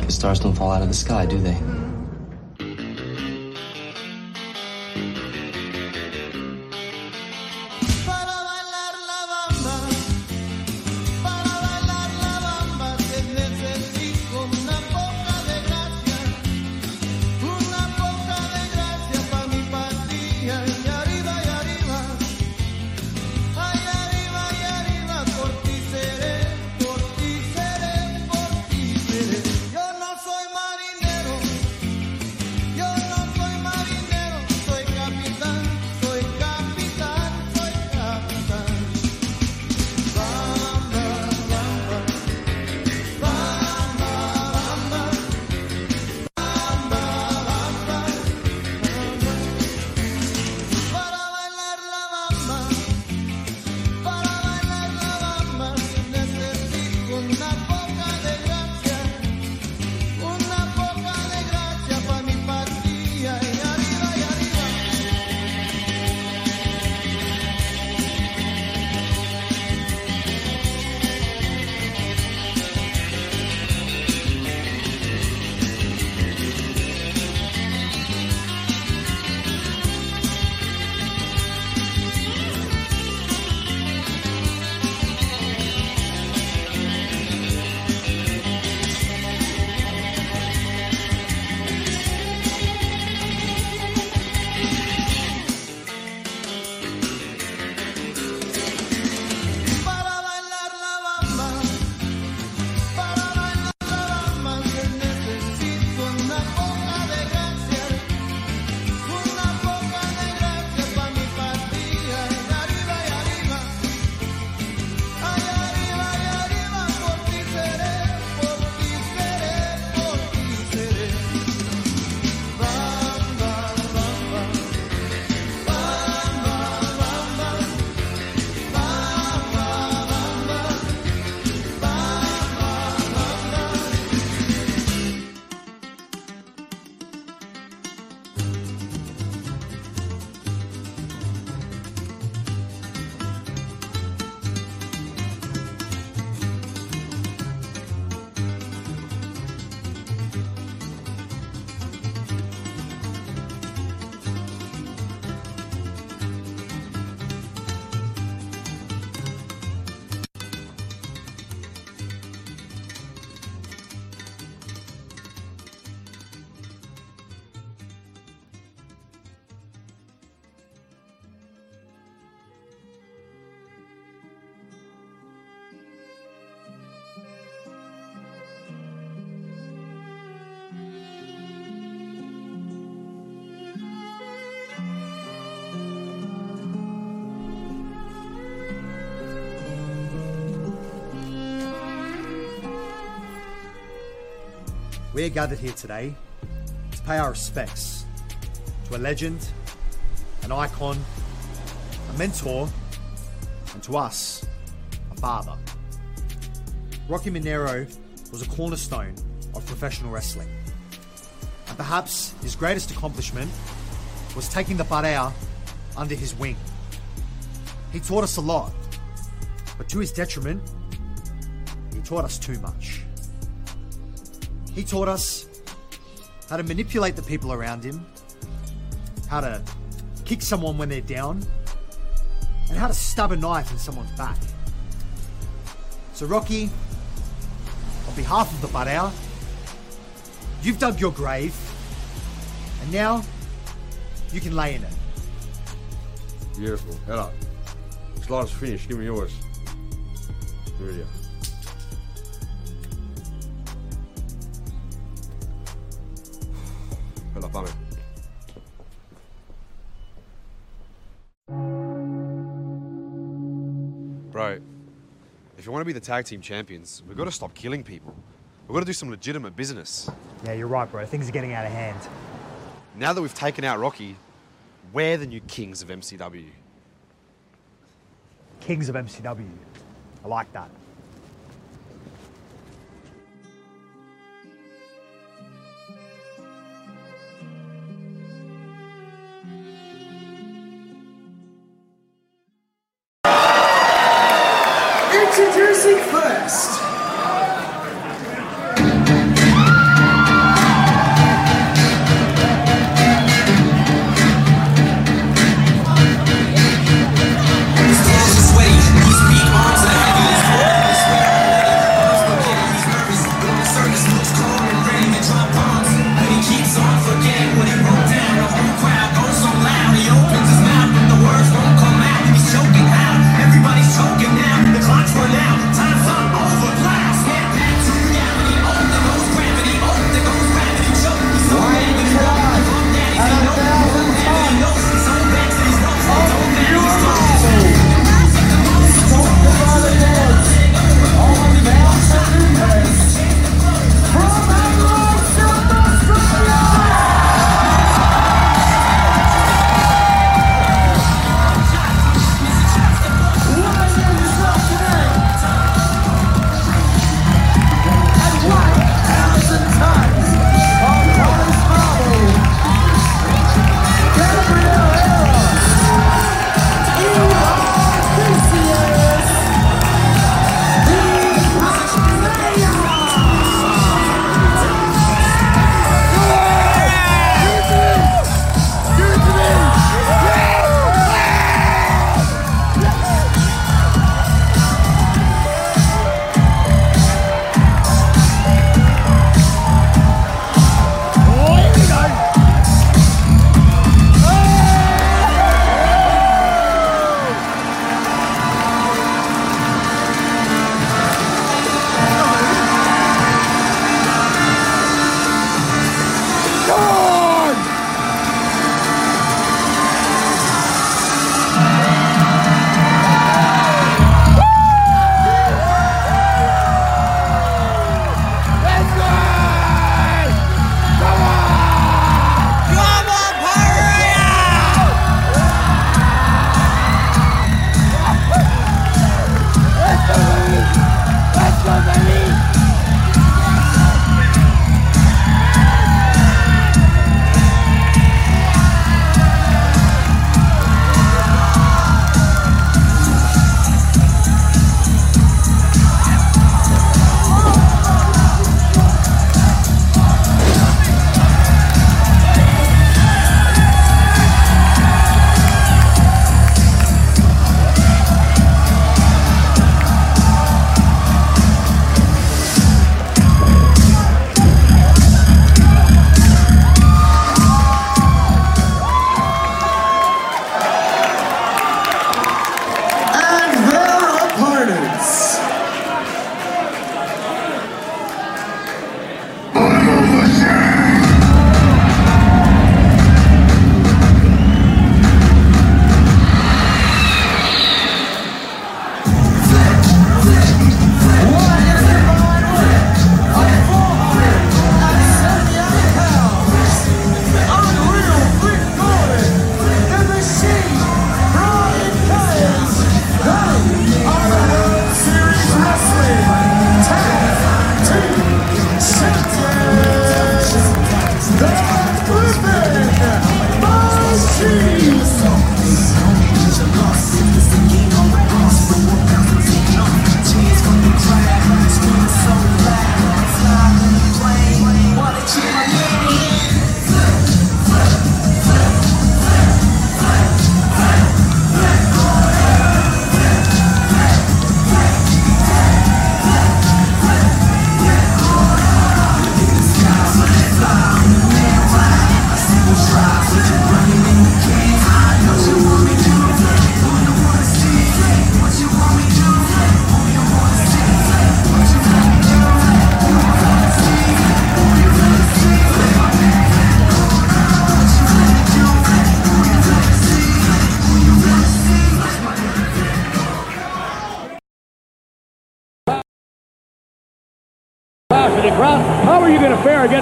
Because stars don't fall out of the sky, do they? We are gathered here today to pay our respects to a legend, an icon, a mentor, and to us, a father. Rocky Mineiro was a cornerstone of professional wrestling. And perhaps his greatest accomplishment was taking the Barea under his wing. He taught us a lot, but to his detriment, he taught us too much. He taught us how to manipulate the people around him, how to kick someone when they're down, and how to stab a knife in someone's back. So, Rocky, on behalf of the Barea, you've dug your grave, and now you can lay in it. Beautiful. Head up. Slaughter's finished. Give me yours. Here we go. If you want to be the tag team champions, we've got to stop killing people. We've got to do some legitimate business. Yeah, you're right, bro. Things are getting out of hand. Now that we've taken out Rocky, we're the new kings of MCW. Kings of MCW. I like that.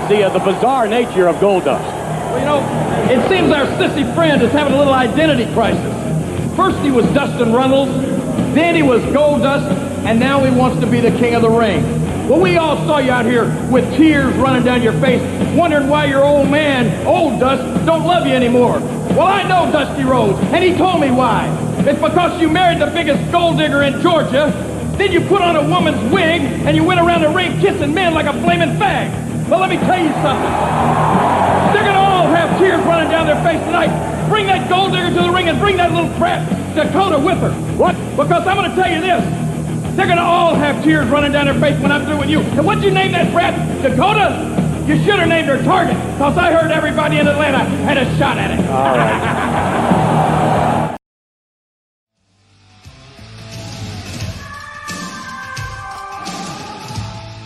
The uh, the bizarre nature of Goldust? Well, you know, it seems our sissy friend is having a little identity crisis. First he was Dustin Runnels, then he was Goldust, and now he wants to be the king of the ring. Well, we all saw you out here with tears running down your face, wondering why your old man, old Dust, don't love you anymore. Well, I know Dusty Rhodes, and he told me why. It's because you married the biggest gold digger in Georgia, then you put on a woman's wig, and you went around the ring kissing men like a flaming fag. Well, let me tell you something. They're gonna all have tears running down their face tonight. Bring that gold digger to the ring and bring that little brat Dakota with her. What? Because I'm gonna tell you this. They're gonna all have tears running down their face when I'm through with you. And what'd you name that brat? Dakota? You should have named her Target, because I heard everybody in Atlanta had a shot at it. All right.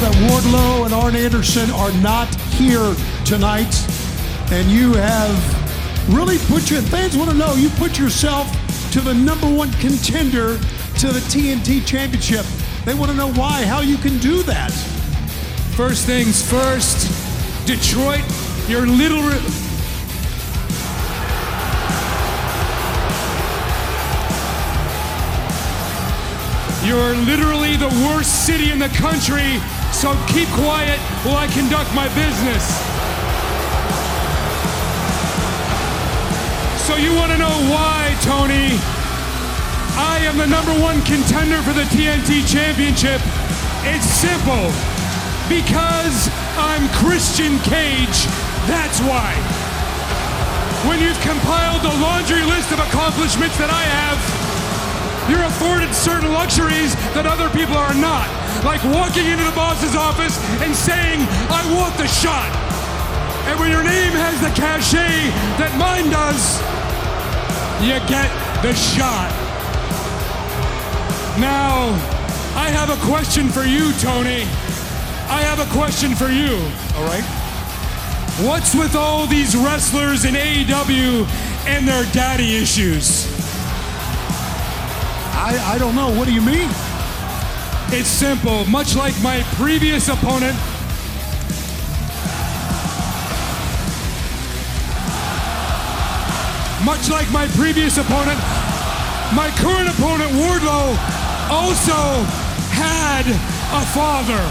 That Wardlow and Arn Anderson are not here tonight, and you have really put your fans want to know you put yourself to the number one contender to the TNT Championship. They want to know why, how you can do that. First things first, Detroit, your little. Re- You're literally the worst city in the country, so keep quiet while I conduct my business. So you want to know why, Tony? I am the number one contender for the TNT Championship. It's simple. Because I'm Christian Cage. That's why. When you've compiled the laundry list of accomplishments that I have, you're afforded certain luxuries that other people are not. Like walking into the boss's office and saying, I want the shot. And when your name has the cachet that mine does, you get the shot. Now, I have a question for you, Tony. I have a question for you. All right. What's with all these wrestlers in AEW and their daddy issues? I, I don't know. What do you mean? It's simple. Much like my previous opponent, much like my previous opponent, my current opponent, Wardlow, also had a father.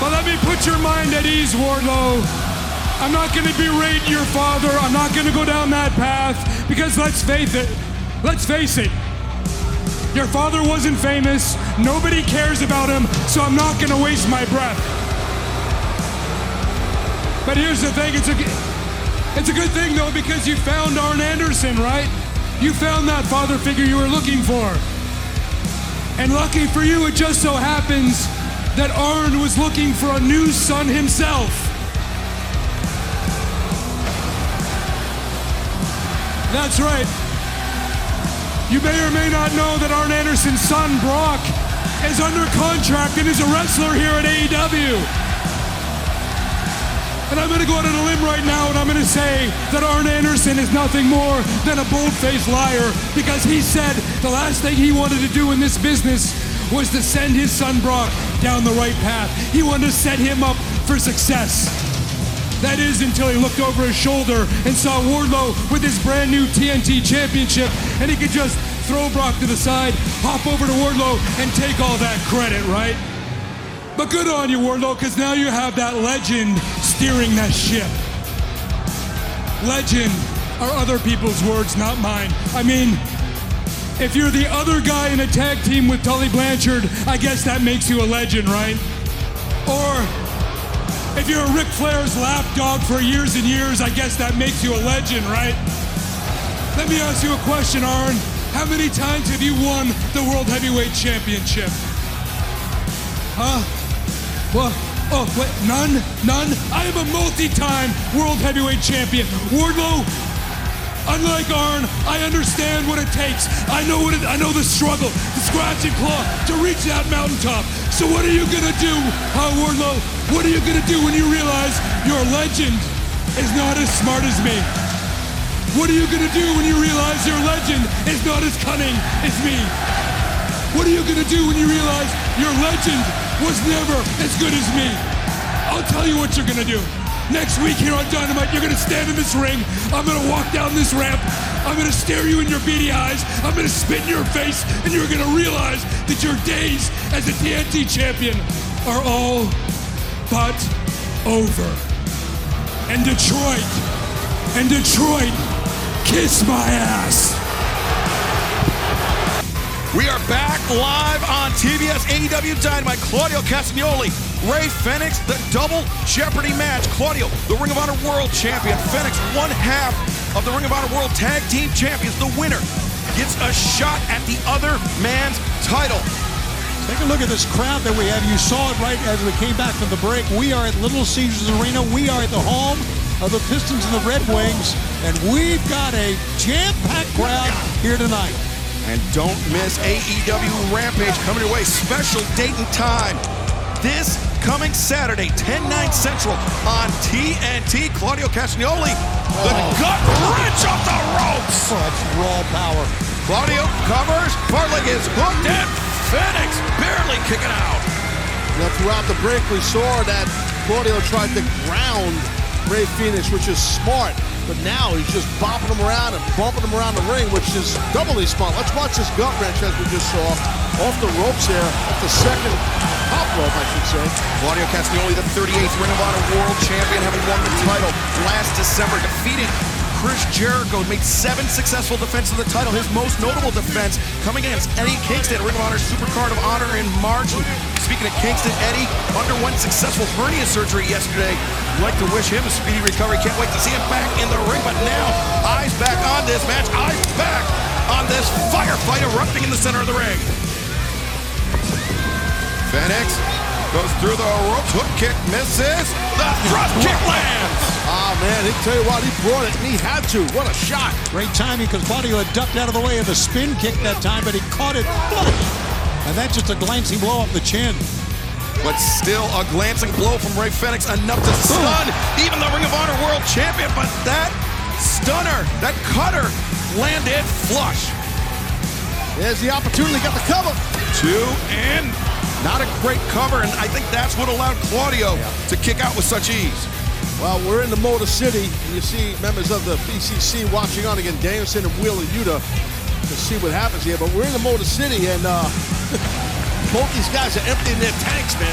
But let me put your mind at ease, Wardlow. I'm not going to berate your father. I'm not going to go down that path because let's face it. Let's face it. Your father wasn't famous. Nobody cares about him, so I'm not going to waste my breath. But here's the thing, it's a it's a good thing though because you found Arn Anderson, right? You found that father figure you were looking for. And lucky for you, it just so happens that Arn was looking for a new son himself. That's right. You may or may not know that Arn Anderson's son, Brock, is under contract and is a wrestler here at AEW. And I'm going to go out on a limb right now and I'm going to say that Arn Anderson is nothing more than a bold-faced liar because he said the last thing he wanted to do in this business was to send his son Brock down the right path. He wanted to set him up for success. That is until he looked over his shoulder and saw Wardlow with his brand new TNT championship and he could just throw Brock to the side, hop over to Wardlow and take all that credit, right? But good on you, Wardlow, because now you have that legend steering that ship. Legend are other people's words, not mine. I mean, if you're the other guy in a tag team with Tully Blanchard, I guess that makes you a legend, right? Or If you're a Ric Flair's lapdog for years and years, I guess that makes you a legend, right? Let me ask you a question, Arn. How many times have you won the World Heavyweight Championship? Huh? What? Oh, wait, none? None? I am a multi-time World Heavyweight Champion. Wardlow, unlike Arn, I understand what it takes. I know what it, I know the struggle, the scratch and claw to reach that mountaintop. So what are you gonna do, huh, Wardlow? What are you gonna do when you realize your legend is not as smart as me? What are you gonna do when you realize your legend is not as cunning as me? What are you gonna do when you realize your legend was never as good as me? I'll tell you what you're gonna do. Next week here on Dynamite, you're gonna stand in this ring. I'm gonna walk down this ramp. I'm gonna stare you in your beady eyes. I'm gonna spit in your face, and you're gonna realize that your days as a TNT champion are all but over. And Detroit, and Detroit, kiss my ass. We are back live on TBS AEW Dynamite. Claudio Castagnoli, Rey Fenix, the double Jeopardy match. Claudio, the Ring of Honor World Champion. Fenix, one half of the Ring of Honor World Tag Team Champions. The winner gets a shot at the other man's title. Take a look at this crowd that we have. You saw it right as we came back from the break. We are at Little Caesars Arena. We are at the home of the Pistons and the Red Wings, and we've got a jam-packed crowd here tonight. And don't miss AEW Rampage coming your way. Special date and time. This coming Saturday, 10 9 Central on TNT. Claudio Castagnoli, the oh. gut wrench off the ropes. Such raw power. Claudio covers. Bartling is hooked and Fenix barely kicking out. Now, throughout the break, we saw that Claudio tried to ground Rey Fenix, which is smart. But now he's just bopping him around and bumping him around the ring, which is doubly smart. Let's watch this gut wrench as we just saw off the ropes here, off the second top rope, I should say. Claudio Castagnoli, the 38th Ring of Honor World Champion, having won the title last December, defeating Chris Jericho, made seven successful defenses of the title. His most notable defense coming against Eddie Kingston, Ring of Honor Supercard of Honor in March. Speaking of Kingston, Eddie underwent successful hernia surgery yesterday. We'd like to wish him a speedy recovery. Can't wait to see him back in the ring. But now, eyes back on this match. Eyes back on this firefight erupting in the center of the ring. Fenix goes through the ropes. Hook kick misses. The thrust kick lands. Oh, man, he tell you what, he brought it, and he had to. What a shot. Great timing because Claudio had ducked out of the way of the spin kick that time, but he caught it. And that's just a glancing blow up the chin. But still a glancing blow from Rey Fenix, enough to stun even the Ring of Honor World Champion. But that stunner, that cutter, landed flush. There's the opportunity, got the cover. Two and not a great cover, and I think that's what allowed Claudio to kick out with such ease. Well, we're in the Motor City, and you see members of the BCC watching on again, Danielson and Wheeler Yuta, to see what happens here. But we're in the Motor City, and uh, both these guys are emptying their tanks, man.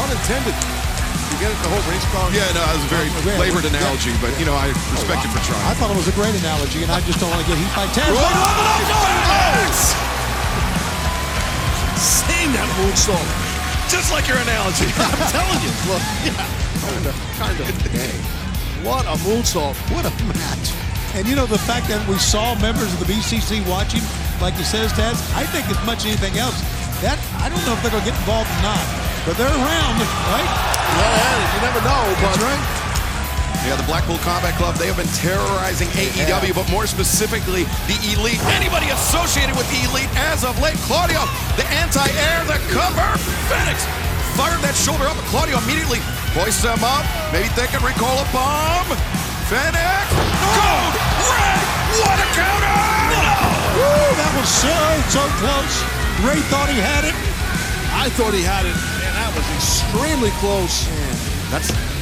Pun intended. You get it, the whole race car? Yeah, no, that was a very Yeah, flavored yeah. analogy, but you know, I respect him for trying. I thought it was a great analogy, and I just don't want to get heat by 10. Sing that moonsault. Just like your analogy. I'm telling you. Look, yeah. Kind of. Kind of. What a moonsault. What a match. And you know, the fact that we saw members of the BCC watching, like you says, Taz, I think as much as anything else, that, I don't know if they're going to get involved or not, but they're around, right? Yeah, you never know, but. That's right. Yeah, the Blackpool Combat Club, they have been terrorizing AEW, but more specifically, the Elite. Anybody associated with the Elite as of late. Claudio, the anti-air, the cover. Fenix fired that shoulder up, but Claudio immediately hoists him up. Maybe thinking recall a bomb. Fenix, gold, red, what a counter! Woo, that was so, so close. Rey thought he had it. I thought he had it. and that was extremely close. That's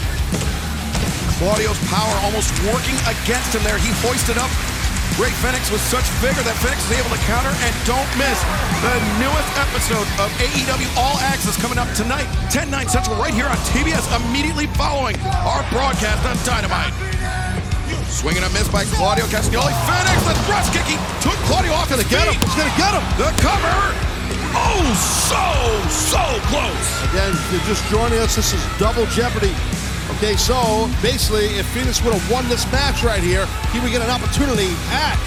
Claudio's power almost working against him there. He hoisted up Rey Fenix with such vigor that Fenix is able to counter and don't miss the newest episode of AEW All Access coming up tonight, 10 9 Central, right here on TBS, immediately following our broadcast on Dynamite. Swinging a miss by Claudio Castagnoli. Fenix, the thrust kick. He took Claudio off his Gonna get him. He's gonna get him. The cover. Oh, so, so close. Again, if you're just joining us, this is Double Jeopardy. Okay, so basically, if Fenix would have won this match right here, he would get an opportunity at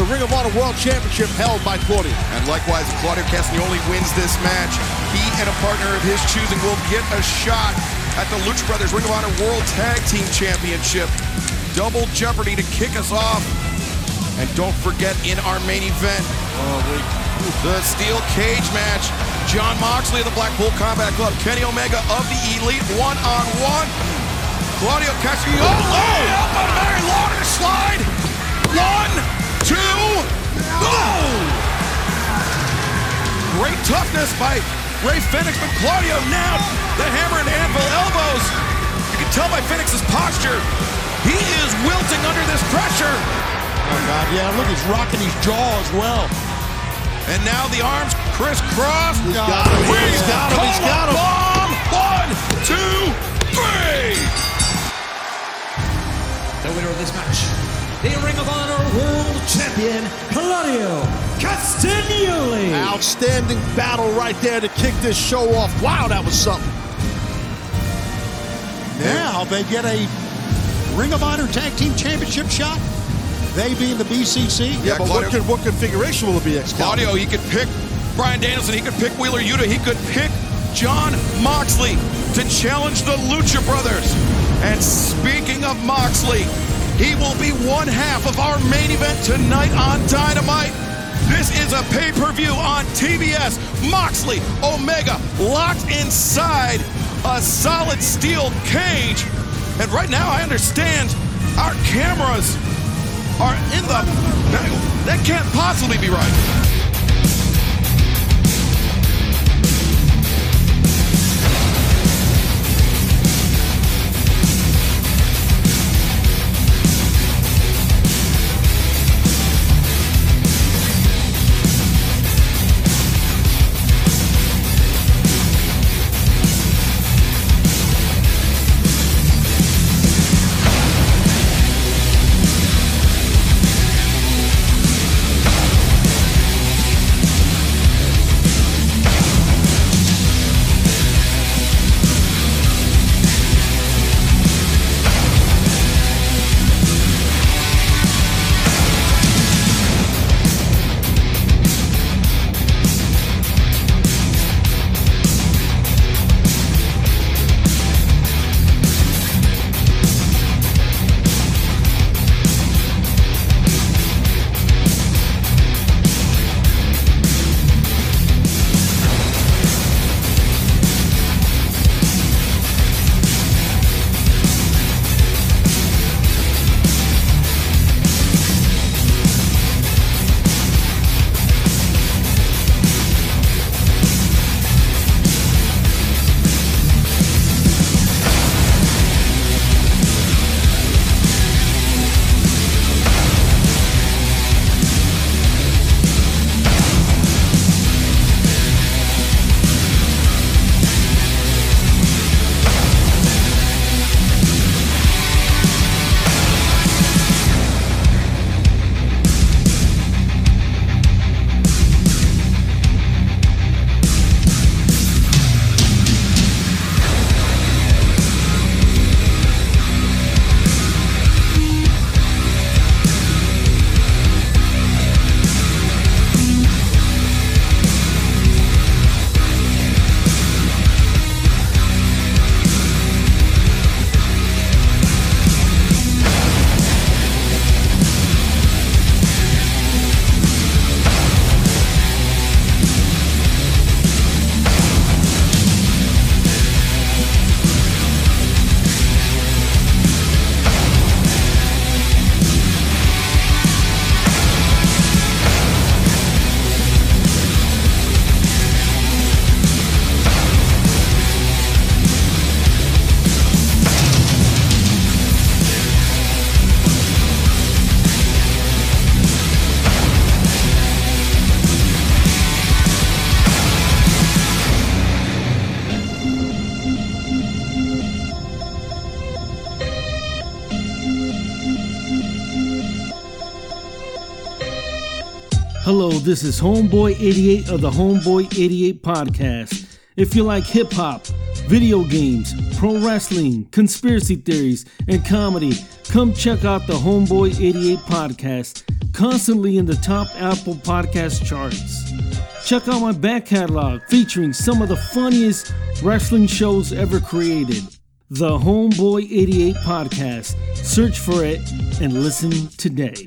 the Ring of Honor World Championship held by Claudio. And likewise, if Claudio Castagnoli wins this match, he and a partner of his choosing will get a shot at the Lucha Brothers Ring of Honor World Tag Team Championship. Double jeopardy to kick us off. And don't forget, in our main event, the steel cage match, Jon Moxley of the Blackpool Combat Club, Kenny Omega of the Elite one-on-one. Claudio Castagnoli, oh, oh, up on Mary Lauder slide. One, two, go! Great toughness by Rey Fenix, but Claudio now the hammer and anvil elbows. You can tell by Fenix's posture, he is wilting under this pressure. Oh, God, yeah, look, he's rocking his jaw as well. And now the arms crisscross. He's got him, he's got him, he's got him. Bomb! One, two, three! The winner of this match, the Ring of Honor World Champion, Claudio Castagnoli. Outstanding battle right there to kick this show off. Wow, that was something. Now they get a Ring of Honor Tag Team Championship shot. They being the BCC. Yeah, but what, Claudio- con- what configuration will it be, Excalibur? Claudio, he could pick Bryan Danielson, he could pick Wheeler Yuta, he could pick Jon Moxley to challenge the Lucha Brothers. And speaking of Moxley, he will be one half of our main event tonight on Dynamite. This is a pay per view on TBS. Moxley, Omega, locked inside a solid steel cage. And right now, I understand our cameras are in the. That can't possibly be right. This is Homeboy 88 of the Homeboy 88 podcast. If you like hip hop, video games, pro wrestling, conspiracy theories, and comedy, come check out the Homeboy 88 podcast, constantly in the top Apple podcast charts. Check out my back catalog featuring some of the funniest wrestling shows ever created. The Homeboy 88 podcast. Search for it and listen today.